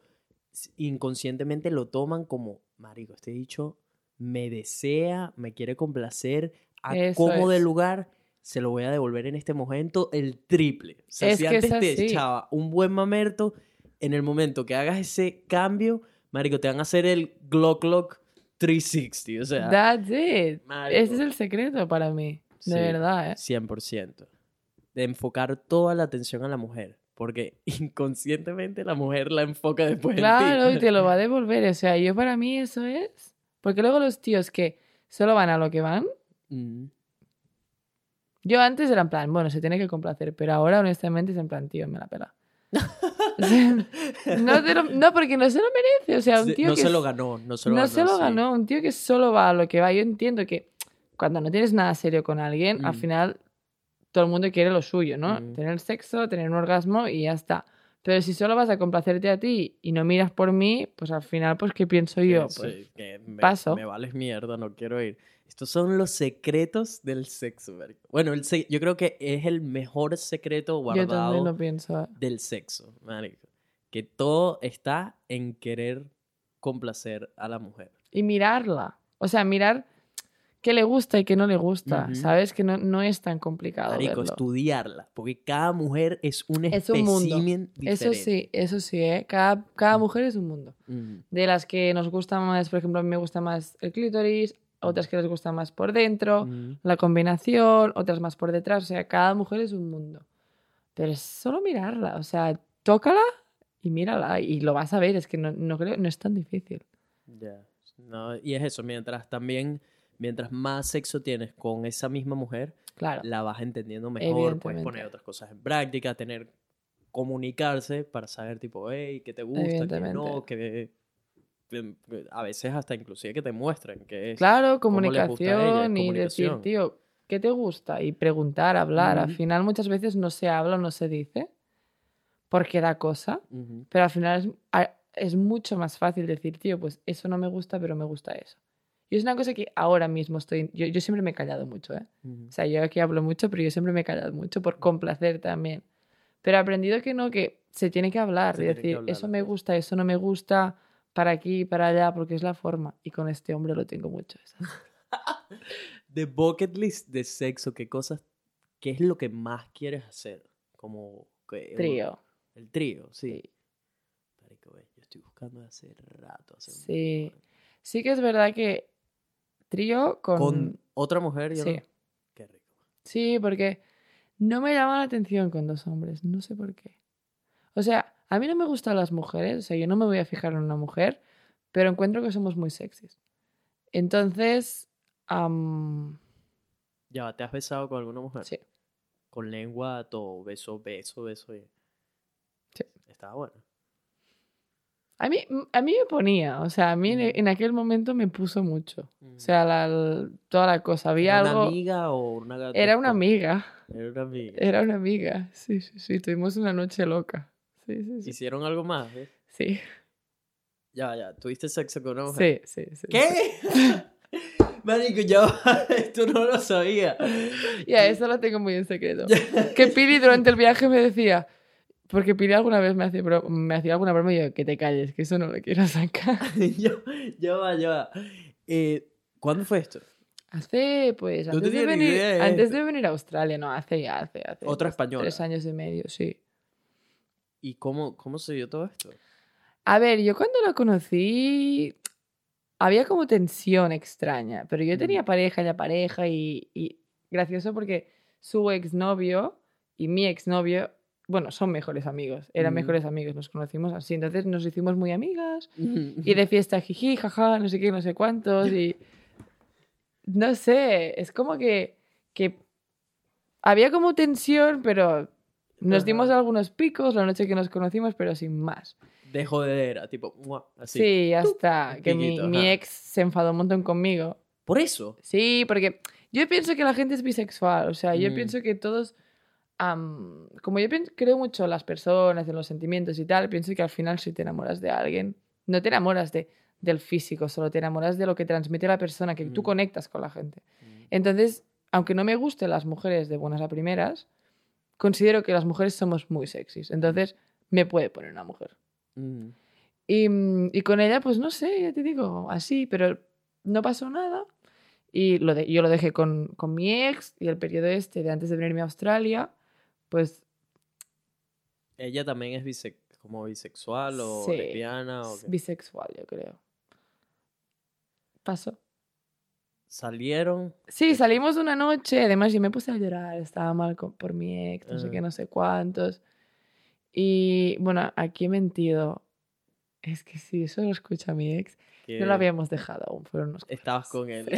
inconscientemente lo toman como, marico, este dicho me desea, me quiere complacer, a
Eso
como
es.
del lugar se lo voy a devolver en este momento el triple. O sea,
Es
si antes te echaba un buen mamerto, en el momento que hagas ese cambio, marico, te van a hacer el Glock Glock 360, o sea,
That's it.
marico,
Ese es el secreto para mí. De
Sí,
verdad, ¿eh?
100%. De enfocar toda la atención a la mujer. Porque inconscientemente la mujer la enfoca después
Claro,
en
y te lo va a devolver. O sea, yo para mí eso es. Porque luego los tíos que solo van a lo que van.
Mm.
Yo antes era en plan, bueno, se tiene que complacer, pero ahora honestamente es en plan, tío, me la pela. O sea, no, lo- no, porque no se lo merece. O sea, un tío
no
que
se lo ganó, no se lo
no
ganó.
se lo
sí.
ganó. Un tío que solo va a lo que va. Yo entiendo que cuando no tienes nada serio con alguien, al
Mm.
final todo el mundo quiere lo suyo, ¿no?
Mm.
Tener sexo, tener un orgasmo y ya está. Pero si solo vas a complacerte a ti y no miras por mí, pues al final, pues, ¿qué pienso yo?
Sí,
Pues,
que me,
paso.
me vales mierda, no quiero ir. Estos son los secretos del sexo. Bueno, el se- yo creo que es el mejor secreto
yo también
guardado
lo pienso.
del sexo, marico. Que todo está en querer complacer a la mujer.
Y mirarla. O sea, mirar qué le gusta y qué no le gusta.
Ujú.
¿Sabes? Que no, no es tan complicado.
Marico,
verlo.
estudiarla. Porque cada mujer es un
Es un mundo.
diferente.
Eso sí, eso sí, ¿eh? Cada, cada mujer es un mundo.
Mm,
De las que nos gusta más, por ejemplo, a mí me gusta más el clítoris, otras que les gusta más por dentro,
mm.
la combinación, otras más por detrás. O sea, cada mujer es un mundo. Pero es solo mirarla. O sea, tócala y mírala. Y lo vas a ver. Es que no, no creo, no es tan difícil.
Ya. No, y es eso, mientras también, mientras más sexo tienes con esa misma mujer,
Claro.
la vas entendiendo mejor, puedes poner otras cosas en práctica, tener, comunicarse para saber tipo, hey, qué te gusta, qué no, que- a veces hasta inclusive que te muestren que es
Claro, comunicación y decir, tío, ¿qué te gusta? Y preguntar, hablar. Al final muchas veces no se habla o no se dice porque da cosa, pero al final es mucho más fácil decir, tío, pues eso no me gusta, pero me gusta eso. Y es una cosa que ahora mismo estoy... Yo, yo siempre me he callado mucho, ¿eh? O sea, yo aquí hablo mucho, pero yo siempre me he callado mucho por complacer también. Pero he aprendido que no, que se tiene que hablar
Se
y decir,
hablar
eso me gusta, eso no me gusta, para aquí, para allá, porque es la forma. Y con este hombre lo tengo mucho.
De bucket list de sexo, ¿qué cosas, qué es lo que más quieres hacer? Como que
Trío.
El trío, sí.
Sí.
Marico, ve, yo estoy buscando hace rato. hace
Sí. Sí que es verdad que trío con...
Con otra mujer, yo
Sí.
no- Qué rico.
Sí, porque no me llama la atención con dos hombres, no sé por qué. O sea, a mí no me gustan las mujeres, o sea, yo no me voy a fijar en una mujer, pero encuentro que somos muy sexys. Entonces, am,
Ya, ¿te has besado con alguna mujer?
sí,
Con lengua, todo, beso, beso, beso. Y...
Sí.
Estaba bueno.
A mí, a mí me ponía, o sea, a mí en, en aquel momento me puso mucho. O sea, la- toda la cosa, había
¿Era
algo...
una amiga o una gata?
Era una amiga,
Era una amiga.
era una amiga, sí, sí, sí, tuvimos una noche loca. Sí, sí, sí.
Hicieron algo más, ¿ves?
Sí,
Ya, ya. ¿Tuviste sexo con una mujer?
sí, sí. sí.
¿Qué? Marico, va, esto no lo sabía.
Ya, eso lo tengo muy en secreto. Que Pili durante el viaje me decía, porque Pili alguna vez me bro- me hacía alguna broma y yo, que te calles, que eso no lo quiero sacar.
ya, ya va, ya va. Eh, ¿Cuándo fue esto?
Hace, pues,
¿Tú
antes de, venir,
de
antes de venir a Australia, no, hace ya, hace, hace.
Otra española.
Tres años y medio, sí.
¿Y cómo, cómo se dio todo esto?
A ver, yo cuando la conocí, había como tensión extraña, pero yo tenía
Mm.
pareja, ya pareja, y, y gracioso porque su exnovio y mi exnovio, bueno, son mejores amigos, eran
Mm.
mejores amigos, nos conocimos así, entonces nos hicimos muy amigas, y
y
de fiesta jiji, jaja, no sé qué, no sé cuántos, y no sé, es como que, que había como tensión, pero nos
Ajá.
dimos algunos picos la noche que nos conocimos, pero sin más.
De jodedera, tipo, así.
Sí, ya está. Que mi, mi ex se enfadó un montón conmigo.
Por eso.
Sí, porque yo pienso que la gente es bisexual. O sea, yo
Mm.
pienso que todos. Am, como yo pienso- creo mucho en las personas, en los sentimientos y tal, pienso que al final si te enamoras de alguien, no te enamoras de, del físico, solo te enamoras de lo que transmite la persona, que tú
Mm.
conectas con la gente. Entonces, aunque no me gusten las mujeres de buenas a primeras, considero que las mujeres somos muy sexys. Entonces, me puede poner una mujer.
Mm.
Y, mm, y con ella, pues no sé, ya te digo, así, pero no pasó nada. Y lo de, yo lo dejé con, con mi ex y el periodo este de antes de venirme a Australia, pues
Ella también es bise- como bisexual o
Sí,
lesbiana o qué?
bisexual, yo creo. Pasó.
salieron.
Sí, salimos una noche, además yo me puse a llorar, estaba mal con- por mi ex, no sé
Ah.
qué, no sé cuántos. Y bueno, aquí he mentido. Es que si eso lo escucha mi ex,
que
no lo habíamos dejado aún, fueron unos
Estabas con él.
Sí.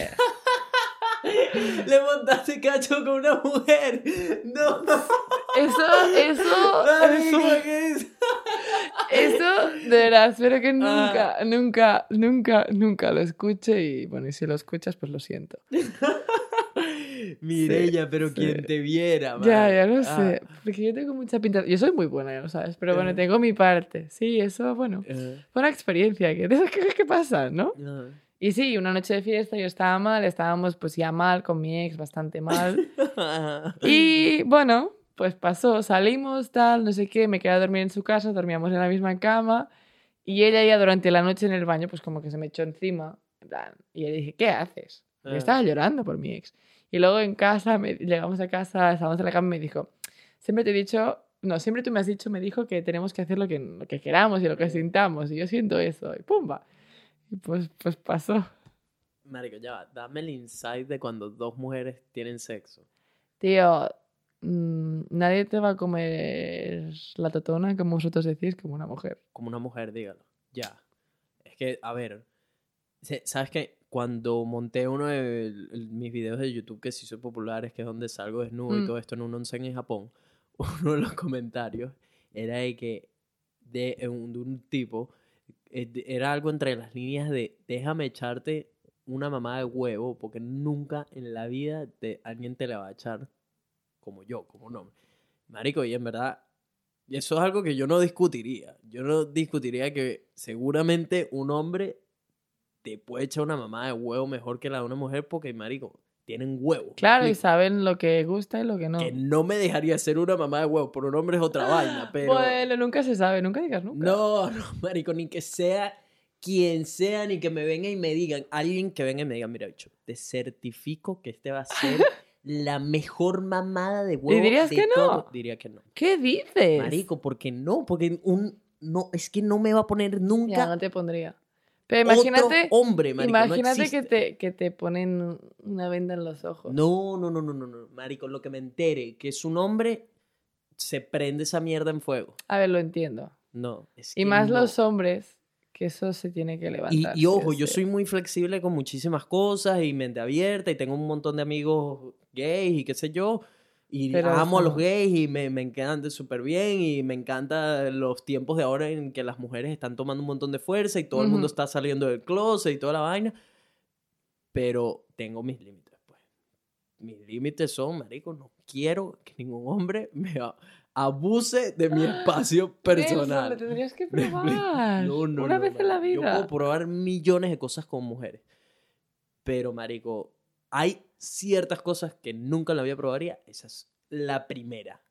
Le montaste cacho con una mujer. No.
Eso, eso, eso,
¿qué es?
eso, de verdad, espero que
Ah.
nunca, nunca, nunca, nunca lo escuche y bueno, y si lo escuchas, pues lo siento.
Mirella, pero
sí.
quien te viera.
Ya,
man.
ya lo
Ah,
sé, porque yo tengo mucha pinta, yo soy muy buena, ya lo sabes, pero bueno,
Ajá.
tengo mi parte, sí, eso, bueno,
eh,
fue una experiencia, que de esas cosas que pasan, ¿no?
ah.
Y sí, una noche de fiesta yo estaba mal, estábamos pues ya mal con mi ex, bastante mal. Y bueno, pues pasó, salimos, tal, no sé qué, me quedé a dormir en su casa, dormíamos en la misma cama y ella ya durante la noche en el baño pues como que se me echó encima. en plan, Y le dije, ¿qué haces? Yo
Ah.
estaba llorando por mi ex. Y luego en casa, me- llegamos a casa, estábamos en la cama y me dijo, siempre te he dicho, no, siempre tú me has dicho, me dijo que tenemos que hacer lo que, lo que queramos y lo que sintamos. Y yo siento eso. Y pumba. Y pues, pues pasó.
Marico, ya va. Dame el insight de cuando dos mujeres tienen sexo.
Tío, mm, nadie te va a comer la totona, como vosotros decís, como una mujer.
Como una mujer, dígalo. Ya. Es que, a ver. ¿Sabes qué? Cuando monté uno de mis videos de YouTube que se hizo populares, que es donde salgo desnudo y
Mm.
todo esto en un onsen en Japón, uno de los comentarios era de que de, eh, un, de un tipo eh, era algo entre las líneas de déjame echarte una mamá de huevo porque nunca en la vida te, alguien te la va a echar como yo, como un hombre. Marico, y en verdad, eso es algo que yo no discutiría. Yo no discutiría que seguramente un hombre te puede echar una mamá de huevo mejor que la de una mujer porque, marico, tienen huevo. ¿me
Claro, y saben lo que gusta y lo que no.
Que no me dejaría ser una mamá de huevo por un hombre es otra vaina, pero...
Bueno, nunca se sabe, nunca digas nunca.
No, no, marico, ni que sea quien sea, ni que me venga y me digan, alguien que venga y me diga, mira, bicho, te certifico que este va a ser la mejor mamada de huevo.
dirías
de
que no?
todo". Diría que no.
¿Qué dices?
Marico, ¿por qué no? Porque un, no, es que no me va a poner nunca
Ya, no te pondría. Pero imagínate,
otro hombre, marico, no
imagínate que, te, que te ponen una venda en los ojos.
No, no, no, no, no, no, marico, lo que me entere que es un hombre, se prende esa mierda en fuego.
A ver, lo entiendo.
No, es
Y más
no.
los hombres, que eso se tiene que levantar.
y ojo, yo soy muy flexible con muchísimas cosas y mente abierta y tengo un montón de amigos gays y qué sé yo. Y
Pero
amo a los gays y me, me encantan súper bien y me encantan los tiempos de ahora en que las mujeres están tomando un montón de fuerza y todo el mundo está saliendo del closet y toda la vaina. Pero tengo mis límites, pues. Mis límites son, marico, no quiero que ningún hombre me abuse de mi espacio
Eso,
personal.
lo tendrías que probar.
No, no,
Una
no,
vez en la
marico. Yo puedo
vida.
probar millones de cosas con mujeres. Pero, marico, hay ciertas cosas que nunca en la vida probaría. Esa es la primera.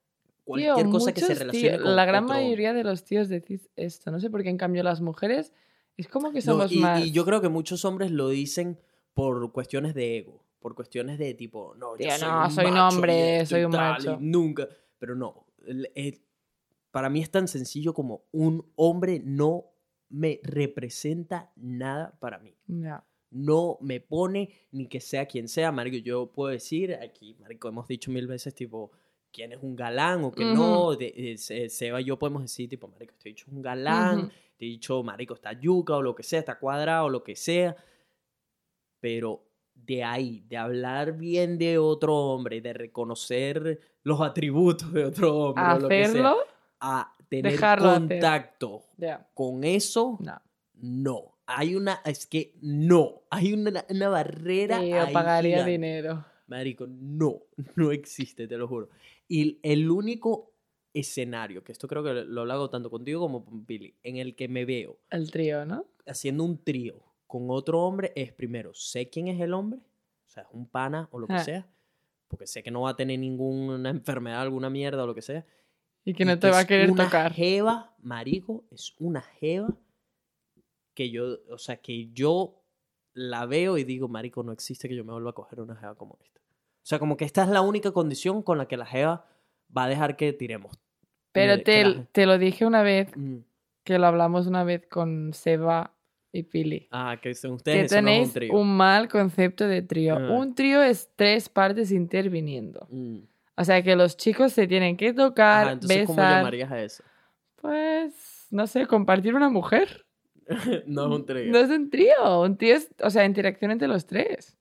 Cualquier
Tío,
cosa que se relacione
tíos-
con
La gran
otro
mayoría de los tíos decís esto. No sé por qué, en cambio, las mujeres es como que
No,
somos
y,
más.
y yo creo que muchos hombres lo dicen por cuestiones de ego. Por cuestiones de tipo, no, yo
Tío,
soy
no,
un
soy un
macho y
hombre, soy un
tal,
macho.
nunca. Pero no. El- para mí es tan sencillo como un hombre no me representa nada para mí.
Ya.
no me pone ni que sea quien sea, marico. Yo puedo decir aquí, marico, hemos dicho mil veces, tipo, quién es un galán o que no. De, de- Se- Seba y yo podemos decir, tipo, marico, te he dicho un galán, te he dicho, marico, está yuca o lo que sea, está cuadrado o lo que sea. Pero de ahí, de hablar bien de otro hombre, de reconocer los atributos de otro hombre, o lo que sea,
Hacerlo,
a tener
dejarlo hacer.
contacto con eso,
No.
no. Hay una, es que no. Hay una, una barrera.
Sí, yo
ahí
pagaría
gigante.
dinero.
Marico, no, no existe, te lo juro. Y el único escenario, que esto creo que lo hago tanto contigo como con Billy, en el que me veo
El trío, ¿no?
haciendo un trío con otro hombre es primero, sé quién es el hombre, o sea, es un pana o lo que
Ah.
sea, porque sé que no va a tener ninguna enfermedad, alguna mierda o lo que sea.
Y que
y
no te va a
es
querer
una
tocar.
jeva, marico, es una jeva que yo, o sea, que yo la veo y digo, marico, no existe que yo me vuelva a coger una jeva como esta. O sea, como que esta es la única condición con la que la jeva va a dejar que tiremos.
Pero
que
te,
la-
te lo dije una vez,
Mm,
que lo hablamos una vez con Seba y Pili.
Ah, que son
Que
ustedes, eso no es
tenéis
un trío.
un mal concepto de trío.
Ah.
Un trío es tres partes interviniendo.
Mm.
O sea que los chicos se tienen que tocar,
Ajá, entonces, ¿cómo
besar.
llamarías a eso?
Pues, no sé, compartir una mujer.
no es un trío.
No es un trío. Un trío es, o sea, interacción entre los tres.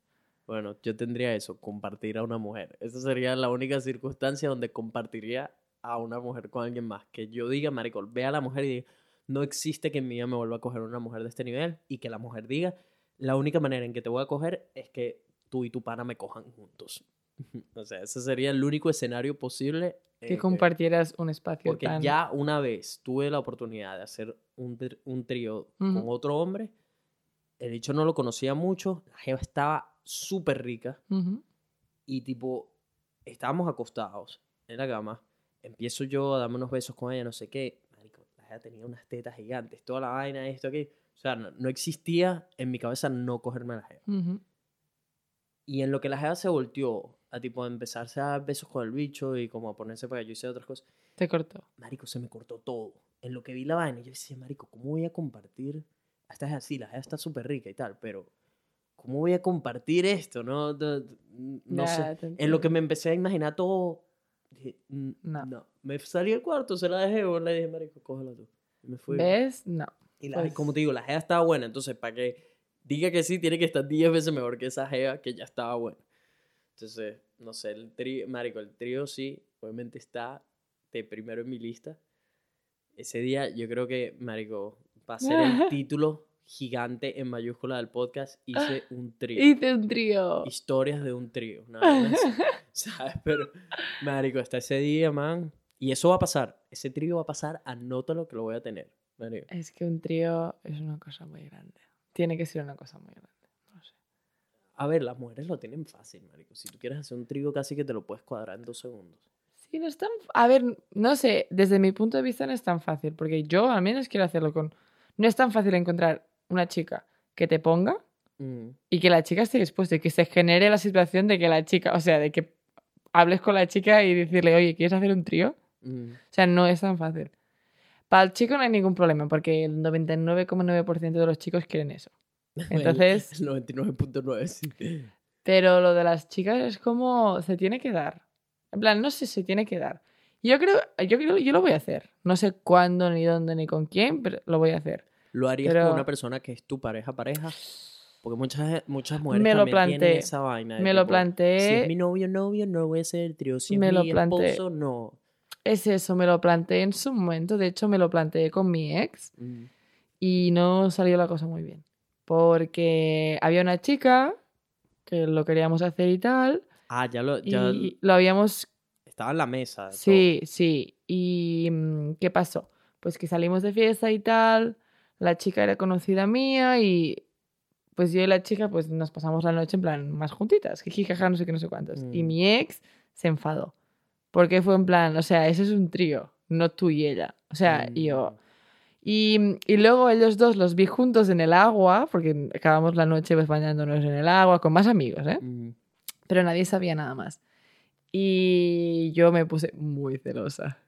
Bueno, yo tendría eso, compartir a una mujer. Esa sería la única circunstancia donde compartiría a una mujer con alguien más. Que yo diga, marico, ve a la mujer y diga, no existe que en mi vida me vuelva a coger una mujer de este nivel. Y que la mujer diga, la única manera en que te voy a coger es que tú y tu pana me cojan juntos. o sea, ese sería el único escenario posible. eh,
Que compartieras un espacio
Porque
tan...
ya una vez tuve la oportunidad de hacer un, un trío con otro hombre. El dicho no lo conocía mucho. La jeva estaba súper rica. Y tipo, estábamos acostados en la cama. Empiezo yo a darme unos besos con ella, no sé qué. Jeva tenía unas tetas gigantes, toda la vaina, esto, aquí. O sea, no, no existía en mi cabeza no cogerme a la jeva.
Ujú.
Y en lo que la jeva se volteó a tipo empezarse a dar besos con el bicho y como a ponerse para que yo hice otras cosas.
Te cortó.
Marico, se me cortó todo. En lo que vi la vaina, yo decía, Marico, ¿cómo voy a compartir? Esta es así, la jeva está súper rica y tal, pero ¿cómo voy a compartir esto? No, no, no sé. En lo que me empecé a imaginar todo, dije, "Mm,
No.
no. Me salí del cuarto, se la dejé, o le dije, Marico, cógela tú. Y me fui.
¿Ves? No.
Y la,
Pues-
como te digo, la jeva estaba buena, entonces para que diga que sí, tiene que estar 10 veces mejor que esa jeva que ya estaba buena. Entonces, no sé, el trío, Marico, el trío sí, obviamente está de primero en mi lista. Ese día yo creo que, Marico, va a ser el título gigante en mayúscula del podcast, hice un trío
Hice un trío.
historias de un trío. vaina así, ¿Sabes? Pero, marico, hasta ese día, man. Y eso va a pasar. Ese trío va a pasar. Anótalo que lo voy a tener. marico.
Es que un trío es una cosa muy grande. Tiene que ser una cosa muy grande. No sé.
A ver, las mujeres lo tienen fácil, marico. Si tú quieres hacer un trío, casi que te lo puedes cuadrar en dos segundos.
Sí, no es tan... A ver, no sé, desde mi punto de vista no es tan fácil, porque yo al menos quiero hacerlo con... No es tan fácil encontrar una chica que te ponga
Mm.
y que la chica esté dispuesta y que se genere la situación de que la chica, o sea, de que hables con la chica y decirle, oye, ¿quieres hacer un trío?
Mm.
O sea, no es tan fácil. Para el chico no hay ningún problema, porque el 99,9% de los chicos quieren eso. Entonces-
El 99.9, sí.
Pero lo de las chicas es como se tiene que dar. En plan, no sé, se tiene que dar. Yo creo, yo creo, yo lo voy a hacer. No sé cuándo, ni dónde, ni con quién, pero lo voy a hacer.
¿Lo harías
Pero-
con una persona que es tu pareja, pareja? Porque muchas, muchas mujeres
Me lo
tienen
planteé.
esa vaina.
Me lo
tipo, Si
planteé.
es mi novio, novio, no voy a hacer el trío. Si es
Me lo
mi
planteé.
esposo, no.
Es eso, me lo planteé en su momento. De hecho, me lo planteé con mi ex
Mm.
y no salió la cosa muy bien. Porque había una chica que lo queríamos hacer y tal.
Ah, ya lo, ya
Y lo habíamos
estaba en la mesa.
Sí, sí. ¿Y mm, qué pasó? Pues que salimos de fiesta y tal. La chica era conocida mía y pues yo y la chica pues nos pasamos la noche en plan más juntitas. Jiji, jaja, no sé qué, no sé cuántos. Y
Mm.
mi ex se enfadó. Porque fue en plan, o sea, eso es un trío, no tú y ella. O sea, y yo. Y, y luego ellos dos los vi juntos en el agua, porque acabamos la noche pues bañándonos en el agua con más amigos, ¿eh?
Mm.
pero nadie sabía nada más. Y yo me puse muy celosa.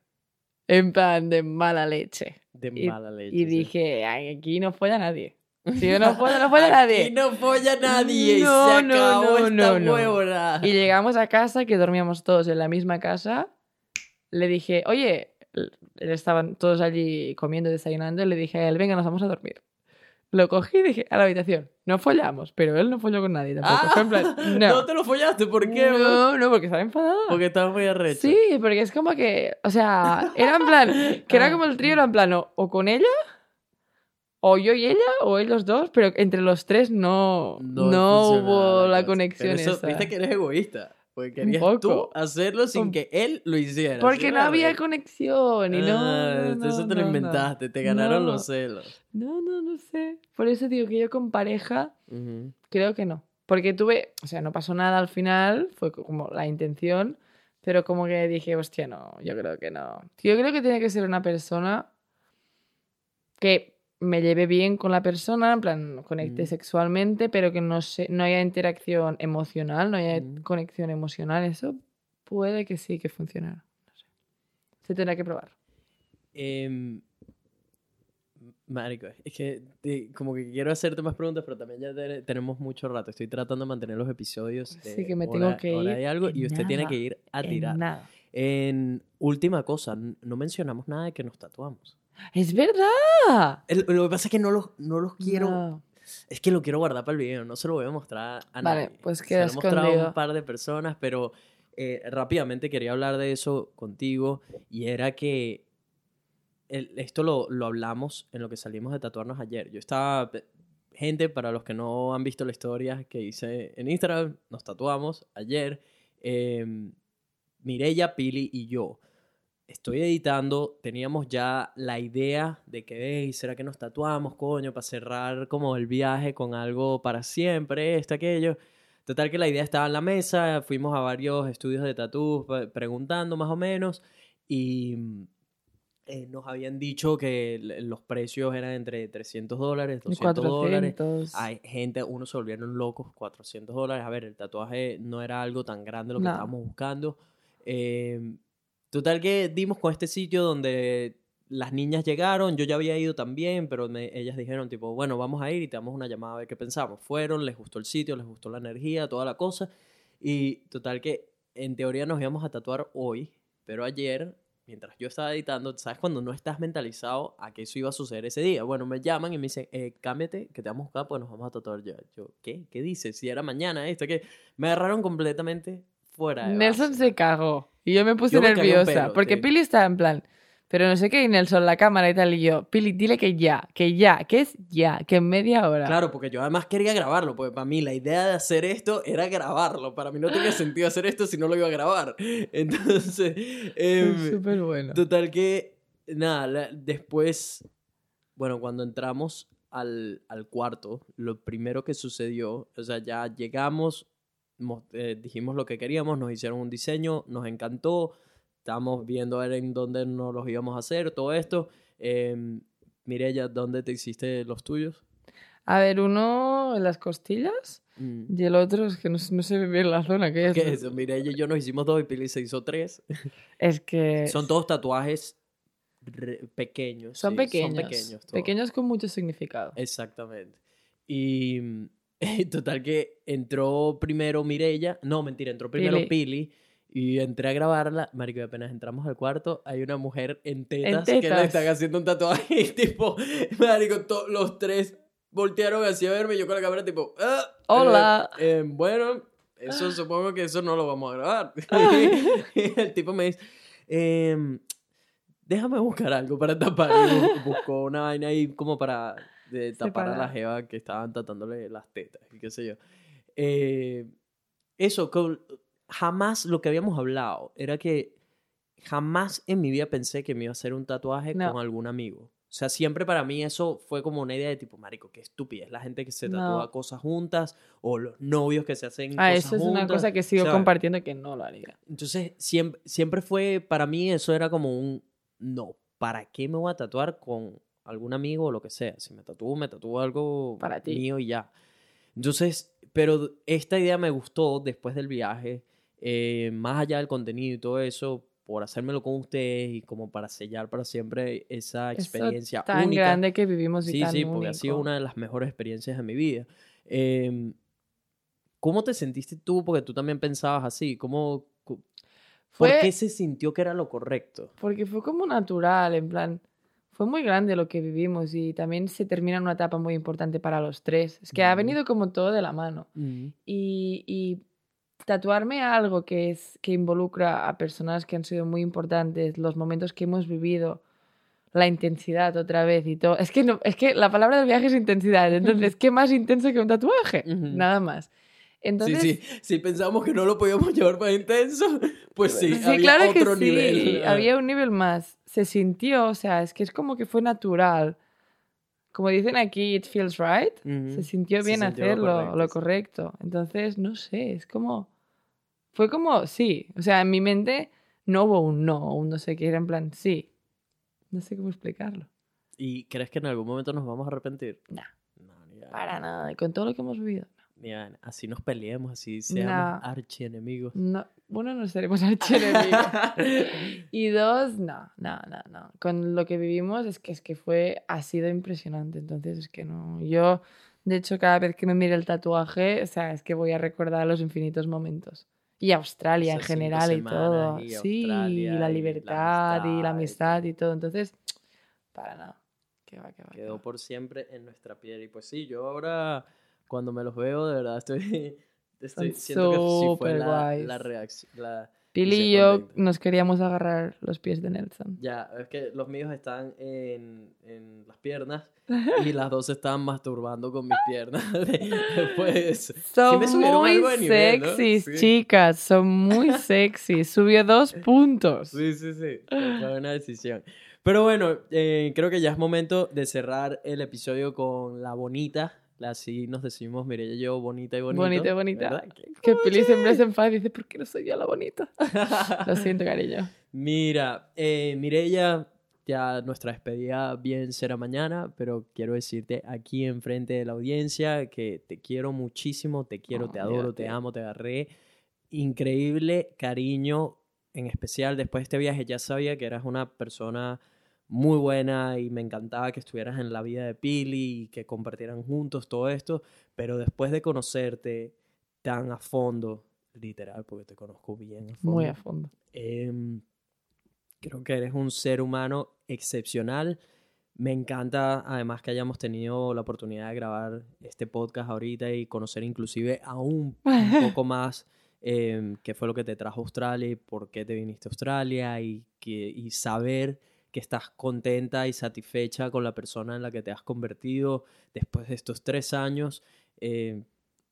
En plan de mala leche.
De
Y-
mala leche.
Y dije, "Ay, aquí no folla nadie. Si yo no folla, no folla nadie.
Aquí no folla nadie.
No,
se
no,
acabó
no,
esta
no,
huevona.
Y llegamos a casa, que dormíamos todos en la misma casa. Le dije, oye, estaban todos allí comiendo, desayunando. Y le dije a él, venga, nos vamos a dormir. Lo cogí y dije, a la habitación. No follamos, pero él no folló con nadie tampoco.
Ah,
en plan, no.
no te lo follaste. ¿Por qué? bro?
No, no, porque estaba enfadada.
Porque estabas muy arrecho.
Sí, porque es como que, o sea, era en plan, que era como el trío, era en plan, o, o con ella, o yo y ella, o ellos dos, pero entre los tres no, no,
funcionaba
hubo la
cosa.
conexión
Pero eso,
esa.
Viste que eres egoísta. Porque querías tú hacerlo sin que él lo hiciera.
Porque
¿sí,
no había conexión y no,
Ah,
no, no,
Eso te lo
no.
inventaste. Te ganaron los celos.
No, no, no sé. Por eso digo que yo con pareja creo que no. Porque tuve, o sea, no pasó nada al final, fue como la intención, pero como que dije, hostia, no, yo creo que no. Yo creo que tiene que ser una persona que me lleve bien con la persona, en plan, conecte
Mm.
sexualmente, pero que no, se, no haya interacción emocional, no haya
Mm.
conexión emocional. Eso puede que sí que funcionara. No sé. Se tendrá que probar.
Em, Marico, es que eh, como que quiero hacerte más preguntas, pero también ya te- tenemos mucho rato. Estoy tratando de mantener los episodios.
Sí, que me
hora-
tengo que ir
y algo, y usted tiene que ir a
En
tirar.
nada.
En última cosa, no mencionamos nada de que nos tatuamos.
¡Es verdad!
El- lo que pasa es que no los, no los quiero.
No.
Es que lo quiero guardar para el video, no se lo voy a mostrar a
Vale,
nadie.
pues
Se
queda
lo he mostrado a
escondido.
un par de personas, pero eh, rápidamente quería hablar de eso contigo y era que el- esto lo, lo hablamos en lo que salimos de tatuarnos ayer. Yo estaba, gente, para los que no han visto la historia que hice en Instagram, nos tatuamos ayer. Eh, Mirella, Pili y yo. Estoy editando, teníamos ya la idea de que, hey, ¿será que nos tatuamos, coño, para cerrar como el viaje con algo para siempre, esto, aquello? Total que la idea estaba en la mesa, fuimos a varios estudios de tatú preguntando más o menos y eh, nos habían dicho que los precios eran entre 300 dólares,
Y
200 dólares.
400.
Hay gente, unos se volvieron locos, 400 dólares. A ver, el tatuaje no era algo tan grande lo que
No.
estábamos buscando. Eh, total que dimos con este sitio donde las niñas llegaron, yo ya había ido también, pero ellas dijeron tipo, bueno, vamos a ir y te damos una llamada a ver qué pensamos. Fueron, les gustó el sitio, les gustó la energía, toda la cosa. Y total que en teoría nos íbamos a tatuar hoy, pero ayer, mientras yo estaba editando, ¿sabes cuando no estás mentalizado a que eso iba a suceder ese día? Bueno, me llaman y me dicen, eh, cámbiate, que te vamos a buscar, pues nos vamos a tatuar ya. Yo, ¿qué? ¿Qué dices? Si era mañana esto, que Me agarraron completamente fuera
Nelson
base.
se cagó. Y yo me puse
Yo me
nerviosa.
pelo,
porque Pili estaba en plan. Pero no sé qué, y Nelson, la cámara y tal. Y yo, Pili, dile que ya, que ya, que es ya, que en media hora.
Claro, porque yo además quería grabarlo, porque para mí la idea de hacer esto era grabarlo. Para mí no tenía sentido hacer esto si no lo iba a grabar. Entonces, em,
Súper bueno.
Total que, nada, la- después, bueno, cuando entramos al, al cuarto, lo primero que sucedió, o sea, ya llegamos, mos- eh, dijimos lo que queríamos, nos hicieron un diseño, nos encantó, estábamos viendo a ver en dónde nos los íbamos a hacer, todo esto. Eh, Mireya, ¿dónde te hiciste los tuyos?
A ver, uno en las costillas
Mm.
y el otro es que no, no sé bien la zona que es.
¿Qué es eso? Mireya y yo nos hicimos dos y Pili se hizo tres.
Es que
Son todos tatuajes pequeños.
son
sí,
pequeños.
Son pequeños.
Pequeños con mucho significado.
Exactamente. Y total que entró primero Mirella, no, mentira, entró primero
Pili.
Pili. y entré a grabarla, marico, y apenas entramos al cuarto, hay una mujer en tetas, que le están haciendo un tatuaje y tipo, marico, los tres voltearon hacia verme y yo con la cámara tipo, "Ah, eh,
Hola.
eh, bueno, eso supongo que eso no lo vamos a grabar. y el tipo me dice, em, déjame buscar algo para tapar. Y bu- buscó una vaina ahí como para de tapar a la jeva que estaban tratándole las tetas y qué sé yo. Eh, eso, con- jamás lo que habíamos hablado era que jamás en mi vida pensé que me iba a hacer un tatuaje
No.
con algún amigo. O sea, siempre para mí eso fue como una idea de tipo, marico, qué estupidez. La gente que se tatúa
No.
cosas juntas o los novios que se hacen
Ah,
cosas
eso es una
juntas.
cosa que sigo compartiendo que no lo haría.
Entonces, siempre, siempre fue, para mí eso era como un, no, ¿para qué me voy a tatuar con algún amigo o lo que sea? Si me tatúo, me tatúo algo
Para ti.
mío y ya. Entonces, pero esta idea me gustó después del viaje, eh, más allá del contenido y todo eso, por hacérmelo con ustedes y como para sellar para siempre esa
Eso
experiencia
tan
única.
grande que vivimos y
Sí,
tan
sí, porque ha sido
único.
una de las mejores experiencias de mi vida. Em, ¿Cómo te sentiste tú? Porque tú también pensabas así. ¿Cómo, cu- ¿Por
Fue-
qué se sintió que era lo correcto?
Porque fue como natural, en plan, fue muy grande lo que vivimos y también se termina una etapa muy importante para los tres. Es que ha
Ujú.
venido como todo de la mano. Y, y tatuarme algo que, es, que involucra a personas que han sido muy importantes, los momentos que hemos vivido, la intensidad otra vez y todo. Es que, no, es que la palabra del viaje es intensidad. Entonces, ¿qué más intenso que un tatuaje?
Ujú.
Nada más. Entonces,
sí, sí. Si pensamos que no lo podíamos llevar más intenso, pues sí,
Sí,
había
claro que
otro
sí,
nivel.
Había un nivel más. Se sintió, o sea, es que es como que fue natural. Como dicen aquí, it feels right. Se sintió
Se
bien
sintió lo
hacerlo,
correcto,
lo correcto. Entonces, no sé, es como... Fue como, sí. O sea, en mi mente no hubo un no, un no sé qué, era en plan, sí. No sé cómo explicarlo.
¿Y crees que en algún momento nos vamos a arrepentir?
No,
No,
para nada. Con todo lo que hemos vivido,
vaina. así nos peleemos, así seamos
No.
archienemigos.
No, uno, no seremos archienemigos. y dos, no, no, no, no. Con lo que vivimos es que, es que fue, ha sido impresionante. Entonces es que no. Yo, de hecho, cada vez que me mire el tatuaje, o sea, es que voy a recordar los infinitos momentos. Y Australia en
Esas
general y todo.
y
sí, y
y
la libertad y la
amistad
amistad y todo. Entonces, para nada. Qué va, qué va,
Quedó por siempre en nuestra piel. Y pues sí, yo ahora, cuando me los veo, de verdad estoy. estoy siento que sí fue la, la reacción. la-
Pili y yo nos queríamos agarrar los pies de Nelson.
Ya, es que los míos están en, en las piernas y las dos estaban masturbando con mis piernas. Después.
Son
me subieron
muy
algo de nivel, ¿no? Sí.
chicas. Son muy sexys. Subió dos puntos.
Sí, sí, sí. Fue una decisión. Pero bueno, eh, creo que ya es momento de cerrar el episodio con la bonita. La así nos decimos, mire, yo bonita y bonito.
Bonita y bonita.
¿verdad? ¿Qué
Que Pili siempre se enfada y dice, ¿por qué no soy yo la bonita? Lo siento, cariño.
Mira, eh, Mireya, ya nuestra despedida bien será mañana, pero quiero decirte aquí enfrente de la audiencia que te quiero muchísimo, te quiero,
Oh,
te adoro, te amo, te agarré. Increíble cariño, en especial después de este viaje ya sabía que eras una persona muy buena y me encantaba que estuvieras en la vida de Pili y que compartieran juntos todo esto, pero después de conocerte tan a fondo, literal, porque te conozco bien a fondo.
Muy a fondo.
Em, creo que eres un ser humano excepcional. Me encanta además que hayamos tenido la oportunidad de grabar este podcast ahorita y conocer inclusive aún un poco más em, qué fue lo que te trajo a Australia y por qué te viniste a Australia y, que, y saber que estás contenta y satisfecha con la persona en la que te has convertido después de estos tres años. Em,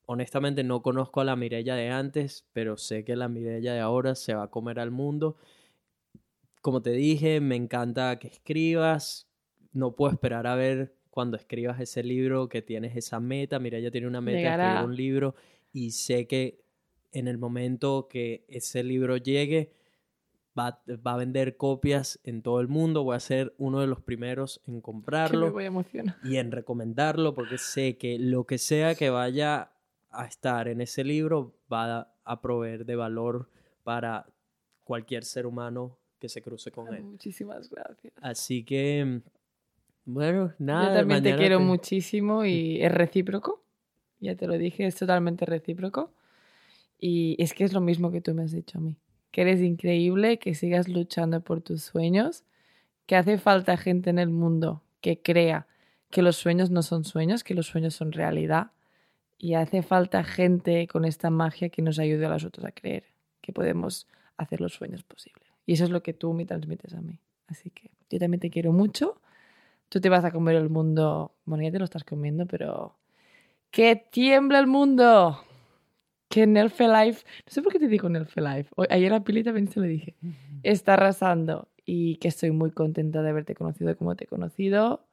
honestamente no conozco a la Mirella de antes, pero sé que la Mirella de ahora se va a comer al mundo. Como te dije, me encanta que escribas. No puedo esperar a ver cuando escribas ese libro que tienes esa meta. Mirella tiene una meta de escribir un libro y sé que en el momento que ese libro llegue va, va a vender copias en todo el mundo. Voy a ser uno de los primeros en comprarlo
voy a
y en recomendarlo porque sé que lo que sea que vaya a estar en ese libro va a, proveer de valor para cualquier ser humano que se cruce con él.
Muchísimas gracias.
Así que, bueno, nada.
Yo también te quiero muchísimo y es recíproco. Ya te lo dije, es totalmente recíproco. Y es que es lo mismo que tú me has dicho a mí. Que eres increíble, que sigas luchando por tus sueños, que hace falta gente en el mundo que crea que los sueños no son sueños, que los sueños son realidad. Y hace falta gente con esta magia que nos ayude a los otros a creer que podemos hacer los sueños posibles. Y eso es lo que tú me transmites a mí. Así que yo también te quiero mucho. Tú te vas a comer el mundo. Bueno, ya te lo estás comiendo, pero. ¡Que tiembla el mundo! Que Nelfe Life. No sé por qué te digo Nelfe Life. Hoy- Ayer a Pili también se lo dije. Está arrasando. Y que estoy muy contenta de haberte conocido como te he conocido.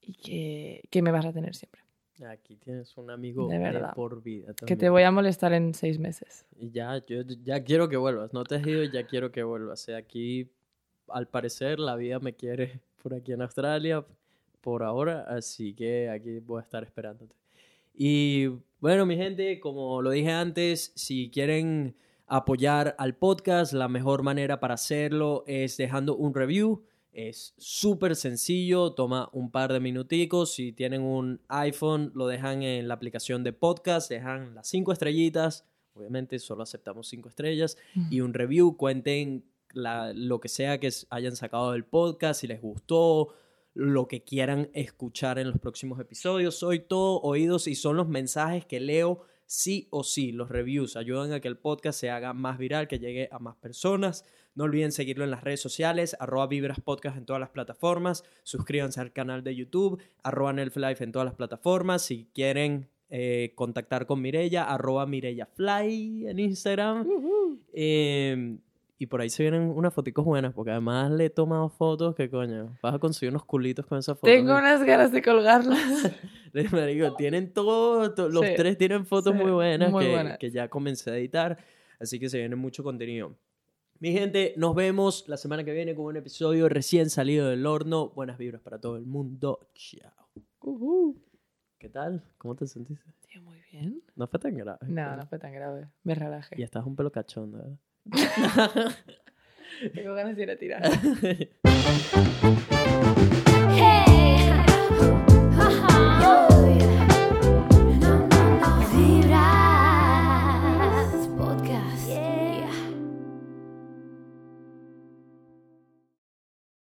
Y que, que me vas a tener siempre.
Aquí tienes un amigo
De
de,
verdad.
por vida.
Que te voy a molestar en seis meses.
Y ya, yo ya quiero que vuelvas. No te has ido, ya quiero que vuelvas. O sea, aquí, al parecer, la vida me quiere por aquí en Australia, por ahora. Así que aquí voy a estar esperándote. Y bueno, mi gente, como lo dije antes, si quieren apoyar al podcast, la mejor manera para hacerlo es dejando un review. Es súper sencillo, toma un par de minuticos. Si tienen un iPhone, lo dejan en la aplicación de podcast, dejan las cinco estrellitas. Obviamente solo aceptamos cinco estrellas. Y un review, cuenten lo que sea que hayan sacado del podcast, si les gustó, lo que quieran escuchar en los próximos episodios. Soy todo oídos y son los mensajes que leo sí o sí. Los reviews ayudan a que el podcast se haga más viral, que llegue a más personas. No olviden seguirlo en las redes sociales, arroba Vibras Podcast en todas las plataformas. Suscríbanse al canal de YouTube, arroba Nelflife en todas las plataformas. Si quieren eh, contactar con Mirella, arroba MirellaFly en Instagram. Eh, y por ahí se vienen unas foticos buenas, porque además le he tomado fotos que coño, vas a conseguir unos culitos con esas fotos.
Tengo unas ganas de colgarlas.
Marico, tienen todo, to- los
Sí,
tres tienen fotos
sí,
muy buenas,
muy
que,
buenas.
que ya comencé a editar, así que se viene mucho contenido. Mi gente, nos vemos la semana que viene con un episodio recién salido del horno. Buenas vibras para todo el mundo. Chao.
Ujú.
¿Qué tal? ¿Cómo te sentiste?
salió muy bien.
No fue tan grave.
No, no fue tan grave. Me relajé.
Y estás un pelo cachondo, ¿verdad?
Tengo ganas de ir a tirar.